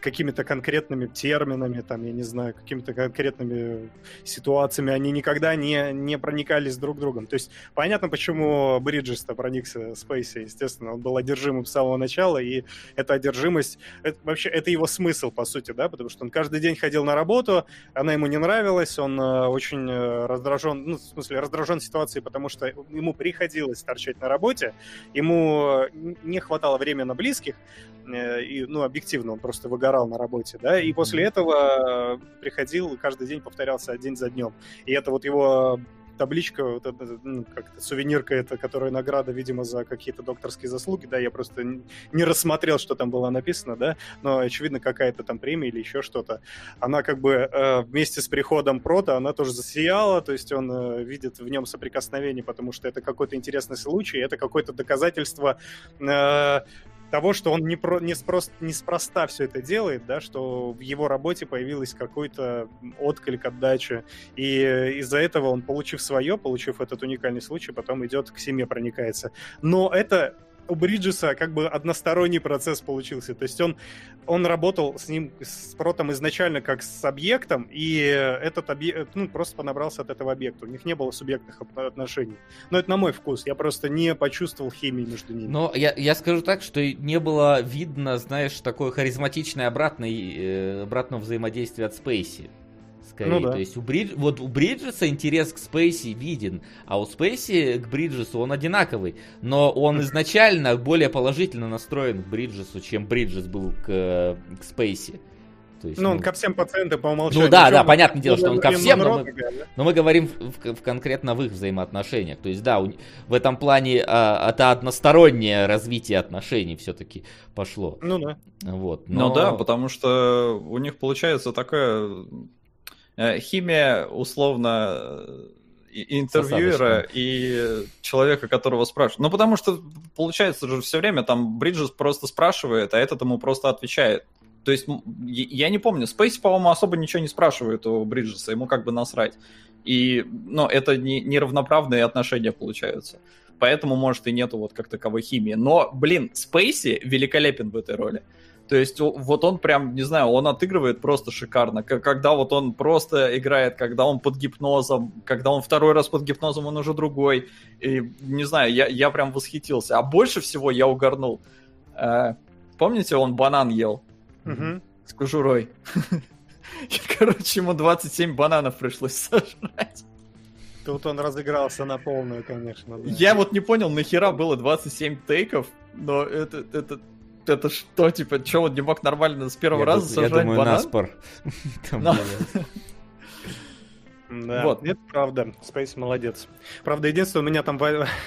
какими-то конкретными терминами, там, я не знаю, какими-то конкретными ситуациями, они никогда не, не проникались друг другом. То есть понятно, почему Бриджес-то проникся Спейси, естественно, он был одержимым с самого начала, и эта одержимость, это, вообще, это его смысл, по сути, да, потому что он каждый день ходил на работу, она ему не нравилась, он э, очень э, раздражен, ну, в смысле, раздражен ситуацией, потому что ему приходилось торчать на работе, ему не хватало времени на близких, э, и, ну, объективно, он просто выгорал на работе, да, и после этого приходил, каждый день повторялся день за днем. И это вот его табличка, вот это, ну, как то сувенирка это, которая награда, видимо, за какие-то докторские заслуги, да, я просто не рассмотрел, что там было написано, да, но, очевидно, какая-то там премия или еще что-то. Она как бы э, вместе с приходом Прота, она тоже засияла, то есть он э, видит в нем соприкосновение, потому что это какой-то интересный случай, это какое-то доказательство э, того, что он не, про, не, спрос, неспроста все это делает, да, что в его работе появилась какой-то отклик, отдача, и из-за этого он, получив свое, получив этот уникальный случай, потом идет к семье, проникается. Но это у Бриджеса как бы односторонний процесс получился. То есть он, он работал с ним, с Протом изначально как с объектом, и этот объект, ну, просто понабрался от этого объекта. У них не было субъектных отношений. Но это на мой вкус. Я просто не почувствовал химии между ними. Но я, я скажу так, что не было видно, знаешь, такое харизматичное обратное, э, обратного взаимодействия от Спейси скорее. Ну, да. То есть у, Бридж... вот у Бриджеса интерес к Спейси виден, а у Спейси к Бриджесу он одинаковый. Но он изначально более положительно настроен к Бриджесу, чем Бриджес был к, к Спейси. То есть, ну, ну, он ко всем пациентам по умолчанию. Ну да, да, понятное дело, что он ко всем, но мы, но мы говорим в, в, конкретно в их взаимоотношениях. То есть, да, у, в этом плане а, это одностороннее развитие отношений все-таки пошло. Ну да. Вот, но... Ну да, потому что у них получается такая химия условно э, интервьюера и человека, которого спрашивают. Ну, потому что получается же все время там Бриджес просто спрашивает, а этот ему просто отвечает. То есть, я не помню, Спейси, по-моему, особо ничего не спрашивает у Бриджеса, ему как бы насрать. И, ну, это не, неравноправные отношения получаются. Поэтому, может, и нету вот как таковой химии. Но, блин, Спейси великолепен в этой роли. То есть вот он прям, не знаю, он отыгрывает просто шикарно. Когда вот он просто играет, когда он под гипнозом, когда он второй раз под гипнозом, он уже другой. И, не знаю, я, я прям восхитился. А больше всего я угорнул. Э, помните, он банан ел? Угу. С кожурой. Короче, ему 27 бананов пришлось сожрать. Тут он разыгрался на полную, конечно. Да. Я вот не понял, нахера было 27 тейков, но это, это это что, типа, что он не мог нормально с первого я раза сажать Я думаю, банан? наспор. Да, вот. это правда. Спейс молодец. Правда, единственное, у меня там...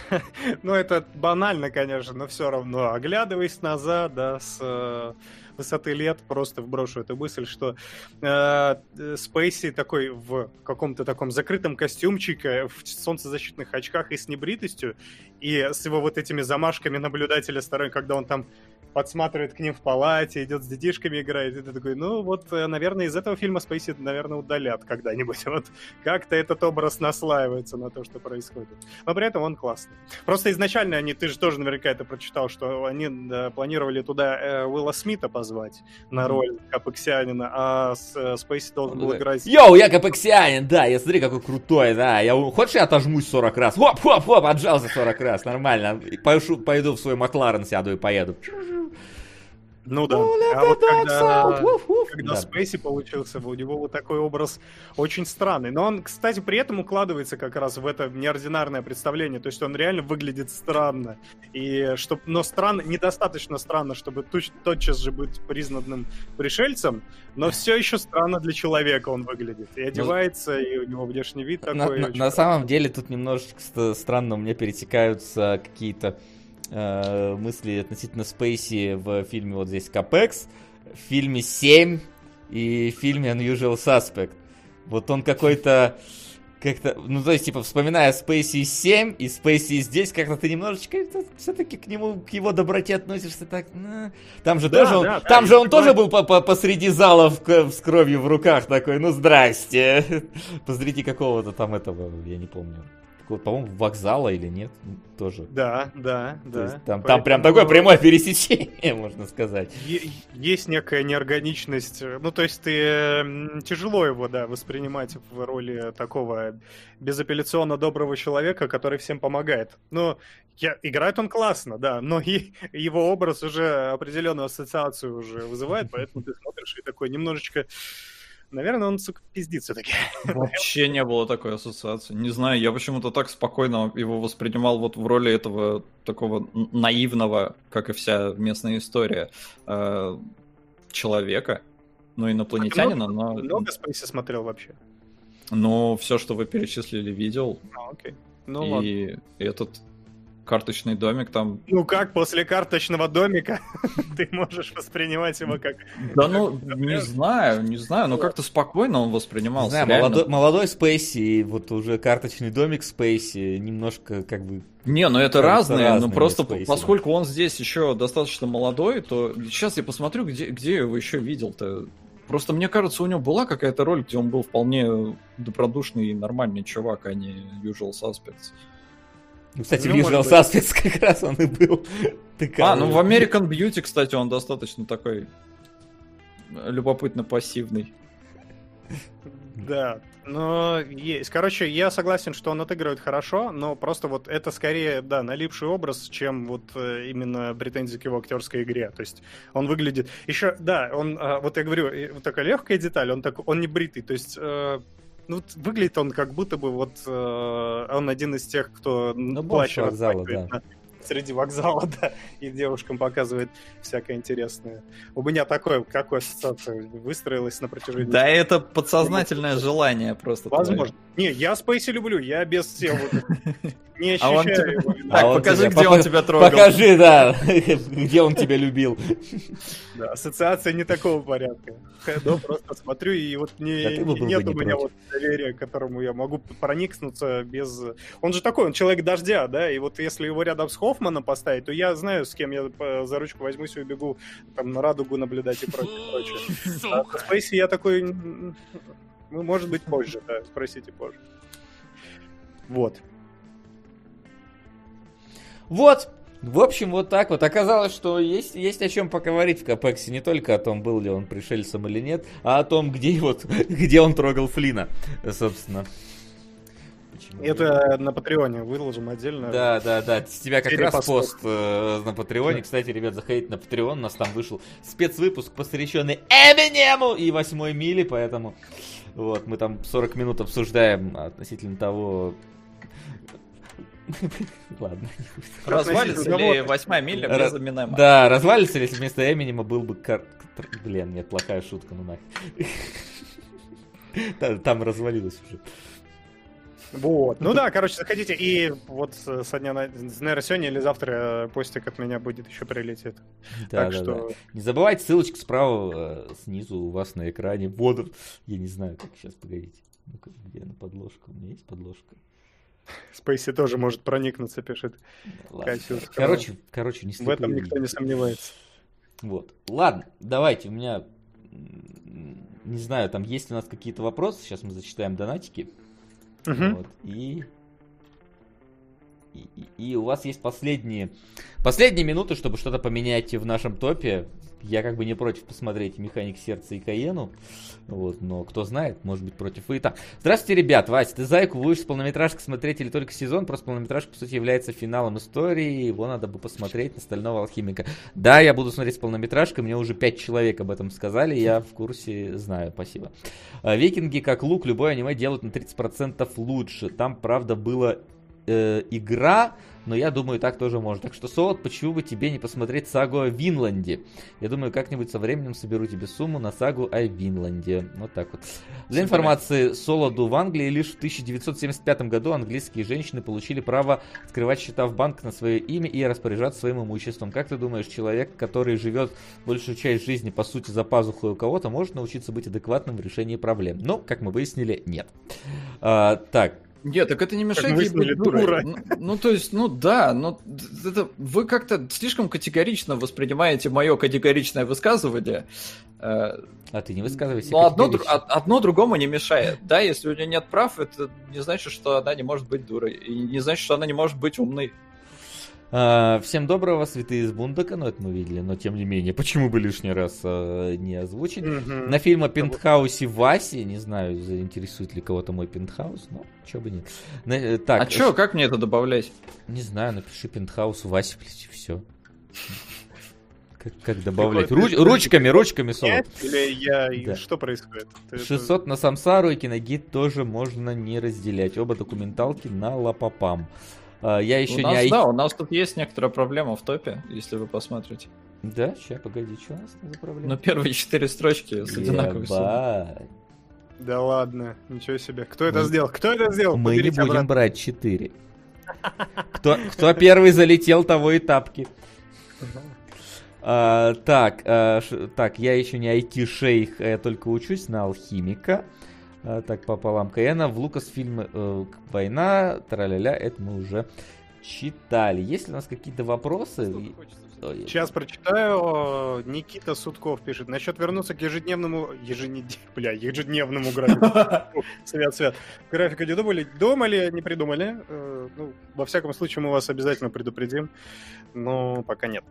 ну, это банально, конечно, но все равно. Оглядываясь назад, да, с э, высоты лет, просто вброшу эту мысль, что э, Спейси такой в каком-то таком закрытом костюмчике, в солнцезащитных очках и с небритостью, и с его вот этими замашками наблюдателя стороны, когда он там подсматривает к ним в палате, идет с детишками играет, и ты такой, ну вот, э, наверное, из этого фильма Спейси, наверное, удалят когда-нибудь. Вот как-то этот образ наслаивается на то, что происходит. Но при этом он классный. Просто изначально они, ты же тоже наверняка это прочитал, что они да, планировали туда э, Уилла Смита позвать на роль Капексианина, а с, э, Спейси должен был играть... Yo, я Капексианин, да, я смотри, какой крутой, да, я хочешь я отожмусь 40 раз? Хоп-хоп-хоп, отжался 40 раз, нормально, пойду, пойду в свой Макларен сяду и поеду. Ну да. а вот когда, когда да. Спейси получился, у него вот такой образ очень странный. Но он, кстати, при этом укладывается как раз в это неординарное представление. То есть он реально выглядит странно. И чтоб, но странно, недостаточно странно, чтобы туч, тотчас же быть признанным пришельцем, но все еще странно для человека он выглядит. И одевается, и у него внешний вид такой. На, на, на самом деле тут немножечко странно у меня пересекаются какие-то э, мысли относительно Спейси в фильме вот здесь Капекс, в фильме 7 и в фильме Unusual Suspect. Вот он какой-то как-то, ну, то есть, типа, вспоминая Спейси 7 и Спейси здесь, как-то ты немножечко все-таки к нему, к его доброте относишься так, ну... Там же да, тоже, да, он, да, там же он тоже был по -по посреди зала в, с кровью в руках такой, ну, здрасте. Посреди какого-то там этого, я не помню по-моему, вокзала или нет, ну, тоже. Да, да, да. Есть, там, Поэтому... там прям такое прямое пересечение, можно сказать. Есть некая неорганичность. Ну, то есть ты тяжело его, да, воспринимать в роли такого безапелляционно доброго человека, который всем помогает. Но я, играет он классно, да, но и его образ уже определенную ассоциацию уже вызывает, поэтому ты смотришь и такой немножечко Наверное, он, сука, пиздит все-таки. Вообще не было такой ассоциации. Не знаю, я почему-то так спокойно его воспринимал вот в роли этого такого наивного, как и вся местная история, э, человека. Ну, инопланетянина, но... Много Спейси смотрел вообще? Ну, все, что вы перечислили, видел. А, окей. Ну, и ладно. этот карточный домик там. Ну как после карточного домика ты можешь воспринимать его как... Да ну, не знаю, не знаю, но как-то спокойно он воспринимался. Не знаю, молодой, молодой Спейси, вот уже карточный домик Спейси, немножко как бы... Не, ну это разные, но просто Спейси, поскольку он здесь еще достаточно молодой, то сейчас я посмотрю, где, где я его еще видел-то. Просто мне кажется, у него была какая-то роль, где он был вполне добродушный и нормальный чувак, а не usual suspects. Ну, кстати, ну, Visual Suspects как раз он и был. А, ну в American Beauty, кстати, он достаточно такой любопытно пассивный. Да, но есть. Короче, я согласен, что он отыгрывает хорошо, но просто вот это скорее, да, налипший образ, чем вот э, именно претензии к его актерской игре. То есть он выглядит... Еще, да, он, а, вот я говорю, вот такая легкая деталь, он, так, он не бритый, то есть э, ну, выглядит он как будто бы вот э, он один из тех, кто ну, плащ вокзала, да. на, среди вокзала, да, и девушкам показывает всякое интересное. У меня такое, какое ассоциация выстроилась на протяжении... Да, это подсознательное желание просто. Возможно. Не, я Спейси люблю, я без всего не ощущаю а тебя... его. Так, а покажи, где он тебя трогал. Покажи, да, где он тебя любил. Да, ассоциация не такого порядка. Я просто смотрю, и вот не, нет у меня вот доверия, к которому я могу проникнуться без... Он же такой, он человек дождя, да, и вот если его рядом с Хоффманом поставить, то я знаю, с кем я за ручку возьмусь и убегу там на радугу наблюдать и прочее, прочее. А Спейси я такой... Ну, может быть, позже, да, спросите позже. Вот. Вот, в общем, вот так вот. Оказалось, что есть, есть о чем поговорить в Капексе. Не только о том, был ли он пришельцем или нет, а о том, где, вот, где он трогал Флина, собственно. Почему Это на Патреоне выложим отдельно. Да, да, да. С тебя как раз пост э, на Патреоне. Кстати, ребят, заходите на Патреон. У нас там вышел спецвыпуск, посвященный Эминему и восьмой мили, поэтому вот, мы там 40 минут обсуждаем относительно того, Ладно. Развалится ли восьмая миля без Эминема? Да, развалится ли, если вместо Эминема был бы... Блин, нет, плохая шутка, ну нахер. Там развалилось уже. Вот. Ну да, короче, заходите. И вот со дня, на... наверное, сегодня или завтра э, постик от меня будет еще прилетит. Да, так да, что... да. Не забывайте, ссылочка справа, э, снизу у вас на экране. Вот, я не знаю, как сейчас, погодите. Ну-ка, где на подложка? У меня есть подложка? Спейси тоже может проникнуться, пишет Кассиус. Короче, короче, не В этом никто не сомневается. Вот. Ладно, давайте, у меня... Не знаю, там есть у нас какие-то вопросы. Сейчас мы зачитаем донатики. Угу. Вот, и... И, и, у вас есть последние, последние минуты, чтобы что-то поменять в нашем топе. Я как бы не против посмотреть «Механик сердца» и «Каену». Вот, но кто знает, может быть против и там. Здравствуйте, ребят. Вася, ты «Зайку» будешь с полнометражкой смотреть или только сезон? Просто полнометражка, по сути, является финалом истории. Его надо бы посмотреть на «Стального алхимика». Да, я буду смотреть с полнометражкой. Мне уже пять человек об этом сказали. Я в курсе, знаю. Спасибо. А, Викинги, как лук, любое аниме делают на 30% лучше. Там, правда, была э, игра но я думаю, так тоже можно. Так что, Солод, почему бы тебе не посмотреть сагу о Винланде? Я думаю, как-нибудь со временем соберу тебе сумму на сагу о Винланде. Вот так вот. Для информации, Солоду в Англии лишь в 1975 году английские женщины получили право открывать счета в банк на свое имя и распоряжаться своим имуществом. Как ты думаешь, человек, который живет большую часть жизни, по сути, за пазухой у кого-то, может научиться быть адекватным в решении проблем? Но, как мы выяснили, нет. А, так, нет, так это не мешает ей быть дурой. Ну, ну, то есть, ну да, но это, вы как-то слишком категорично воспринимаете мое категоричное высказывание. Э, а ты не высказывайся Но одно, одно другому не мешает. Да, если у нее нет прав, это не значит, что она не может быть дурой. И не значит, что она не может быть умной. А, всем доброго, святые из Бундака, ну это мы видели, но тем не менее, почему бы лишний раз а, не озвучить? Mm-hmm. На фильм о пентхаусе Васи, не знаю, заинтересует ли кого-то мой пентхаус, но чё бы нет. На, э, так, а чё, как мне это добавлять? Не знаю, напиши пентхаус Васи, блядь, все. Как, как добавлять? Руч, ручками, ручками солод. Или я... Да. Что происходит? 600 на Самсару и Киногид тоже можно не разделять. Оба документалки на Лапапам. А, я еще у нас, не... Да, у нас тут есть некоторая проблема в топе, если вы посмотрите. Да? Сейчас, погоди, что у нас за проблема? Ну, первые четыре строчки с одинаковой суммой. Да ладно, ничего себе. Кто мы... это сделал? Кто это сделал? Мы Поберите не будем обратно. брать 4. Кто, кто первый залетел, того и тапки. А, так, а, ш, так, я еще не IT-шейх, я только учусь на алхимика. А, так пополам Каэна. В Лукас фильме э, «Война», траля-ля, это мы уже читали. Есть ли у нас какие-то вопросы? Сейчас прочитаю. Никита Судков пишет. Насчет вернуться к ежедневному... Еженед... Бля, ежедневному графику. Свят, свят. Графика не думали? Думали, не придумали. Э, ну, во всяком случае, мы вас обязательно предупредим. Но пока нет.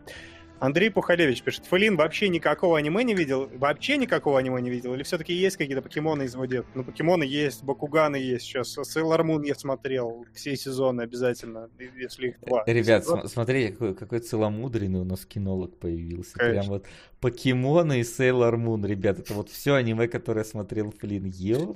Андрей Пухалевич пишет, Флин вообще никакого аниме не видел? Вообще никакого аниме не видел? Или все-таки есть какие-то покемоны из его Ну, покемоны есть, Бакуганы есть сейчас. Сейлор Мун я смотрел все сезоны обязательно, если их два. Ребят, см- смотрите, какой, какой целомудренный у нас кинолог появился. Конечно. Прям вот покемоны и Сейлор Мун, ребят. Это вот все аниме, которое смотрел Флин. Ё,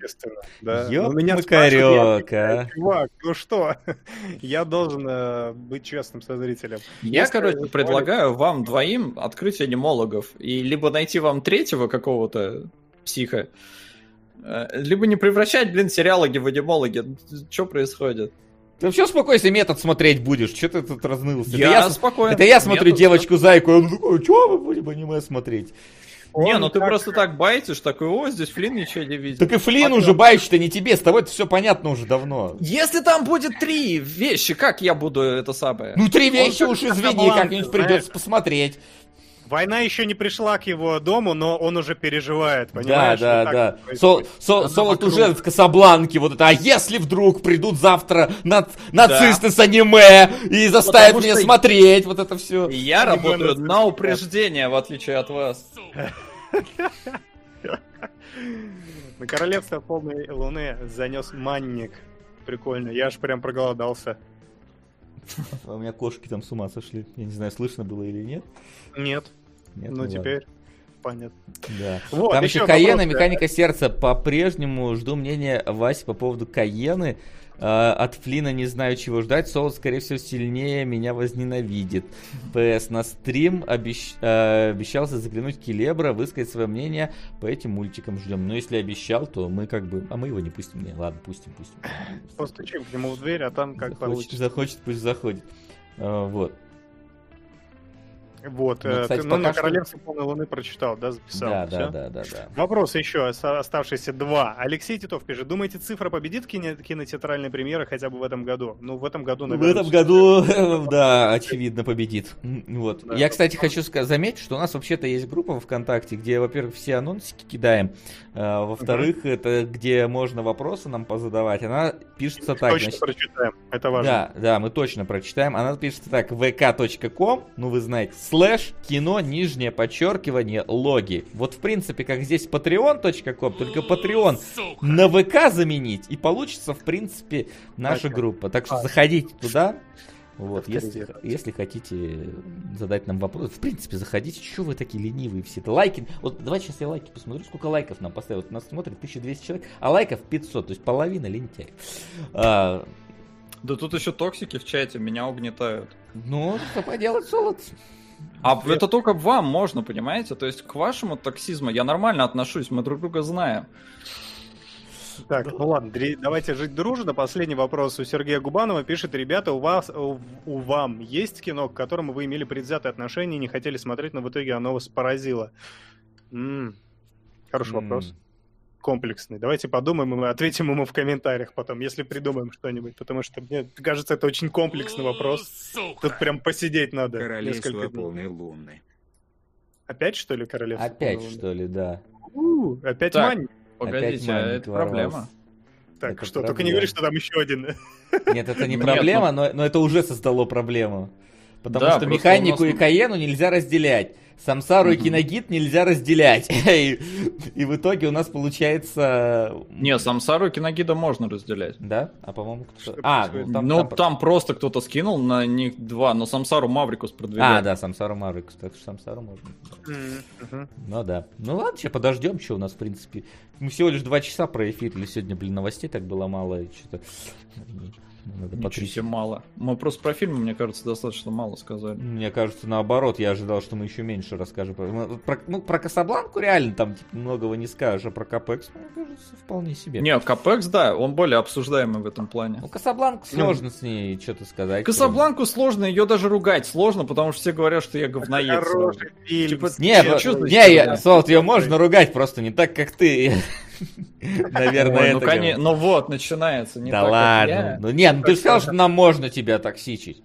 да. Ёп, ну, меня макарёк, а. Чувак, ну что? я должен э, быть честным со зрителем. Я, Если короче, предлагаю вам двоим открыть анимологов. И либо найти вам третьего какого-то психа, э, либо не превращать, блин, сериалоги в анимологи. Что происходит? Ты все спокойно метод смотреть будешь? Что ты тут разнылся? Я, это я спокойно. Это я смотрю девочку-зайку, он такой, что мы будем аниме смотреть? Он не, ну ты просто так байтишь, такой, о, здесь Флин ничего не видит. Так и Флин а уже байтишь-то не тебе, с тобой это все понятно уже давно. Если там будет три вещи, как я буду это самое? Ну три вещи уж извини, как-нибудь придется посмотреть. Война еще не пришла к его дому, но он уже переживает, понимаешь? Да, да, да. Сол, сол, Солод уже в Касабланке, вот это, а если вдруг придут завтра на, нацисты да. с аниме и заставят Потому меня что... смотреть, вот это все. Я работаю на упреждение, в отличие от вас. На королевство полной луны занес манник. Прикольно, я аж прям проголодался. А у меня кошки там с ума сошли. Я не знаю, слышно было или нет. Нет. Нет, ну, ну теперь понятно. Да. Вот, Там еще, еще Каена, механика сердца. По-прежнему жду мнения Васи по поводу Каены. Uh, от Флина не знаю, чего ждать. Солод, скорее всего, сильнее меня возненавидит. ПС на стрим обещ... uh, обещался заглянуть Келебра, высказать свое мнение по этим мультикам. Ждем. Но если обещал, то мы как бы... А мы его не пустим. Не, ладно, пустим, пустим. Постучим к нему в дверь, а там как захочет, получится. Захочет, пусть заходит. Uh, вот. Вот, ну, э, кстати, ты ну, на что... полной луны прочитал, да, записал? Да, да, да, да, да. Вопрос еще, оставшиеся два. Алексей Титов пишет, думаете, цифра победит кино кинотеатральной премьеры хотя бы в этом году? Ну, в этом году, наверное. В этом году, да, очевидно, победит. Вот. Да. Я, кстати, хочу заметить, что у нас вообще-то есть группа ВКонтакте, где, во-первых, все анонсики кидаем, а, во-вторых, угу. это где можно вопросы нам позадавать. Она пишется так. Точно значит... прочитаем, это важно. Да, да, мы точно прочитаем. Она пишется так, vk.com, ну вы знаете, слэш кино, нижнее подчеркивание, логи. Вот, в принципе, как здесь patreon.com, только Patreon на ВК заменить, и получится, в принципе, наша группа. Так что а. заходите туда. Вот, если, если хотите задать нам вопрос, в принципе, заходите. Что вы такие ленивые все? Это лайки. Вот давайте сейчас я лайки посмотрю, сколько лайков нам поставили. Вот нас смотрит 1200 человек, а лайков 500, то есть половина лентяй. А... Да тут еще токсики в чате меня угнетают. Ну, что поделать, Солод? А это только вам можно, понимаете? То есть к вашему токсизму я нормально отношусь, мы друг друга знаем. Так, ну ладно, давайте жить дружно. Последний вопрос у Сергея Губанова. Пишет, ребята, у вас, у, у вам есть кино, к которому вы имели предвзятые отношения и не хотели смотреть, но в итоге оно вас поразило? М-м, хороший mm. вопрос. Комплексный. Давайте подумаем, и мы ответим ему в комментариях потом, если придумаем что-нибудь, потому что мне кажется, это очень комплексный вопрос. Тут прям посидеть надо. Королевство полной луны. Опять, что ли, королевство? Опять, что ли, да. У, опять так, мань. Погодите, а это проблема. Так, это что, проблема. только не говори, что там еще один. Нет, это не проблема, ну- но, но это уже создало проблему. Потому да, что механику нас... и Каену нельзя разделять. Самсару и Киногит нельзя разделять. и, и в итоге у нас получается... Не, Самсару и Киногида можно разделять. Да? А по-моему кто-то... А, ну там, ну, там... там просто кто-то скинул на них два, но Самсару Маврикус продвигает. А, да, Самсару Маврикус, так что Самсару можно. Mm-hmm. Ну да. Ну ладно, сейчас подождем, что у нас в принципе. Мы всего лишь два часа проэфирили сегодня, блин, новостей так было мало. И что-то надо Ничего себе мало. Мы просто про фильмы, мне кажется, достаточно мало сказали. Мне кажется, наоборот, я ожидал, что мы еще меньше расскажем. Про, ну, про Касабланку реально там типа, многого не скажешь, а про Капекс, мне кажется, вполне себе. Не, Капекс, да, он более обсуждаемый в этом плане. Ну, Касабланку ну, сложно ну, с ней что-то сказать. Касабланку прям. сложно, ее даже ругать сложно, потому что все говорят, что я говноед. Типа, не, я, не, я, Солт, ее можно ругать, просто не так, как ты. Наверное, Ой, ну, это... Ну вот, начинается. Не да так, ладно. Ну нет, ну ты же сказал, что нам можно тебя токсичить.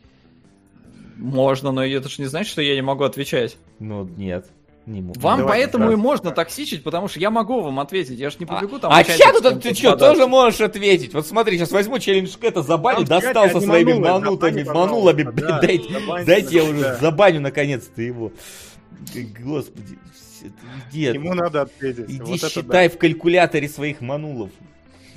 Можно, но это же не значит, что я не могу отвечать. Ну нет. Не могу. Вам Давайте поэтому и можно токсичить, потому что я могу вам ответить. Я же не побегу там. А, а сейчас тут ты что, тоже можешь ответить? Вот смотри, сейчас возьму челлендж это забаню, достал со своими манутами, манулами. Дайте я уже забаню наконец-то его. Господи, где Ему надо ответить. Иди вот считай да. в калькуляторе своих манулов.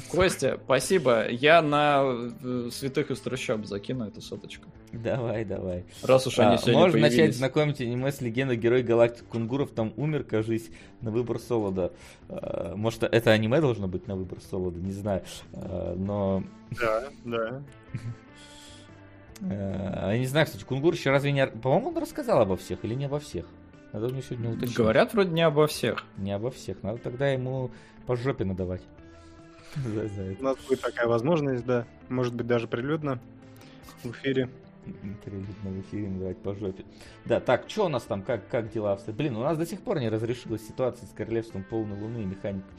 Костя, спасибо. Я на э, святых из трущоб закину эту соточку. Давай, давай. Раз уж они а, сегодня Можно появились. начать знакомить аниме с легендой Герой Галактик Кунгуров. Там умер, кажись, на выбор Солода. А, может, это аниме должно быть на выбор Солода, не знаю. А, но... Да, да. Я не знаю, кстати, Кунгур еще разве не... По-моему, он рассказал обо всех или не обо всех? Надо мне сегодня уточнить. Говорят вроде не обо всех. Не обо всех. Надо тогда ему по жопе надавать. За, за У нас будет такая возможность, да. Может быть, даже прилюдно в эфире. Прилюдно в эфире надавать по жопе. Да, так, что у нас там, как, как дела обстоят? Блин, у нас до сих пор не разрешилась ситуация с королевством полной луны и механикой.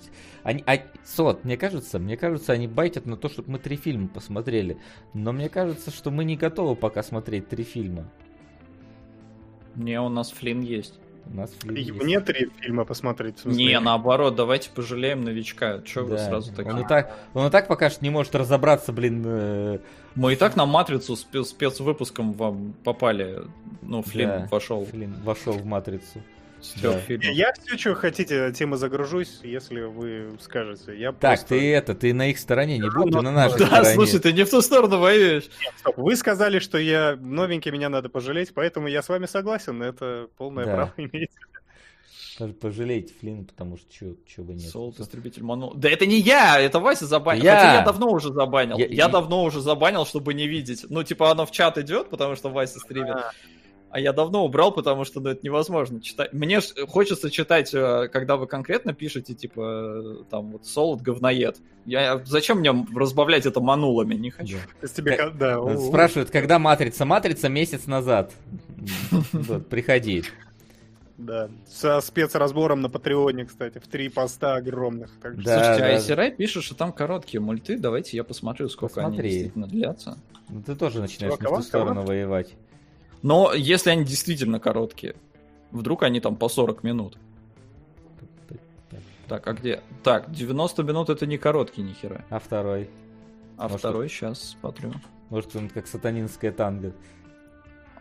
Они, а, Сот, мне кажется, мне кажется, они байтят на то, чтобы мы три фильма посмотрели. Но мне кажется, что мы не готовы пока смотреть три фильма. Не, у нас Флин есть. У нас Флин есть. Мне три фильма посмотреть. Не, наоборот, давайте пожалеем новичка. Че да. вы сразу так? Он и так, он и так пока что не может разобраться, блин. Э... Мы и так на матрицу спецвыпуском вам попали. Ну, Флин да, вошел. Флин вошел в матрицу. Да. Я все, что хотите, темы загружусь, если вы скажете. Я так, просто... ты это, ты на их стороне не будь, ты на нашей да, стороне. Да, слушай, ты не в ту сторону воюешь. Нет, стоп, вы сказали, что я новенький, меня надо пожалеть, поэтому я с вами согласен, это полное да. право имеете. Пожалейте Флина, потому что чего, чего бы нет. Солд, истребитель Ману. Да это не я, это Вася забанил. Я... Хотя я давно уже забанил. Я, я, я давно уже забанил, чтобы не видеть. Ну, типа, оно в чат идет, потому что Вася стримит. А. А я давно убрал, потому что ну, это невозможно читать. Мне хочется читать, э, когда вы конкретно пишете, типа, э, там, вот, солод говноед. Я, зачем мне разбавлять это манулами? Не хочу. Да. Тебе, да, Спрашивают, когда матрица? Матрица месяц назад. Приходи. Да, со спецразбором на Патреоне, кстати, в три поста огромных. Так да, Слушайте, да. а пишет, что там короткие мульты, давайте я посмотрю, сколько Посмотри. они действительно длятся. Ну, ты тоже начинаешь Чувак, в ту сторону воевать. Но если они действительно короткие, вдруг они там по 40 минут. Так, а где? Так, 90 минут это не короткий ни хера. А второй? А Может, второй, сейчас смотрю. Может, он как сатанинская танго.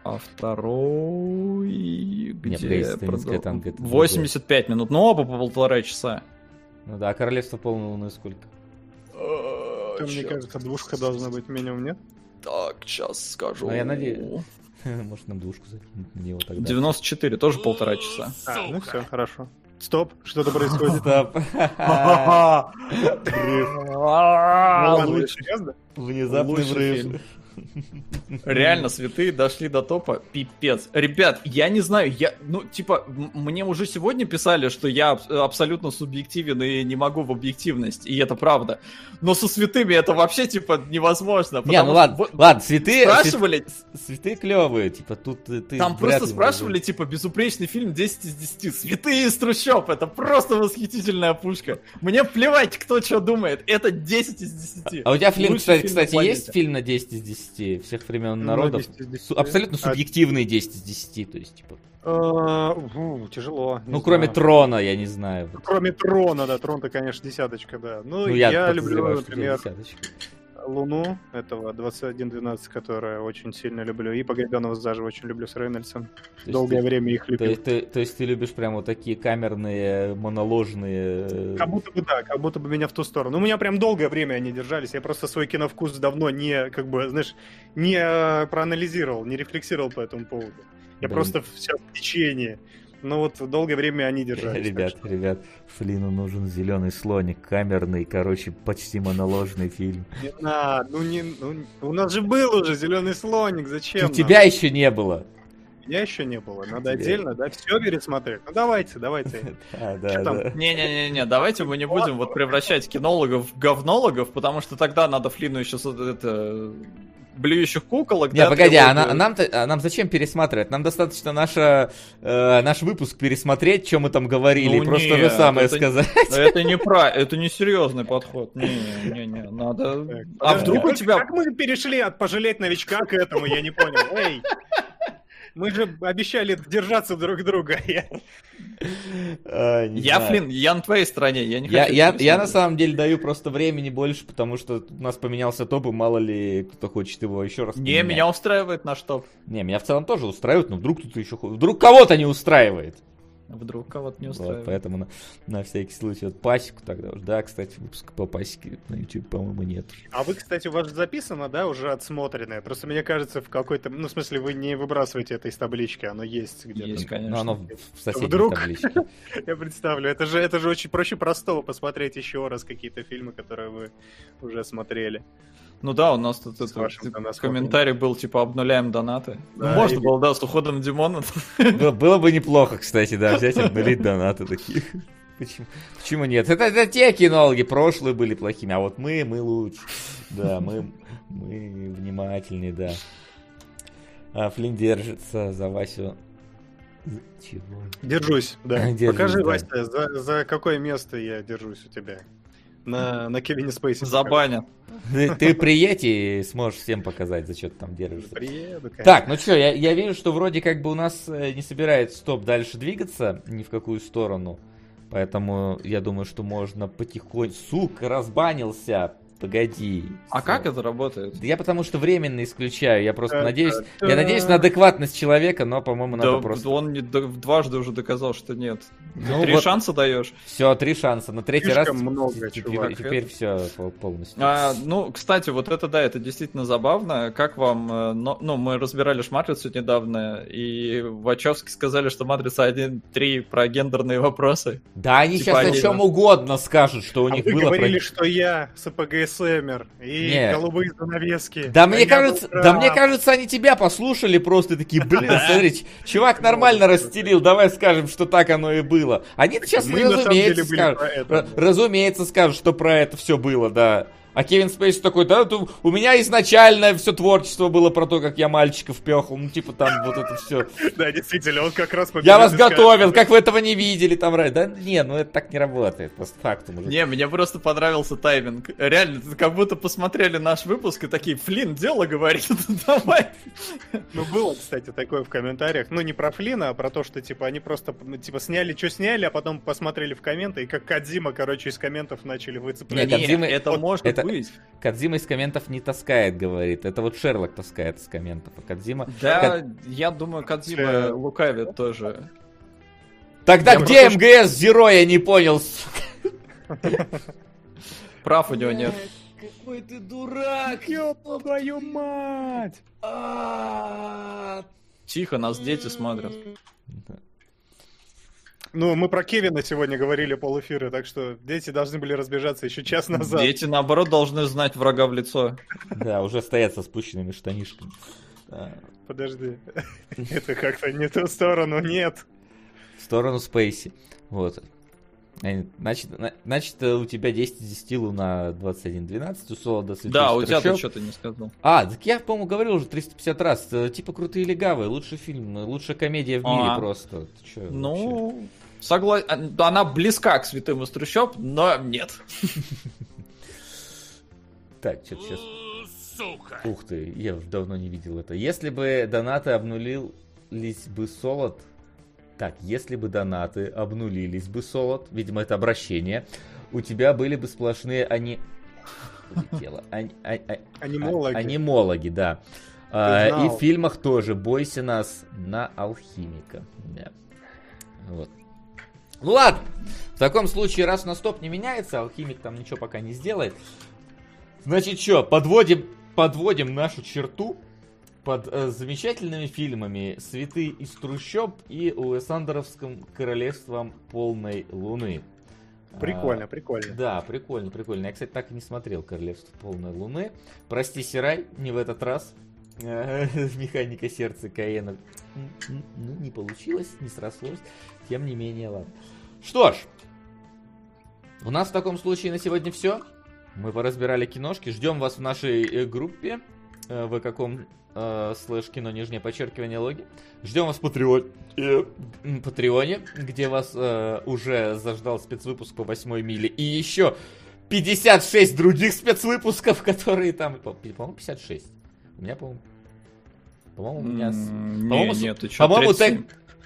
А второй... Где? Нет, сатанинская танго. 85 минут, ну оба по полтора часа. Ну да, а королевство полной луны сколько? Мне кажется, двушка должна быть минимум, нет? Так, сейчас скажу. Ну, я надеюсь. Может, нам двушку закинуть на него тогда. 94, тоже полтора часа. А, ну все, хорошо. Стоп, что-то происходит. Стоп. Внезапный взрыв. Реально, святые дошли до топа. Пипец. Ребят, я не знаю, я, ну, типа, мне уже сегодня писали, что я абсолютно субъективен и не могу в объективность, и это правда. Но со святыми это вообще, типа, невозможно. Не, ну ладно, вот, ладно, святые... Спрашивали... Святые клевые, типа, тут ты... Там просто спрашивали, типа, безупречный фильм 10 из 10. Святые из трущоб, это просто восхитительная пушка. Мне плевать, кто что думает, это 10 из 10. А у тебя, Флинн, кстати, кстати есть фильм на 10 из 10? 10 всех времен ну, народов. 10 10. Абсолютно а субъективные 10 из 10, то есть, типа. А, тяжело. Ну, кроме Трона, я не знаю. Кроме Трона, да, Трон-то, конечно, десяточка, да. Ну, ну я, люблю, например, Луну, этого 2112, которая очень сильно люблю, и Погребенного заживо очень люблю с Рейнольдсом. Долгое ты, время их любил. То, то, то есть ты любишь прям вот такие камерные, моноложные... Э, как будто бы да, как будто бы меня в ту сторону. Ну, у меня прям долгое время они держались, я просто свой киновкус давно не, как бы, знаешь, не э, проанализировал, не рефлексировал по этому поводу. Я Блин. просто сейчас в течение. Ну вот долгое время они держались. Ребят, что... ребят, Флину нужен зеленый слоник, камерный, короче, почти моноложный фильм. Не надо, ну не, ну, у нас же был уже зеленый слоник, зачем? У тебя еще не было. Меня еще не было. Надо отдельно, да, все пересмотреть. Ну давайте, давайте. Да, да, да. Не-не-не, давайте мы не будем вот превращать кинологов в говнологов, потому что тогда надо Флину еще это блюющих куколок. Не, да, погоди, а, на, нам, а нам зачем пересматривать? Нам достаточно наша, э, наш выпуск пересмотреть, что мы там говорили, ну, просто нет, же самое это, сказать. Это не про, это не серьезный подход. Не-не-не, надо... Так, а вдруг у тебя... Как мы перешли от пожалеть новичка к этому, я не понял. Эй! Мы же обещали держаться друг друга. А, я, Флин, я на твоей стороне, я не хочу. Я, я на самом деле даю просто времени больше, потому что у нас поменялся топ, и мало ли кто хочет его еще раз Не, меня устраивает наш топ. Не, меня в целом тоже устраивает, но вдруг кто-то еще... Вдруг кого-то не устраивает. Вдруг кого-то не устраивает. Вот, поэтому на, на всякий случай вот пасеку тогда уже. Да, кстати, выпуск по пасеке на YouTube, по-моему, нет. А вы, кстати, у вас записано, да, уже отсмотренное? Просто мне кажется, в какой-то... Ну, в смысле, вы не выбрасываете это из таблички, оно есть где-то. Есть, конечно. Но оно в соседней Вдруг... табличке. Я представлю, это же, это же очень проще простого посмотреть еще раз какие-то фильмы, которые вы уже смотрели. Ну да, у нас тут это, типа, комментарий был, типа, обнуляем донаты. Ну, да, ну, можно и... было, да, с уходом Димона. Было, было бы неплохо, кстати, да, взять и обнулить донаты такие. Почему, почему нет? Это, это те кинологи прошлые были плохими, а вот мы, мы лучше. Да, мы, мы внимательнее, да. А Флинн держится за Васю. Чего? Держусь, да. Держусь, Покажи, да. Вася, за, за какое место я держусь у тебя на, на Кевине Спейси. Забанят. Ты, ты приедь и сможешь всем показать, за что ты там держишься. Приеду, конечно. Так, ну что, я, я вижу, что вроде как бы у нас э, не собирается стоп дальше двигаться ни в какую сторону. Поэтому я думаю, что можно потихоньку... Сука, разбанился. Погоди. А как это работает? Я потому что временно исключаю. Я просто надеюсь. Я надеюсь на адекватность человека, но, по-моему, надо да, просто. Он не, дважды уже доказал, что нет. Ну, три вот шанса даешь. Все, три шанса. На третий Слишком раз. много, теперь, чувак. Теперь все полностью. А, ну, кстати, вот это да, это действительно забавно. Как вам. Э, но, ну, мы разбирали ж матрицу недавно, и Вачовски сказали, что матрица 1.3 про гендерные вопросы. Да, они типа сейчас они... о чем угодно скажут, что у а них вы было. говорили, про... что я с АПГ АСМР и Нет. голубые занавески. Да мне кажется, да мне кажется, они тебя послушали просто такие, блин, смотрите, чувак нормально расстелил, давай скажем, что так оно и было. Они сейчас, разумеется, скажут, разумеется, скажут, что про это все было, да. А Кевин Спейс такой, да, у меня изначально все творчество было про то, как я мальчиков пехал. Ну, типа там вот это все. Да, действительно, он как раз Я вас готовил, как вы этого не видели там. Да, не, ну это так не работает, просто фактом уже. Не, мне просто понравился тайминг. Реально, как будто посмотрели наш выпуск и такие, Флин, дело говорит, давай. Ну, было, кстати, такое в комментариях. Ну, не про Флина, а про то, что, типа, они просто, ну, типа, сняли, что сняли, а потом посмотрели в комменты, и как Кадзима, короче, из комментов начали выцеплять. Нет, Кадзима, это может быть. Кадзима из комментов не таскает, говорит. Это вот Шерлок таскает из комментов, а Кадзима... Да, Кад... я думаю, Кадзима Все... лукавит тоже. Тогда я где просто... МГС Зеро, я не понял, Прав у него нет. Какой ты дурак! Ёпа твою мать! Тихо, нас дети смотрят. Ну, мы про Кевина сегодня говорили полэфира, так что дети должны были разбежаться еще час назад. Дети, наоборот, должны знать врага в лицо. Да, уже стоят со спущенными штанишками. Подожди. Это как-то не ту сторону, нет. В сторону Спейси. Вот. Значит, значит, у тебя 10 из 10 луна 21-12, у Солода Да, у тебя ты что-то не сказал. А, так я, по-моему, говорил уже 350 раз. Типа крутые легавые, лучший фильм, лучшая комедия в мире а, просто. Чё, ну, согласен. Она близка к святым из трущоб, но нет. Так, что-то сейчас... Сука! Ух ты, я уже давно не видел это. Если бы донаты обнулились бы солод, так, если бы донаты обнулились бы, Солод, видимо, это обращение, у тебя были бы сплошные они... Улетело. Ани... А... Анимологи. Анимологи, да. А, и в фильмах тоже «Бойся нас» на алхимика. Да. Вот. Ну ладно, в таком случае, раз на стоп не меняется, алхимик там ничего пока не сделает. Значит, что, подводим, подводим нашу черту под э, замечательными фильмами «Святы из трущоб» и Уэсандеровским королевством полной луны. Прикольно, а, прикольно. Да, прикольно, прикольно. Я, кстати, так и не смотрел «Королевство полной луны». Прости, Сирай, не в этот раз. Механика сердца Каена. Ну, не получилось, не срослось. Тем не менее, ладно. Что ж, у нас в таком случае на сегодня все. Мы поразбирали киношки. Ждем вас в нашей э, группе э, в каком э, слэш кино нижнее подчеркивание логи. Ждем вас в Патреоне, э, Патреоне где вас э, уже заждал спецвыпуск по восьмой миле. И еще 56 других спецвыпусков, которые там... По-моему, 56. У меня, по-моему... По-моему, у меня... По-моему, нет, по-моему,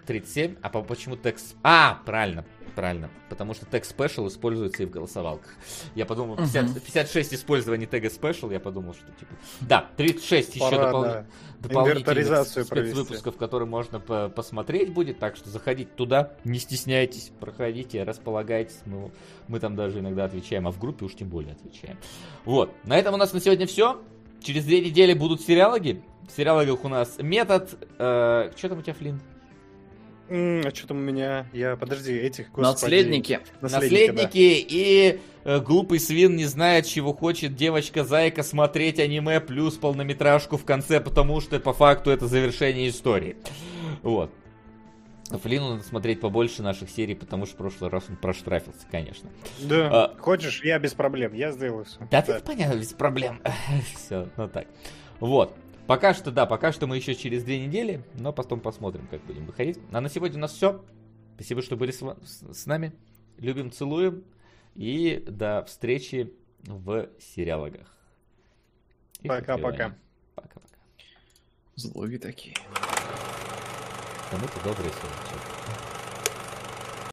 37? А почему текст... А, правильно, правильно. Потому что тег Special используется и в голосовалках. Я подумал, 50, uh-huh. 56 использования тега Special, я подумал, что типа... Да, 36 Пора, еще допол... да. дополнительных спецвыпусков, которые можно по посмотреть будет. Так что заходите туда, не стесняйтесь, проходите, располагайтесь. Мы, мы там даже иногда отвечаем, а в группе уж тем более отвечаем. Вот, на этом у нас на сегодня все. Через две недели будут сериалоги. В сериалогах у нас метод... Э, что там у тебя, Флинн? А что там у меня? Я, подожди, этих, господи. Наследники. Наследники, Наследники да. и э, глупый свин не знает, чего хочет девочка-зайка смотреть аниме плюс полнометражку в конце, потому что по факту это завершение истории. Вот. Флину надо смотреть побольше наших серий, потому что в прошлый раз он проштрафился, конечно. Да, а, хочешь, я без проблем, я сделаю все. Да, да. ты понятно, без проблем. все, ну так. Вот. Пока что, да, пока что мы еще через две недели, но потом посмотрим, как будем выходить. А на сегодня у нас все. Спасибо, что были с, с нами. Любим, целуем. И до встречи в сериалогах. Пока-пока. Пока-пока. Злоги такие. Кому-то добрые слова.